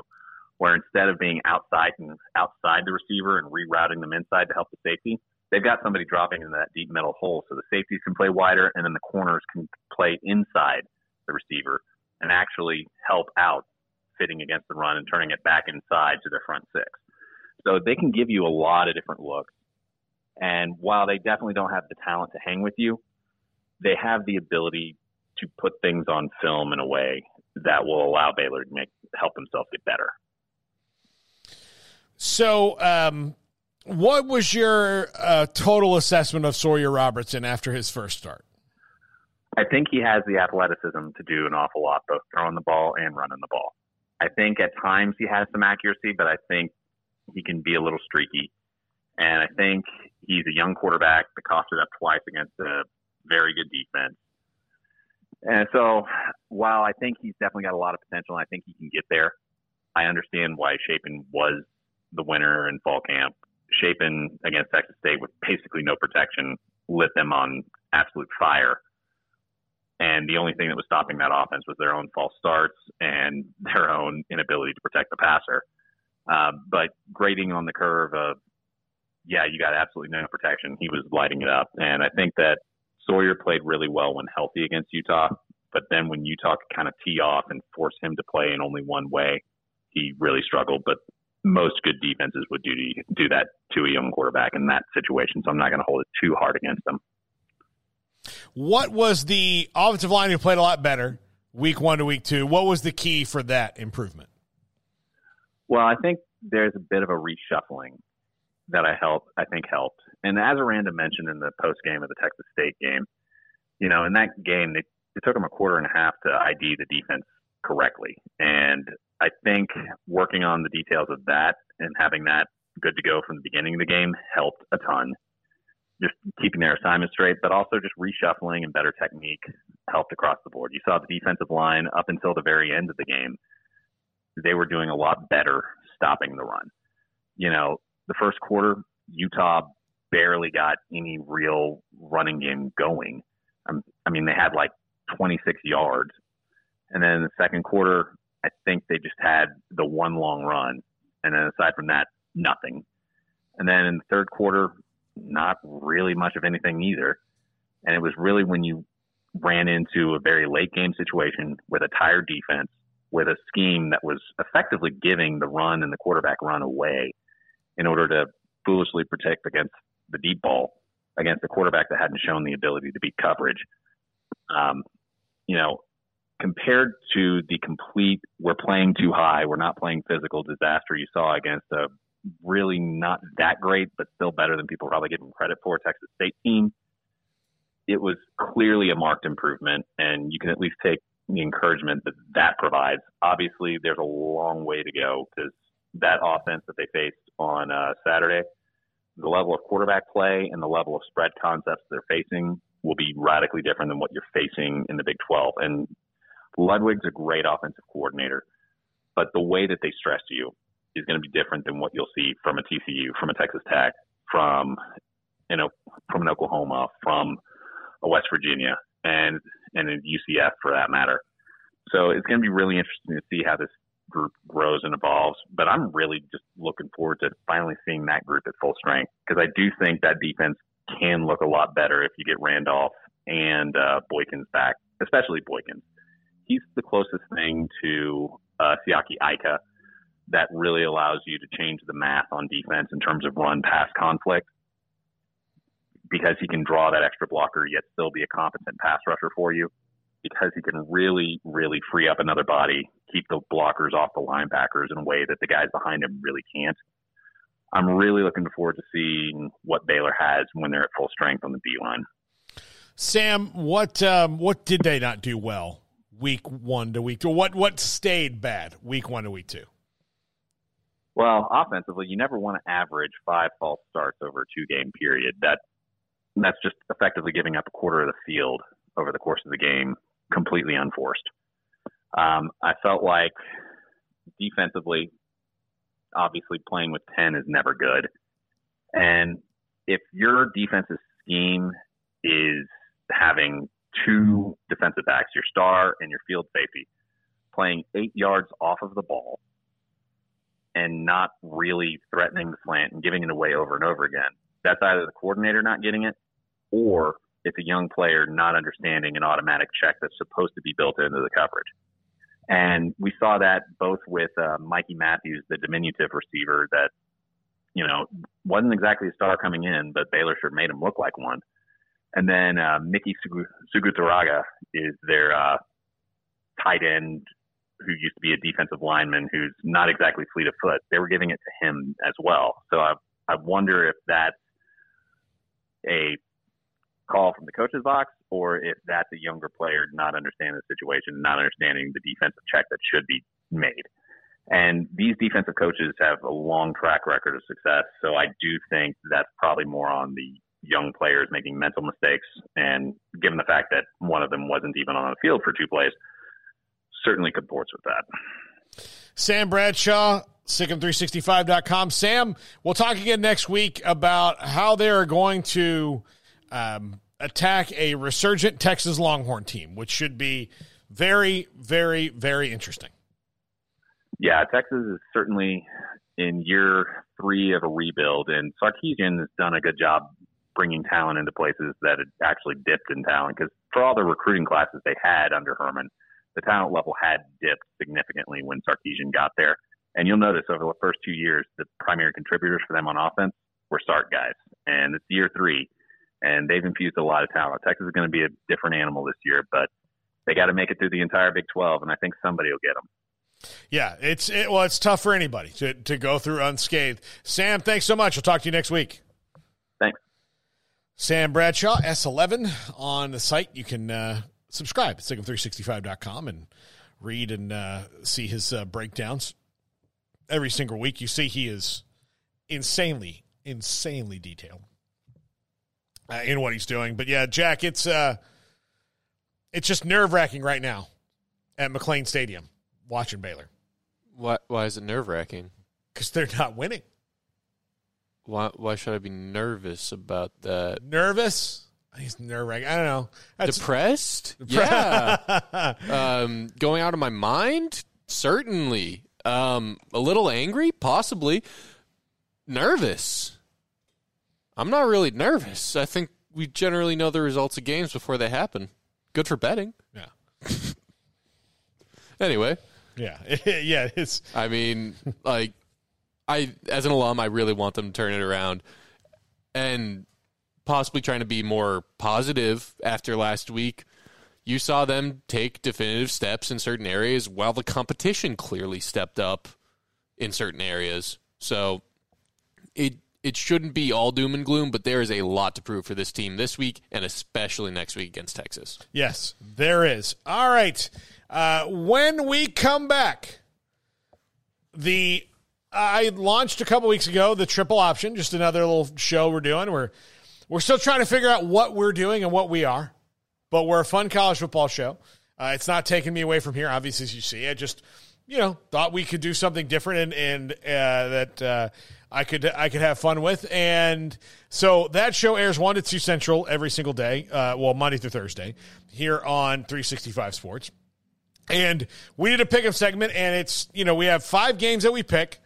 where instead of being outside and outside the receiver and rerouting them inside to help the safety, they've got somebody dropping into that deep middle hole so the safeties can play wider and then the corners can play inside the receiver and actually help out fitting against the run and turning it back inside to their front six. So they can give you a lot of different looks. And while they definitely don't have the talent to hang with you, they have the ability to put things on film in a way that will allow Baylor to make help themselves get better. So, um, what was your uh, total assessment of Sawyer Robertson after his first start? I think he has the athleticism to do an awful lot, both throwing the ball and running the ball. I think at times he has some accuracy, but I think he can be a little streaky. And I think he's a young quarterback that costed up twice against a very good defense. And so while I think he's definitely got a lot of potential, and I think he can get there, I understand why Shapen was the winner in fall camp. Shapen against Texas State with basically no protection lit them on absolute fire. And the only thing that was stopping that offense was their own false starts and their own inability to protect the passer. Uh, but grading on the curve of, yeah, you got absolutely no protection. He was lighting it up. And I think that Sawyer played really well when healthy against Utah. But then when Utah could kind of tee off and force him to play in only one way, he really struggled. But most good defenses would do do that to a young quarterback in that situation. So I'm not going to hold it too hard against them. What was the offensive line who played a lot better week one to week two? What was the key for that improvement? Well, I think there's a bit of a reshuffling that I helped. I think helped. And as Aranda mentioned in the post game of the Texas State game, you know, in that game, it, took them a quarter and a half to ID the defense correctly. And I think working on the details of that and having that good to go from the beginning of the game helped a ton. Just keeping their assignment straight, but also just reshuffling and better technique helped across the board. You saw the defensive line up until the very end of the game. They were doing a lot better stopping the run. You know, the first quarter, Utah barely got any real running game going. Um, I mean, they had like 26 yards. And then the second quarter, I think they just had the one long run. And then aside from that, nothing. And then in the third quarter, not really much of anything either. And it was really when you ran into a very late game situation with a tired defense, with a scheme that was effectively giving the run and the quarterback run away in order to foolishly protect against the deep ball against a quarterback that hadn't shown the ability to beat coverage. Um, you know, compared to the complete, we're playing too high, we're not playing physical disaster you saw against a really not that great, but still better than people probably give them credit for Texas State team. It was clearly a marked improvement, and you can at least take the encouragement that that provides. Obviously, there's a long way to go because that offense that they faced on uh, Saturday, the level of quarterback play and the level of spread concepts they're facing will be radically different than what you're facing in the Big 12. And Ludwig's a great offensive coordinator, but the way that they stress you is going to be different than what you'll see from a TCU, from a Texas Tech, from you know, from an Oklahoma, from a West Virginia, and and a UCF for that matter. So it's going to be really interesting to see how this group grows and evolves. But I'm really just looking forward to finally seeing that group at full strength because I do think that defense can look a lot better if you get Randolph and uh, Boykins back, especially Boykins. He's the closest thing to uh, Siaki Ika that really allows you to change the math on defense in terms of run pass conflict because he can draw that extra blocker yet still be a competent pass rusher for you because he can really, really free up another body, keep the blockers off the linebackers in a way that the guys behind him really can't. I'm really looking forward to seeing what Baylor has when they're at full strength on the D line. Sam, what um, what did they not do well week one to week two? What what stayed bad week one to week two? Well, offensively, you never want to average five false starts over a two game period. That that's just effectively giving up a quarter of the field over the course of the game, completely unforced. Um, I felt like defensively, obviously playing with 10 is never good. And if your defensive scheme is having two defensive backs, your star and your field safety, playing eight yards off of the ball and not really threatening the slant and giving it away over and over again, that's either the coordinator not getting it or it's a young player not understanding an automatic check that's supposed to be built into the coverage. And we saw that both with uh, Mikey Matthews, the diminutive receiver that, you know, wasn't exactly a star coming in, but Baylor sure made him look like one. And then uh, Miki Suguturaga is their uh, tight end who used to be a defensive lineman who's not exactly fleet of foot. They were giving it to him as well. So I I wonder if that's a call from the coach's box or if that's a younger player not understanding the situation, not understanding the defensive check that should be made. And these defensive coaches have a long track record of success. So I do think that's probably more on the young players making mental mistakes. And given the fact that one of them wasn't even on the field for two plays, certainly comports with that. Sam Bradshaw, SicEm365.com. Sam, we'll talk again next week about how they are going to um, attack a resurgent Texas Longhorn team, which should be very, very, very interesting. Yeah, Texas is certainly in year three of a rebuild, and Sarkisian has done a good job bringing talent into places that had actually dipped in talent. Because for all the recruiting classes they had under Herman, the talent level had dipped significantly when Sarkisian got there. And you'll notice over the first two years, the primary contributors for them on offense were Sark guys. And it's year three, and they've infused a lot of talent. Texas is going to be a different animal this year, but they got to make it through the entire Big 12, and I think somebody will get them. Yeah, it's it, well, it's tough for anybody to to go through unscathed. Sam, thanks so much. We'll talk to you next week. Thanks. Sam Bradshaw, S11 on the site. You can uh, subscribe at SicEm365.com and read and uh, see his uh, breakdowns every single week. You see he is insanely, insanely detailed uh, in what he's doing. But yeah, Jack, it's uh, it's just nerve wracking right now at McLane Stadium watching Baylor Why, why is it nerve wracking? because they're not winning. Why, why should I be nervous about that? Nervous? He's nerve wracking. I don't know. That's- Depressed? Yeah. um, going out of my mind? Certainly. Um, a little angry? Possibly. Nervous? I'm not really nervous. I think we generally know the results of games before they happen. Good for betting. Yeah. Anyway. Yeah. yeah. It's. I mean, like, I as an alum, I really want them to turn it around, and possibly trying to be more positive after last week. You saw them take definitive steps in certain areas, while the competition clearly stepped up in certain areas. So it it shouldn't be all doom and gloom, but there is a lot to prove for this team this week, and especially next week against Texas. Yes, there is. All right. Uh, when we come back, the I launched a couple weeks ago the triple option, just another little show we're doing. We're we're still trying to figure out what we're doing and what we are, but we're a fun college football show. Uh, it's not taking me away from here, obviously, as you see. I just you know thought we could do something different and and uh, that uh, I could I could have fun with. And so that show airs one to two central every single day, uh, well Monday through Thursday here on 365 Sports. And we did a pickup segment, and it's you know we have five games that we pick,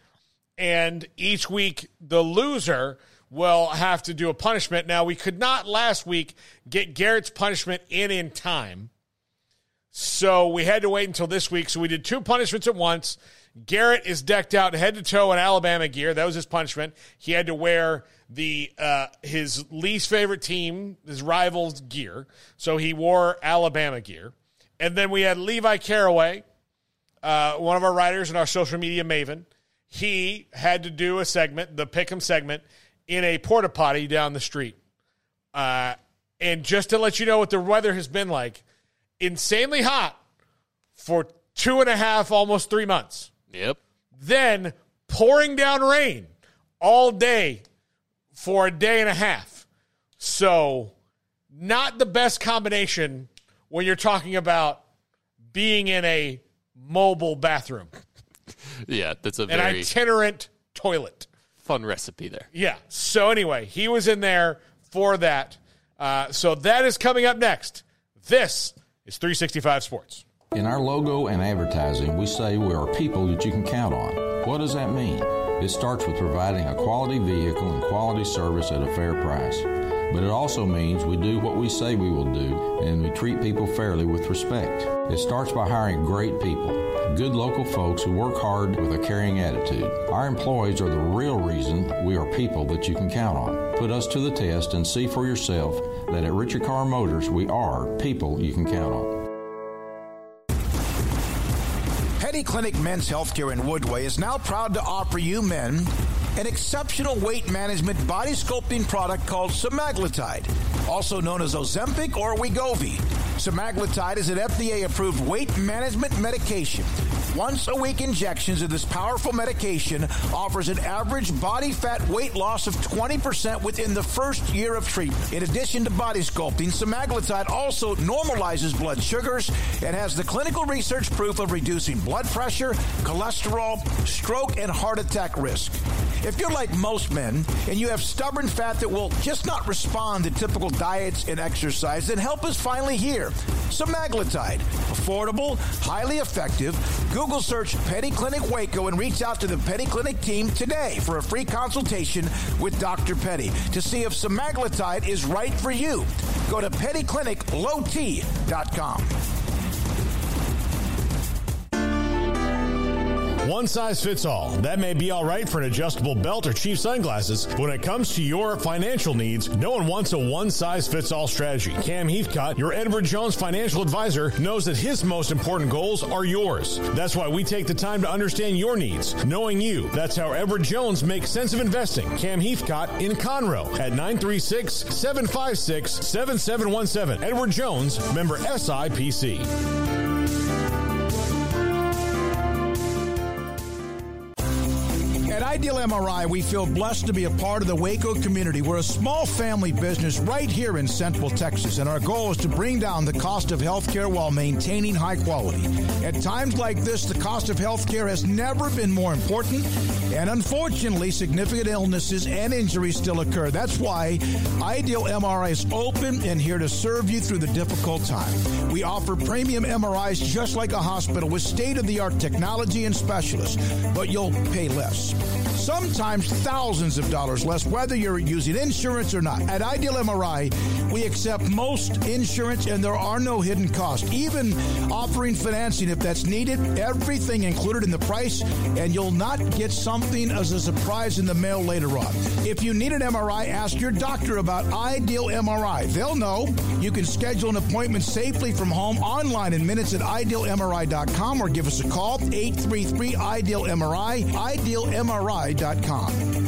and each week the loser will have to do a punishment. Now we could not last week get Garrett's punishment in in time, so we had to wait until this week. So we did two punishments at once. Garrett is decked out head to toe in Alabama gear. That was his punishment. He had to wear the uh, his least favorite team, his rival's gear. So he wore Alabama gear. And then we had Levi Caraway, uh, one of our writers and our social media maven. He had to do a segment, the Pick'em segment, in a porta potty down the street. Uh, and just to let you know what the weather has been like, insanely hot for two and a half, almost three months. Yep. Then pouring down rain all day for a day and a half. So, not the best combination when you're talking about being in a mobile bathroom, Yeah, that's a an very itinerant toilet. fun recipe there. Yeah. So anyway, he was in there for that. Uh, so that is coming up next. This is 365 Sports. In our logo and advertising, we say we are people that you can count on. What does that mean? It starts with providing a quality vehicle and quality service at a fair price. But it also means we do what we say we will do and we treat people fairly with respect. It starts by hiring great people, good local folks who work hard with a caring attitude. Our employees are the real reason we are people that you can count on. Put us to the test and see for yourself that at Richard Car Motors we are people you can count on. Petty Clinic Men's Healthcare in Woodway is now proud to offer you men an exceptional weight management body sculpting product called semaglutide, also known as Ozempic or Wegovy. Semaglutide is an FDA approved weight management medication. Once a week injections of this powerful medication offers an average body fat weight loss of 20% within the first year of treatment. In addition to body sculpting, semaglutide also normalizes blood sugars and has the clinical research proof of reducing blood pressure, cholesterol, stroke, and heart attack risk. If you're like most men and you have stubborn fat that will just not respond to typical diets and exercise, then help is finally here. Semaglutide, affordable, highly effective. Google search Petty Clinic Waco and reach out to the Petty Clinic team today for a free consultation with Dr. Petty to see if semaglutide is right for you. Go to pettycliniclowt.com. One size fits all. That may be all right for an adjustable belt or cheap sunglasses. But when it comes to your financial needs, no one wants a one size fits all strategy. Cam Heathcott, your Edward Jones financial advisor, knows that his most important goals are yours. That's why we take the time to understand your needs, knowing you. That's how Edward Jones makes sense of investing. Cam Heathcott in Conroe at 936 756 7717. Edward Jones, member SIPC. Ideal MRI, we feel blessed to be a part of the Waco community. We're a small family business right here in Central Texas, and our goal is to bring down the cost of healthcare while maintaining high quality. At times like this, the cost of healthcare has never been more important, and unfortunately, significant illnesses and injuries still occur. That's why Ideal MRI is open and here to serve you through the difficult time. We offer premium MRIs just like a hospital with state of the art technology and specialists, but you'll pay less. Sometimes thousands of dollars less, whether you're using insurance or not. At Ideal MRI, we accept most insurance and there are no hidden costs. Even offering financing if that's needed, everything included in the price, and you'll not get something as a surprise in the mail later on. If you need an MRI, ask your doctor about Ideal MRI. They'll know. You can schedule an appointment safely from home online in minutes at idealmri.com or give us a call 833 idealmri idealmri.com.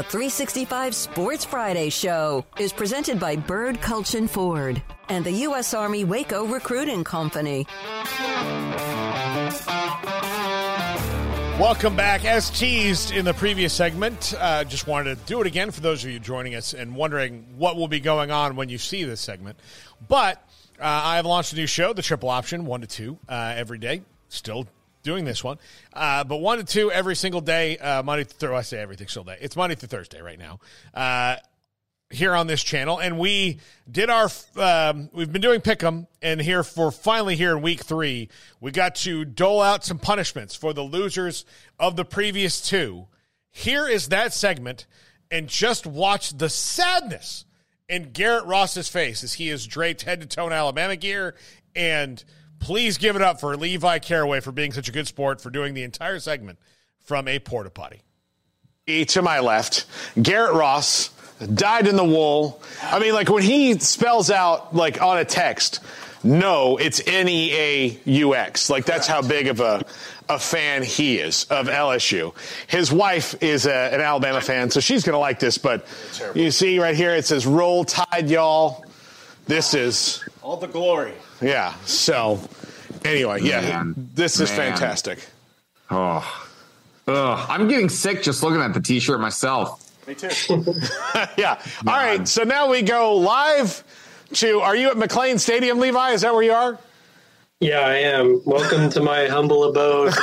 The 365 Sports Friday Show is presented by Bird Kultgen Ford and the U.S. Army Waco Recruiting Company. Welcome back. As teased in the previous segment, uh, just wanted to do it again for those of you joining us and wondering what will be going on when you see this segment. But uh, I have launched a new show, The Triple Option, 1 to 2, uh, every day. Still doing this one. Uh, but 1 to 2 every single day, uh, Monday through Thursday. I say everything single day. It's Monday through Thursday right now. Uh, here on this channel, and we did our. Um, we've been doing pick'em, and here for finally here in week three, we got to dole out some punishments for the losers of the previous two. Here is that segment, and just watch the sadness in Garrett Ross's face as he is draped head to toe in Alabama gear. And please give it up for Levi Caraway for being such a good sport for doing the entire segment from a porta potty. To my left, Garrett Ross died in the wool. I mean, like when he spells out like on a text, no, it's N E A U X. Like that's how big of a a fan he is of LSU. His wife is a, an Alabama fan, so she's going to like this. But you see right here, it says "Roll Tide, y'all." This is all the glory. Yeah. So anyway, yeah, Man. this is Man. fantastic. Oh, Ugh. I'm getting sick just looking at the T-shirt myself. Me too. yeah. All right. So now we go live to. Are you at McLane Stadium, Levi? Is that where you are? Yeah, I am. Welcome to my humble abode.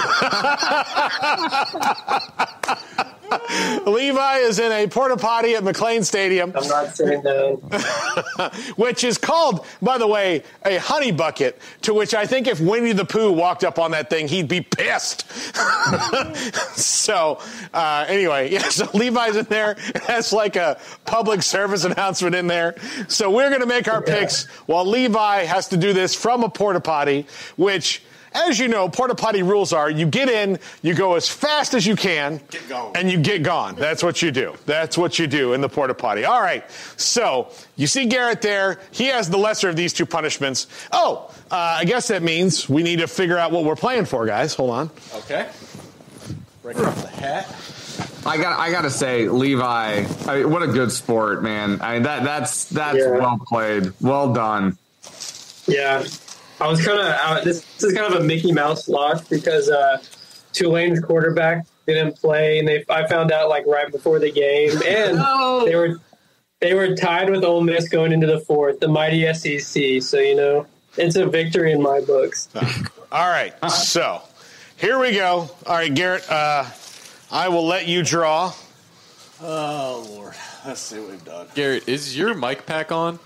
Levi is in a porta potty at McLane Stadium. I'm not sitting down. which is called, by the way, a honey bucket, to which I think if Winnie the Pooh walked up on that thing, he'd be pissed. so, uh, anyway, yeah, so Levi's in there. That's like a public service announcement in there. So, we're going to make our picks while Levi has to do this from a porta potty, which as you know, porta potty rules are you get in, you go as fast as you can, and you get gone. That's what you do. That's what you do in the porta potty. All right. So you see Garrett there. He has the lesser of these two punishments. Oh, uh, I guess that means we need to figure out what we're playing for, guys. Hold on. Okay. Breaking off the hat. I got I got to say, Levi, I mean, what a good sport, man. I mean that that's that's Yeah. well played, well done. Yeah, I was kind of this, this is kind of a Mickey Mouse loss because uh, Tulane's quarterback didn't play, and they I found out like right before the game, and they were they were tied with Ole Miss going into the fourth, the mighty SEC. So you know, it's a victory in my books. All right. So here we go. All right, Garrett, uh, I will let you draw. Oh Lord, let's see what we've done. Garrett, is your mic pack on?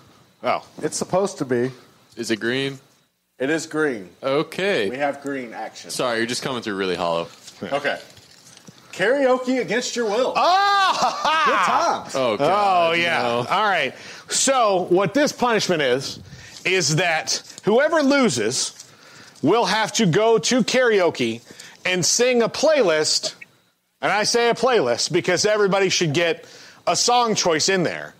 Oh, it's supposed to be. Is it green? It is green. Okay. We have green action. Sorry, you're just coming through really hollow. Okay. Karaoke against your will. Oh, good times. Oh, oh yeah. All right. So what this punishment is is that whoever loses will have to go to karaoke and sing a playlist. And I say a playlist because everybody should get a song choice in there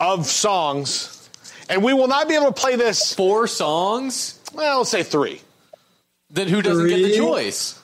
of songs. And we will not be able to play this four songs. Well, let's say three. Then who doesn't get the choice?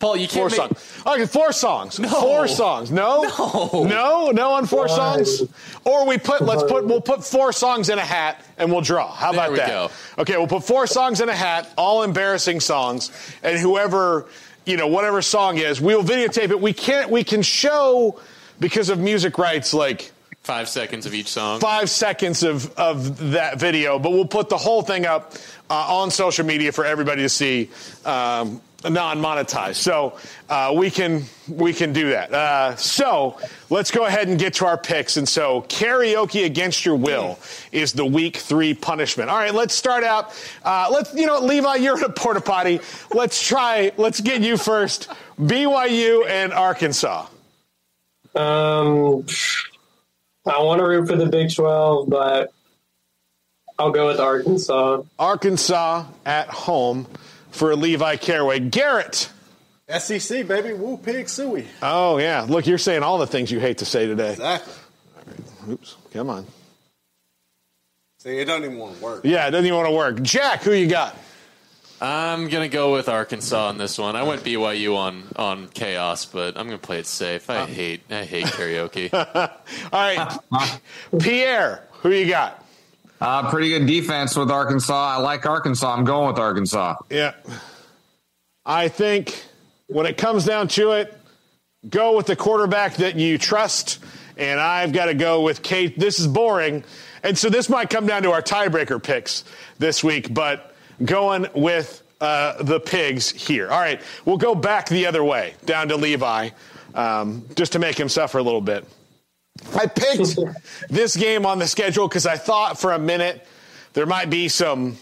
Paul, you can't make- songs. Okay, four songs. No. Four songs. No. No. No. No on four Why? songs. Or we put. Let's put. We'll put four songs in a hat and we'll draw. How There about we that? go. Okay, we'll put four songs in a hat, all embarrassing songs, and whoever you know, whatever song is, we'll videotape it. We can't. We can show because of music rights, like Five seconds of each song. five seconds of, of that video, but we'll put the whole thing up uh, on social media for everybody to see, um, non-monetized. So uh, we can we can do that. Uh, so let's go ahead and get to our picks. And so karaoke against your will is the week three punishment. All right, let's start out. Uh, let's you know, Levi, you're in a porta potty. Let's try. Let's get you first. BYU and Arkansas. Um, I want to root for the Big Twelve, but I'll go with Arkansas. Arkansas at home for Levi Caraway. Garrett. SEC baby, woo pig suey. Oh yeah, look, you're saying all the things you hate to say today. Exactly. Oops, come on. See, it doesn't even want to work. Yeah, it doesn't even want to work. Jack, who you got? I'm gonna go with Arkansas on this one. I went BYU on on chaos, but I'm gonna play it safe. I hate I hate karaoke. all right, Pierre, who you got? Uh, pretty good defense with Arkansas. I like Arkansas. I'm going with Arkansas. Yeah. I think when it comes down to it, go with the quarterback that you trust, and I've got to go with Kate. This is boring, and so this might come down to our tiebreaker picks this week, but going with uh, the pigs here. All right, we'll go back the other way, down to Levi, um, just to make him suffer a little bit. I picked this game on the schedule because I thought for a minute there might be some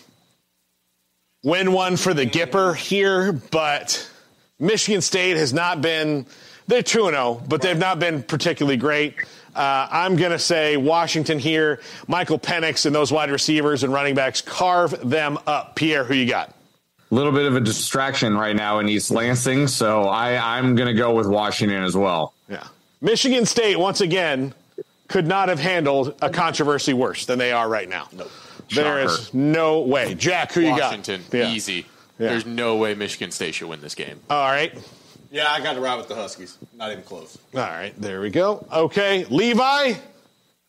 win one for the Gipper here, but Michigan State has not been, they're 2 0, but they've not been particularly great. Uh, I'm going to say Washington here. Michael Penix and those wide receivers and running backs carve them up. Pierre, who you got? A little bit of a distraction right now in East Lansing, so I, I'm going to go with Washington as well. Yeah. Michigan State, once again, could not have handled a controversy worse than they are right now. No. There is no way. Jack, who you Washington, got? Yeah. easy. Yeah. There's no way Michigan State should win this game. All right. Yeah, I got to ride with the Huskies. Not even close. All right. There we go. Okay. Levi?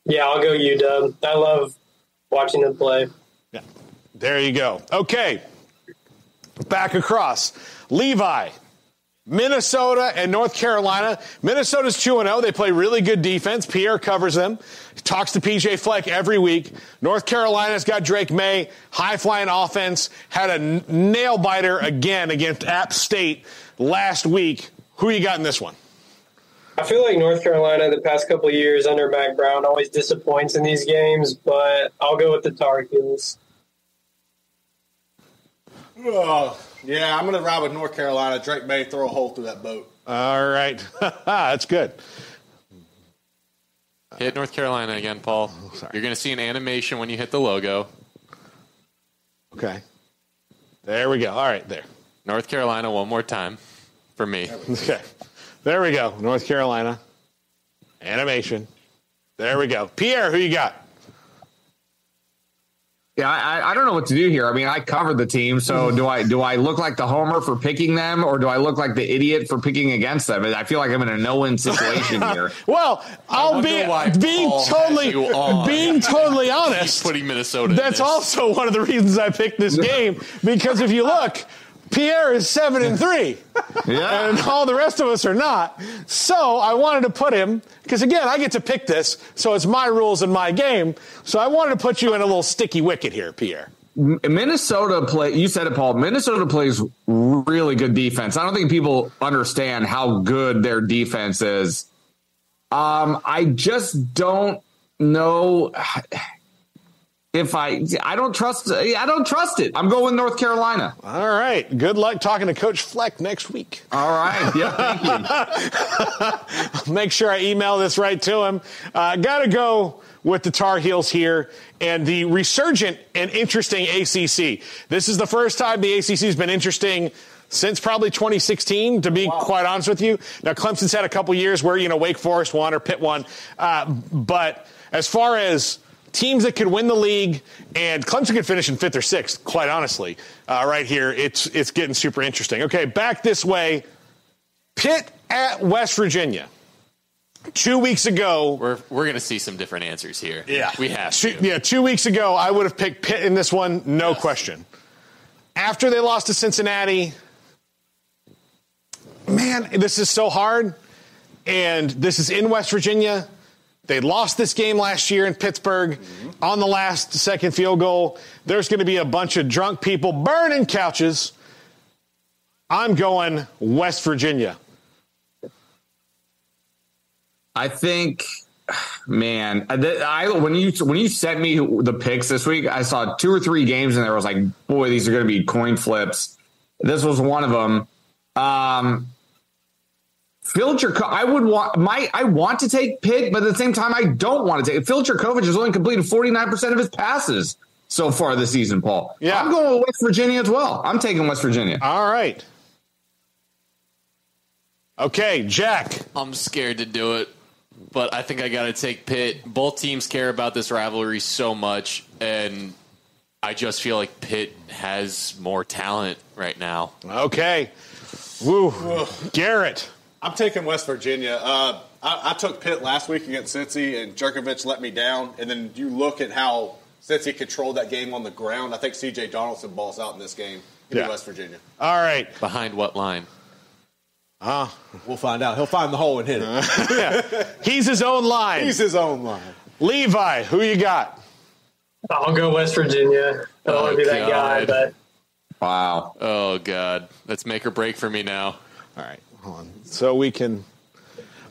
Yeah, I'll go UW. I love watching them play. Yeah. There you go. Okay. Back across. Levi, Minnesota and North Carolina. Minnesota's 2 0. They play really good defense. Pierre covers them. He talks to PJ Fleck every week. North Carolina's got Drake Maye. High flying offense. Had a n- nail biter again against App State last week. Who you got in this one? I feel like North Carolina the past couple of years under Mack Brown always disappoints in these games, but I'll go with the Tar Heels. Oh, yeah, I'm going to ride with North Carolina. Drake Maye throw a hole through that boat. All right. That's good. Hit North Carolina again, Paul. Oh, You're going to see an animation when you hit the logo. Okay. There we go. All right, there. North Carolina one more time for me. Okay. There we go. North Carolina. Animation. There we go. Pierre, who you got? Yeah, I, I don't know what to do here. I mean, I covered the team, so do I do I look like the homer for picking them, or do I look like the idiot for picking against them? I feel like I'm in a no-win situation here. Well, I'll be being Paul totally being totally honest. putting Minnesota. That's this. also one of the reasons I picked this game because if you look, Pierre is seven and three, Yeah. and all the rest of us are not. So I wanted to put him because again, I get to pick this, so it's my rules and my game. So I wanted to put you in a little sticky wicket here, Pierre. Minnesota play. You said it, Paul. Minnesota plays really good defense. I don't think people understand how good their defense is. Um, I just don't know if I. I don't trust. I don't trust it. I'm going North Carolina. All right. Good luck talking to Coach Fleck next week. All right. Yeah. Thank you. Make sure I email this right to him. Uh, Got to go with the Tar Heels here and the resurgent and interesting ACC. This is the first time the ACC has been interesting since probably 2016, to be quite honest with you. Now, Clemson's had a couple years where, you know, Wake Forest won or Pitt won. Uh, but as far as teams that could win the league, and Clemson could finish in fifth or sixth, quite honestly, uh, right here, it's, it's getting super interesting. Okay, back this way. Pitt at West Virginia. Two weeks ago, We're we're going to see some different answers here. yeah, we have. Two, yeah, two weeks ago, I would have picked Pitt in this one, no question. After they lost to Cincinnati, man, this is so hard. And this is in West Virginia. They lost this game last year in Pittsburgh on the last second field goal. There's going to be a bunch of drunk people burning couches. I'm going West Virginia. I think, man, I, I when you when you sent me the picks this week, I saw two or three games and there was like, boy, these are going to be coin flips. This was one of them. Um, Phil Jerko- I would want my I want to take Pitt, but at the same time, I don't want to take Phil Jurkovec has only completed forty nine percent of his passes so far this season. Paul, Yeah. I'm going with West Virginia as well. I'm taking West Virginia. All right. Okay, Jack. I'm scared to do it, but I think I got to take Pitt. Both teams care about this rivalry so much, and I just feel like Pitt has more talent right now. Okay. Woo. Garrett. I'm taking West Virginia. Uh, I, I took Pitt last week against Cincy, and Jurkovec let me down. And then you look at how Cincy controlled that game on the ground. I think C.J. Donaldson balls out in this game. Give Yeah. me West Virginia. All right. Behind what line? Uh, We'll find out. He'll find the hole and hit it. yeah. He's his own line. He's his own line. Levi, who you got? I'll go West Virginia. I don't want to be that guy, but Wow. Oh God, that's make or break for me now. All right, hold on. So we can,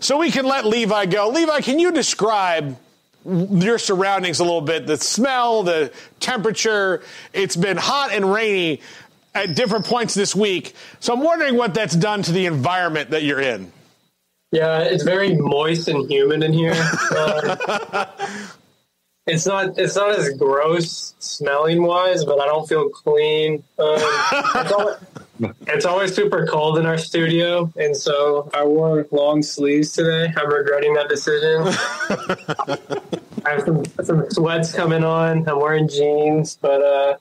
so we can let Levi go. Levi, can you describe your surroundings a little bit? The smell, the temperature. It's been hot and rainy at different points this week. So I'm wondering what that's done to the environment that you're in. yeah, it's very moist and humid in here. Uh, it's not it's not as gross smelling wise, but I don't feel clean. Um, it's, always, it's always super cold in our studio, and so I wore long sleeves today. I'm regretting that decision. I have some some sweats coming on. I'm wearing jeans, but uh,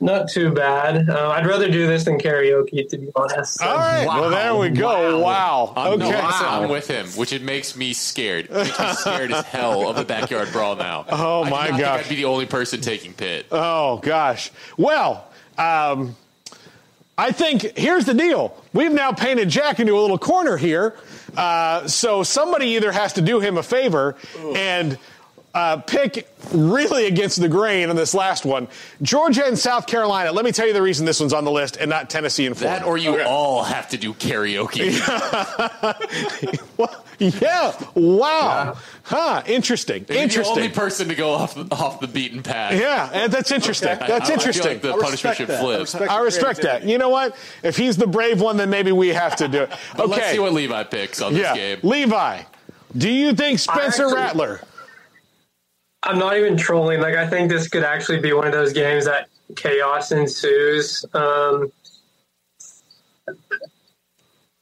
not too bad. Uh, I'd rather do this than karaoke, to be honest. All right, well there we go. Wow. I'm, Okay. no, listen, I'm with him, which it makes me scared. It makes me scared as hell of the backyard brawl now. Oh, I do my not think gosh. I'd be the only person taking pit. Oh gosh. Well, um, I think here's the deal. We've now painted Jack into a little corner here. Uh, so somebody either has to do him a favor and uh, pick really against the grain on this last one. Georgia and South Carolina. Let me tell you the reason this one's on the list and not Tennessee and Florida. That or you all have to do karaoke. yeah. Wow. Huh. Interesting. You're Interesting. the only person to go off off the beaten path. Yeah, and that's interesting. Okay. That's I- I feel interesting. like the I punishment should flip. I respect I respect that. You know what? If he's the brave one, then maybe we have to do it. But okay. let's see what Levi picks on yeah. this game. Levi, do you think Spencer actually- Rattler? I'm not even trolling. Like I think this could actually be one of those games that chaos ensues. Um,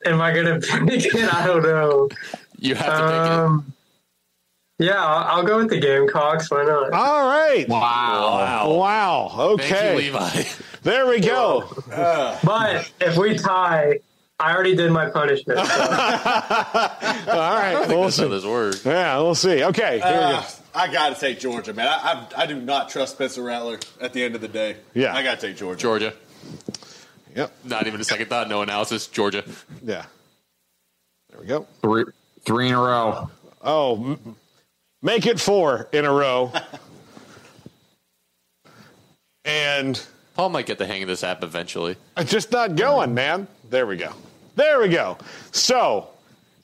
am I gonna pick it? I don't know. You have to pick it. Um, yeah, I'll, I'll go with the Gamecocks. Why not? All right. Wow. Wow. Okay. Thank you, Levi. There we go. Uh. but if we tie, I already did my punishment. so- All right. We'll see. this works. Yeah, we'll see. Okay. Here we go. Uh, I got to take Georgia, man. I, I I do not trust Spencer Rattler at the end of the day. Yeah. I got to take Georgia. Georgia. Yep. Not even a second thought. No analysis. Georgia. Yeah. There we go. Three, three in a row. Oh, m- make it four in a row. and Paul might get the hang of this app eventually. it's just not going, man. There we go. There we go. So,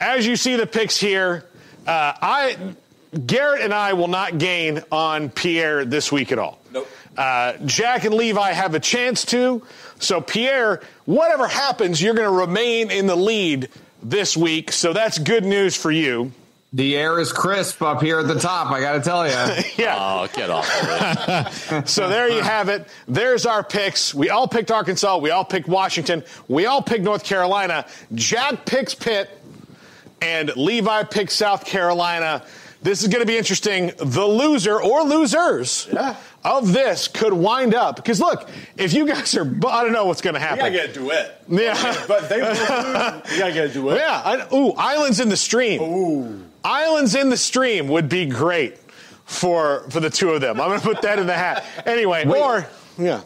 as you see the picks here, uh, I Garrett and I will not gain on Pierre this week at all. Nope. Uh, Jack and Levi have a chance to. So, Pierre, whatever happens, you're going to remain in the lead this week. So, that's good news for you. The air is crisp up here at the top. I got to tell you. yeah. Oh, get off. so there you have it. There's our picks. We all picked Arkansas. We all picked Washington. We all picked North Carolina. Jack picks Pitt, and Levi picks South Carolina. This is going to be interesting. The loser or losers of this could wind up because look, if you guys are, I don't know what's going to You happen. got to get a duet. Yeah. but they both lose. You got to get a duet. Yeah. I, ooh, Islands in the Stream. Ooh. Islands in the Stream would be great for for the two of them. I'm going to put that in the hat. Anyway, or yeah.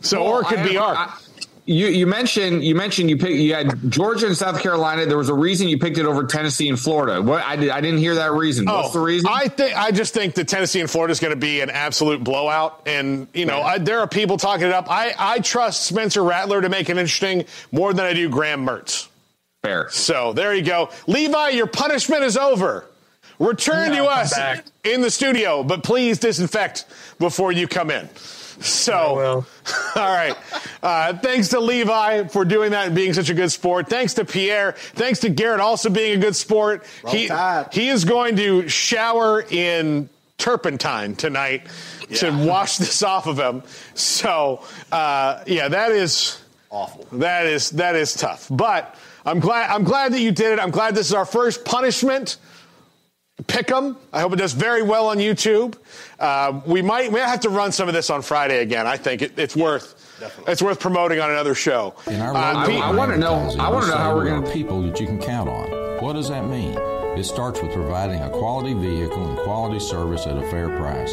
So or it could Well, be I- Ark. I- You you mentioned you mentioned you picked you had Georgia and South Carolina. There was a reason you picked it over Tennessee and Florida. What I did I didn't hear that reason. Oh, What's the reason? Oh, I think I just think that Tennessee and Florida is going to be an absolute blowout, and you know I, there are people talking it up. I I trust Spencer Rattler to make it interesting more than I do Graham Mertz. Fair. So there you go, Levi. Your punishment is over. Return Yeah, to us back. in the studio, but please disinfect before you come in. So, all right. Uh, thanks to Levi for doing that and being such a good sport. Thanks to Pierre. Thanks to Garrett also being a good sport. Roll He, Tide. he is going to shower in turpentine tonight to wash this off of him. So, uh, yeah, that is awful. That is that is tough. But I'm glad I'm glad that you did it. I'm glad this is our first punishment pick 'em. I hope it does very well on YouTube. Uh, we might we might have to run some of this on Friday again. I think it, it's worth it's worth promoting on another show. In our Uh, local Pete- advertising, I wanna know how we are gonna- people that you can count on. What does that mean? It starts with providing a quality vehicle and quality service at a fair price.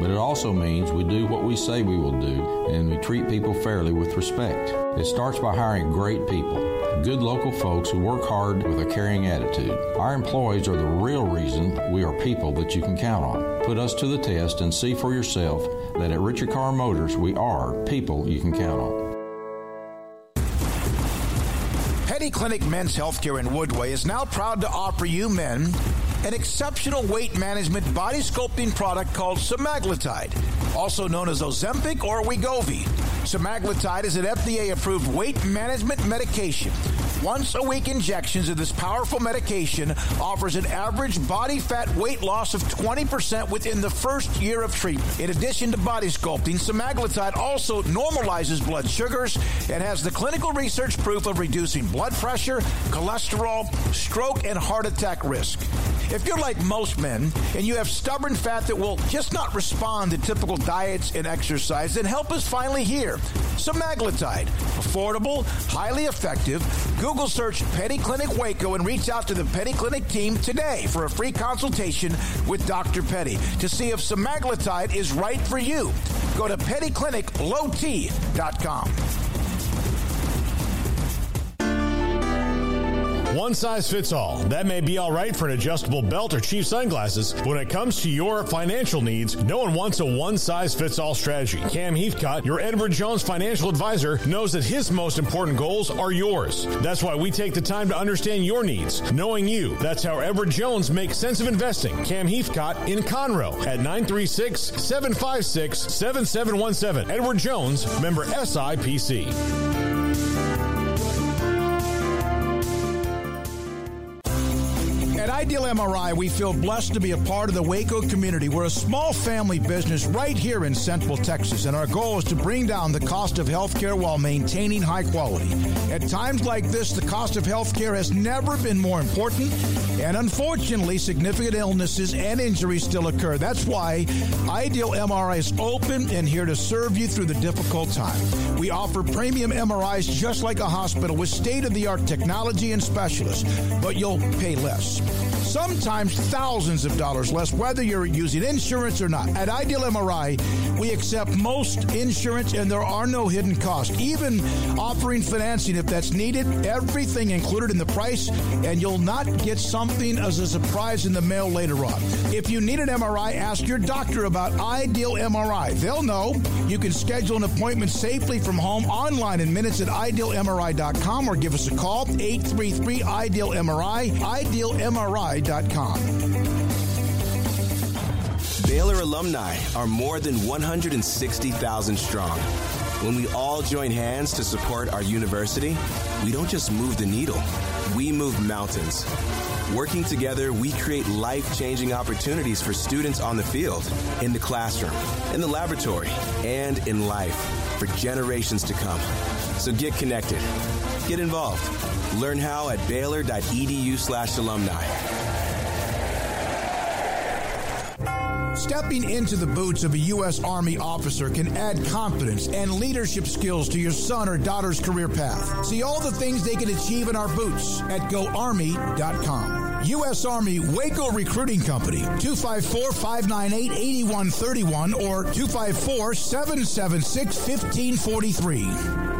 But it also means we do what we say we will do and we treat people fairly with respect. It starts by hiring great people, good local folks who work hard with a caring attitude. Our employees are the real reason we are people that you can count on. Put us to the test and see for yourself that at Richard Car Motors we are people you can count on. Petty Clinic Men's Healthcare in Woodway is now proud to offer you men an exceptional weight management body sculpting product called semaglutide, also known as Ozempic or Wegovy. Semaglutide is an FDA approved weight management medication. Once a week injections of this powerful medication offers an average body fat weight loss of 20% within the first year of treatment. In addition to body sculpting, semaglutide also normalizes blood sugars and has the clinical research proof of reducing blood pressure, cholesterol, stroke, and heart attack risk. If you're like most men and you have stubborn fat that will just not respond to typical diets and exercise, then help is finally here. Semaglutide, affordable, highly effective. Google search Petty Clinic Waco and reach out to the Petty Clinic team today for a free consultation with Dr. Petty to see if semaglutide is right for you. Go to pettycliniclowt.com. one size fits all. That may be all right for an adjustable belt or cheap sunglasses. When it comes to your financial needs, no one wants a one size fits all strategy. Cam Heathcott, your Edward Jones financial advisor, knows that his most important goals are yours. That's why we take the time to understand your needs, knowing you. That's how Edward Jones makes sense of investing. Cam Heathcott in Conroe at 936 756 7717. Edward Jones, member SIPC. Ideal MRI, we feel blessed to be a part of the Waco community. We're a small family business right here in Central Texas, and our goal is to bring down the cost of healthcare while maintaining high quality. At times like this, the cost of healthcare has never been more important, and unfortunately, significant illnesses and injuries still occur. That's why Ideal MRI is open and here to serve you through the difficult time. We offer premium MRIs just like a hospital with state of the art technology and specialists, but you'll pay less. Sometimes thousands of dollars less, whether you're using insurance or not. At Ideal MRI, we accept most insurance and there are no hidden costs, even offering financing if that's needed. Everything included in the price, and you'll not get something as a surprise in the mail later on. If you need an MRI, ask your doctor about Ideal MRI. They'll know. You can schedule an appointment safely from home online in minutes at idealmri.com or give us a call 833 Ideal MRI, Baylor alumni are more than 160,000 strong. When we all join hands to support our university, we don't just move the needle, we move mountains. Working together, we create life changing opportunities for students on the field, in the classroom, in the laboratory, and in life for generations to come. So get connected, get involved. Learn how at baylor.edu slash alumni. Stepping into the boots of a U.S. Army officer can add confidence and leadership skills to your son or daughter's career path. See all the things they can achieve in our boots at goarmy.com. U.S. Army Waco Recruiting Company, 254 598 8131 or 254 776 1543.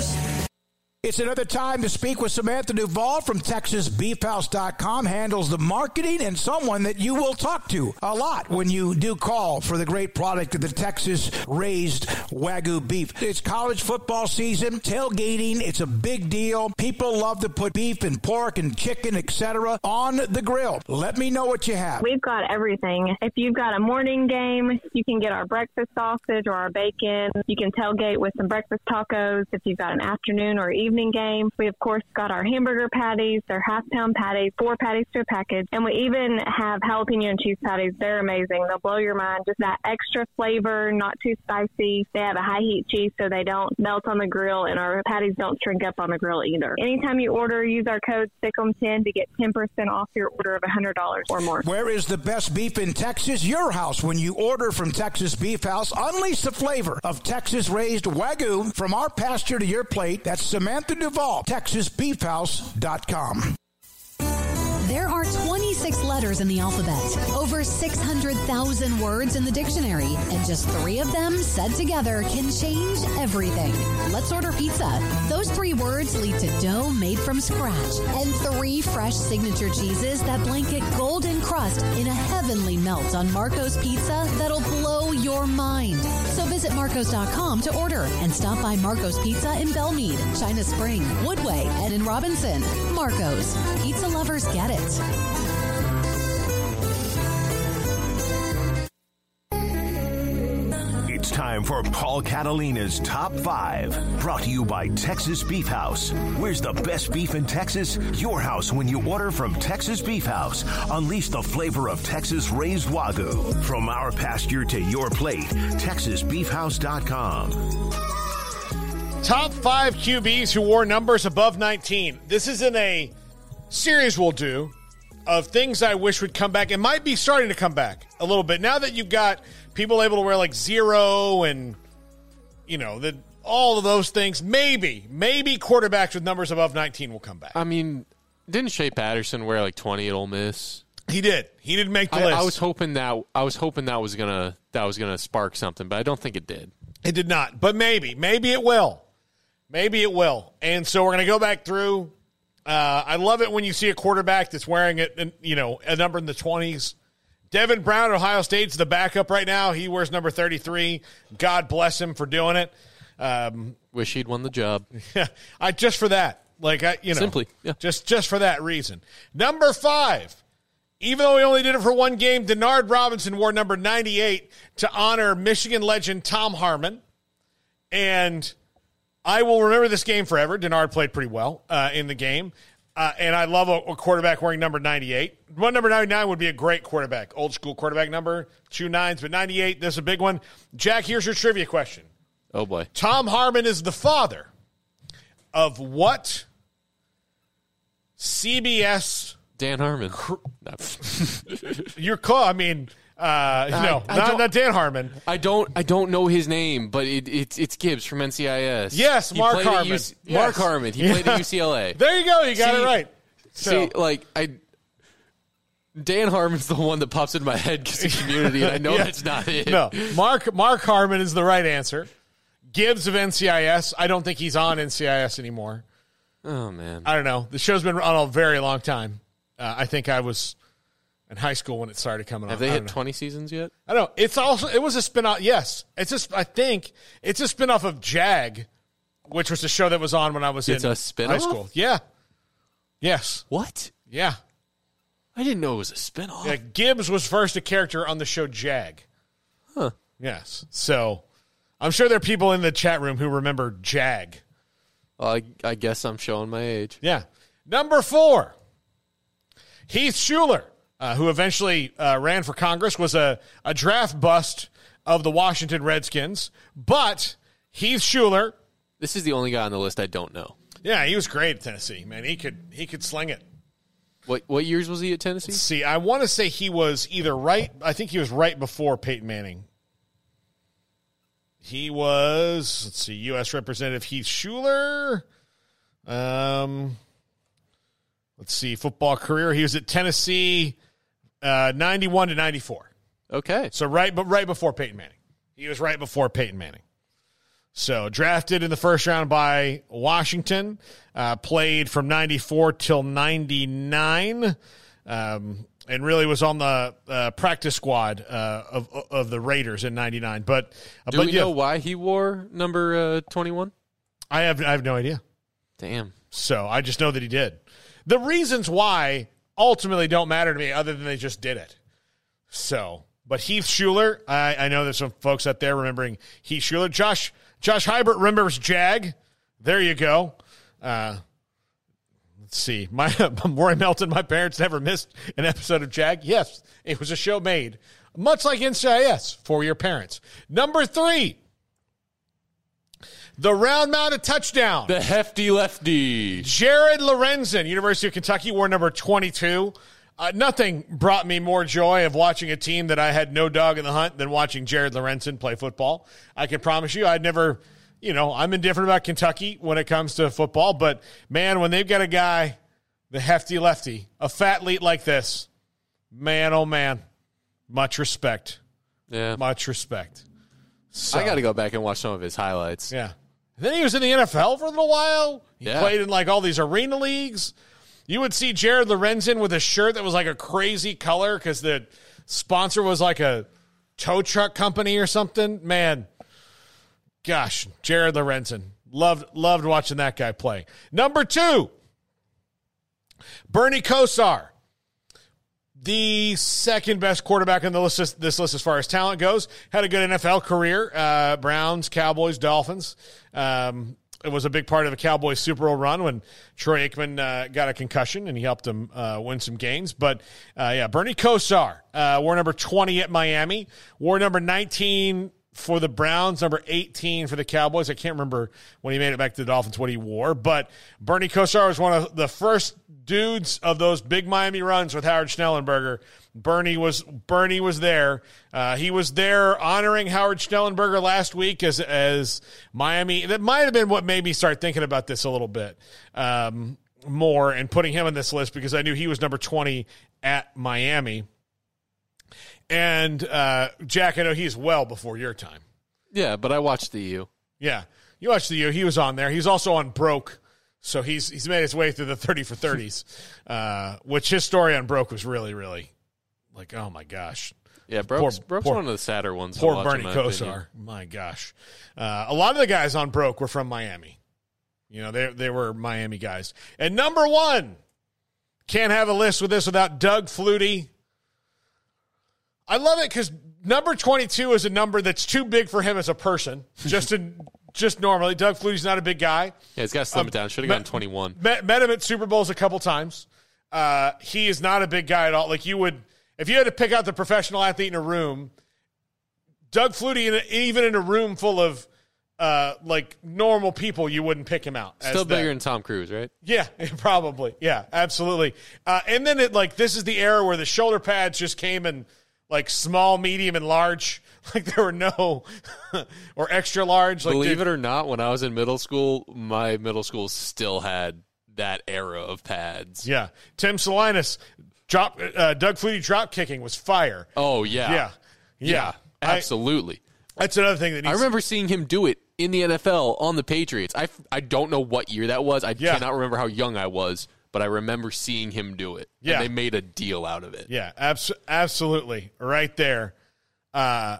Bears. It's another time to speak with Samantha Duvall from TexasBeefHouse.com, handles the marketing and someone that you will talk to a lot when you do call for the great product of the Texas raised Wagyu beef. It's college football season, tailgating, it's a big deal. People love to put beef and pork and chicken, etc. on the grill. Let me know what you have. We've got everything. If you've got a morning game, you can get our breakfast sausage or our bacon. You can tailgate with some breakfast tacos. If you've got an afternoon or evening game, we of course got our hamburger patties. They're half pound patties, four patties to a package. And we even have jalapeno and cheese patties. They're amazing. They'll blow your mind. Just that extra flavor, not too spicy. They have a high heat cheese so they don't melt on the grill and our patties don't shrink up on the grill either. Anytime you order, use our code SICK'EM10 to get 10% off your order of $100 or more. Where is the best beef in Texas? Your house. When you order from Texas Beef House, unleash the flavor of Texas raised Wagyu from our pasture to your plate. That's Samantha Duvall, TexasBeefHouse.com. There are 26 letters in the alphabet, over 600,000 words in the dictionary, and just three of them said together can change everything. Let's order pizza. Those three words lead to dough made from scratch and three fresh signature cheeses that blanket golden crust in a heavenly melt on Marco's Pizza that'll blow your mind. So visit Marcos.com to order and stop by Marco's Pizza in Belmead, China Spring, Woodway, and in Robinson. Marco's. Pizza lovers get it. It's time for Paul Catalina's Top 5. Brought to you by Texas Beef House. Where's the best beef in Texas? Your house when you order from Texas Beef House. Unleash the flavor of Texas raised Wagyu. From our pasture to your plate, TexasBeefHouse.com. Top five QBs who wore numbers above 19. This is in a series we'll do of things I wish would come back. It might be starting to come back a little bit now that you've got people able to wear like zero and you know the all of those things. Maybe, maybe quarterbacks with numbers above 19 will come back. I mean, didn't Shea Patterson wear like 20 at Ole Miss? He did. He didn't make the I, list. I was hoping that I was hoping that was gonna that was gonna spark something, but I don't think it did. It did not, but maybe, maybe it will. Maybe it will. And so we're going to go back through. Uh, I love it when you see a quarterback that's wearing it, you know, a number in the twenties. Devin Brown at Ohio State's the backup right now. He wears number thirty-three. God bless him for doing it. Um, Wish he'd won the job. Yeah, I just for that, like I, you know, Simply, yeah. just just for that reason. Number five, even though he only did it for one game, Denard Robinson wore number ninety-eight to honor Michigan legend Tom Harmon, and I will remember this game forever. Denard played pretty well uh, in the game. Uh, and I love a, a quarterback wearing number 98. One number 99 would be a great quarterback, old school quarterback number, two nines, but 98, this is a big one. Jack, here's your trivia question. Oh boy. Tom Harmon is the father of what CBS? Dan Harmon. You're close. I mean, uh, no, I not, don't- not Dan Harmon. I don't I don't know his name, but it, it's it's Gibbs from NCIS. Yes, Mark Harmon. UC Yes. Mark Harmon. He played at UCLA. There you go. You got See- it right. So, See, like I, Dan Harmon's the one that pops into my head because of community, and I know Yeah. that's not it. No, Mark Mark Harmon is the right answer. Gibbs of NCIS. I don't think he's on NCIS anymore. Oh man. I don't know. The show's been on a very long time. Uh, I think I was in high school when it started coming Have on. they hit know. twenty seasons yet? I don't know. It's also it was a spin-off. Yes, it's just I think it's a spin-off of Jag, which was the show that was on when I was It's in a spin-off? high school. Yeah. Yes. What? Yeah. I didn't know it was a spinoff. Yeah, Gibbs was first a character on the show Jag. Huh. Yes. So I'm sure there are people in the chat room who remember Jag. Well, I, I guess I'm showing my age. Yeah. Number four, Heath Shuler, uh, who eventually uh, ran for Congress, was a, a draft bust of the Washington Redskins. But Heath Shuler, This is the only guy on the list I don't know. yeah, he was great at Tennessee. Man, he could he could sling it. What what years was he at Tennessee? See, I want to say he was either right. I think he was right before Peyton Manning. He was, let's see, U.S. Representative Heath Shuler. Um, let's see, football career. He was at Tennessee, uh, ninety-one to ninety-four. Okay, so right, but right before Peyton Manning. He was right before Peyton Manning. So drafted in the first round by Washington, uh, played from '94 till '99, um, and really was on the uh, practice squad uh, of of the Raiders in '99. But uh, Do but we yeah, know why he wore number uh, twenty one? I have I have no idea. Damn. So I just know that he did. The reasons why ultimately don't matter to me, other than they just did it. So, but Heath Shuler, I, I know there's some folks out there remembering Heath Shuler. Josh Josh Hybert remembers Jag. There you go. Uh, let's see. My Roy Melton, my parents never missed an episode of Jag. Yes, it was a show made much like NCIS for your parents. Number three, the round mounted touchdown. The hefty lefty. Jared Lorenzen, University of Kentucky, wore number 22. Uh, nothing brought me more joy of watching a team that I had no dog in the hunt than watching Jared Lorenzen play football. I can promise you, I'd never, you know, I'm indifferent about Kentucky when it comes to football, but man, when they've got a guy, the hefty lefty, a fat leet like this, man, oh man, much respect. Yeah. Much respect. So- I got to go back and watch some of his highlights. yeah. Then he was in the NFL for a little while. He Yeah. played in like all these arena leagues. You would see Jared Lorenzen with a shirt that was like a crazy color because the sponsor was like a tow truck company or something. Man, gosh, Jared Lorenzen. Loved loved watching that guy play. Number two, Bernie Kosar the second best quarterback on the list this list as far as talent goes. Had a good NFL career. Uh, Browns, Cowboys, Dolphins. Um, it was a big part of a Cowboys Super Bowl run when Troy Aikman uh, got a concussion and he helped them uh, win some games. But uh, yeah, Bernie Kosar uh, wore number 20 at Miami, wore number 19 for the Browns, number 18 for the Cowboys. I can't remember when he made it back to the Dolphins what he wore, but Bernie Kosar was one of the first dudes of those big Miami runs with Howard Schnellenberger. Bernie was Bernie was there. Uh, he was there honoring Howard Schnellenberger last week as as Miami. That might have been what made me start thinking about this a little bit um, more and putting him on this list because I knew he was number 20 at Miami. And uh, Jack, I know he's well before your time. Yeah, but I watched the U. Yeah, you watched the U. He was on there. He's also on Broke, so he's he's made his way through the thirty for thirties, uh, which his story on Broke was really really like oh my gosh. Yeah, Broke's, Broke's one of the sadder ones. Poor to watch, Bernie my Kosar. opinion. My gosh, uh, a lot of the guys on Broke were from Miami. You know, they they were Miami guys. And number one, can't have a list with this without Doug Flutie. I love it because number twenty two is a number that's too big for him as a person. Just in just normally, Doug Flutie's not a big guy. Yeah, he's got to slim Um, it down. Should have Ma- gone 21. Met, met him at Super Bowls a couple times. Uh, he is not a big guy at all. Like you would, if you had to pick out the professional athlete in a room, Doug Flutie, in a, even in a room full of uh, like normal people, you wouldn't pick him out. as Still that. bigger than Tom Cruise, right? Yeah, probably. Yeah, absolutely. Uh, and then it like this is the era where the shoulder pads just came in like small, medium, and large. Like there were no or extra large. Like Believe they- it or not, when I was in middle school, my middle school still had that era of pads. Yeah, Tim Salinas drop uh, Doug Flutie drop kicking was fire. Oh yeah, Yeah, yeah, I- absolutely. that's another thing that I remember seeing him do it in the NFL on the Patriots. I, I don't know what year that was. I Yeah. cannot remember how young I was, but I remember seeing him do it. Yeah. and they made a deal out of it. Yeah, abs- absolutely. Right there. Uh,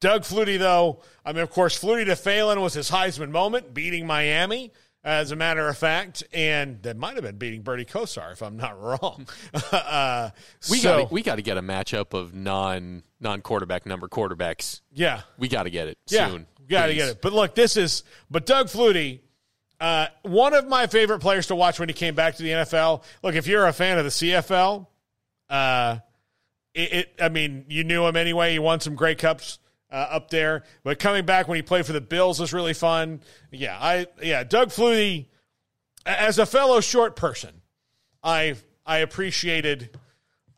Doug Flutie, though, I mean, of course, Flutie to Phelan was his Heisman moment, beating Miami, as a matter of fact, and that might have been beating Bernie Kosar, if I'm not wrong. uh, We so, got we got to get a matchup of non non quarterback number quarterbacks. Yeah. we got to get it Yeah, soon. got to get it. But look, this is, but Doug Flutie, uh, one of my favorite players to watch when he came back to the NFL. Look, if you're a fan of the CFL, uh, it, it I mean, you knew him anyway. He won some great cups uh, up there, but coming back when he played for the Bills was really fun. Yeah, I yeah, Doug Flutie, as a fellow short person, I I appreciated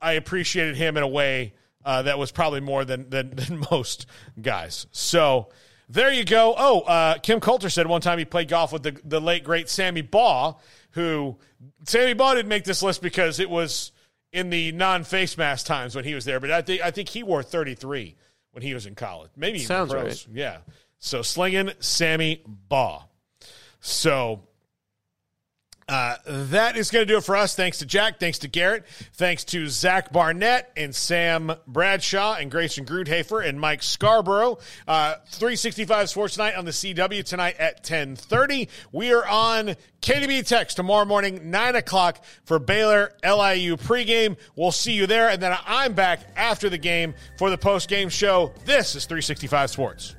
I appreciated him in a way uh, that was probably more than, than than most guys. So there you go. Oh, uh, Kim Coulter said one time he played golf with the the late great Sammy Baugh, who Sammy Baugh didn't make this list because it was in the non face mask times when he was there. But I think I think he wore thirty three when he was in college. Maybe even Sounds pros. right. Yeah. So slinging Sammy Baugh. So uh, that is going to do it for us. Thanks to Jack. Thanks to Garrett. Thanks to Zach Barnett and Sam Bradshaw and Grayson Grundhoefer and Mike Scarborough. Uh, 365 Sports Night on the CW tonight at 1030. We are on KDB Text tomorrow morning, 9 o'clock for Baylor LIU pregame. We'll see you there. And then I'm back after the game for the post-game show. This is 365 Sports.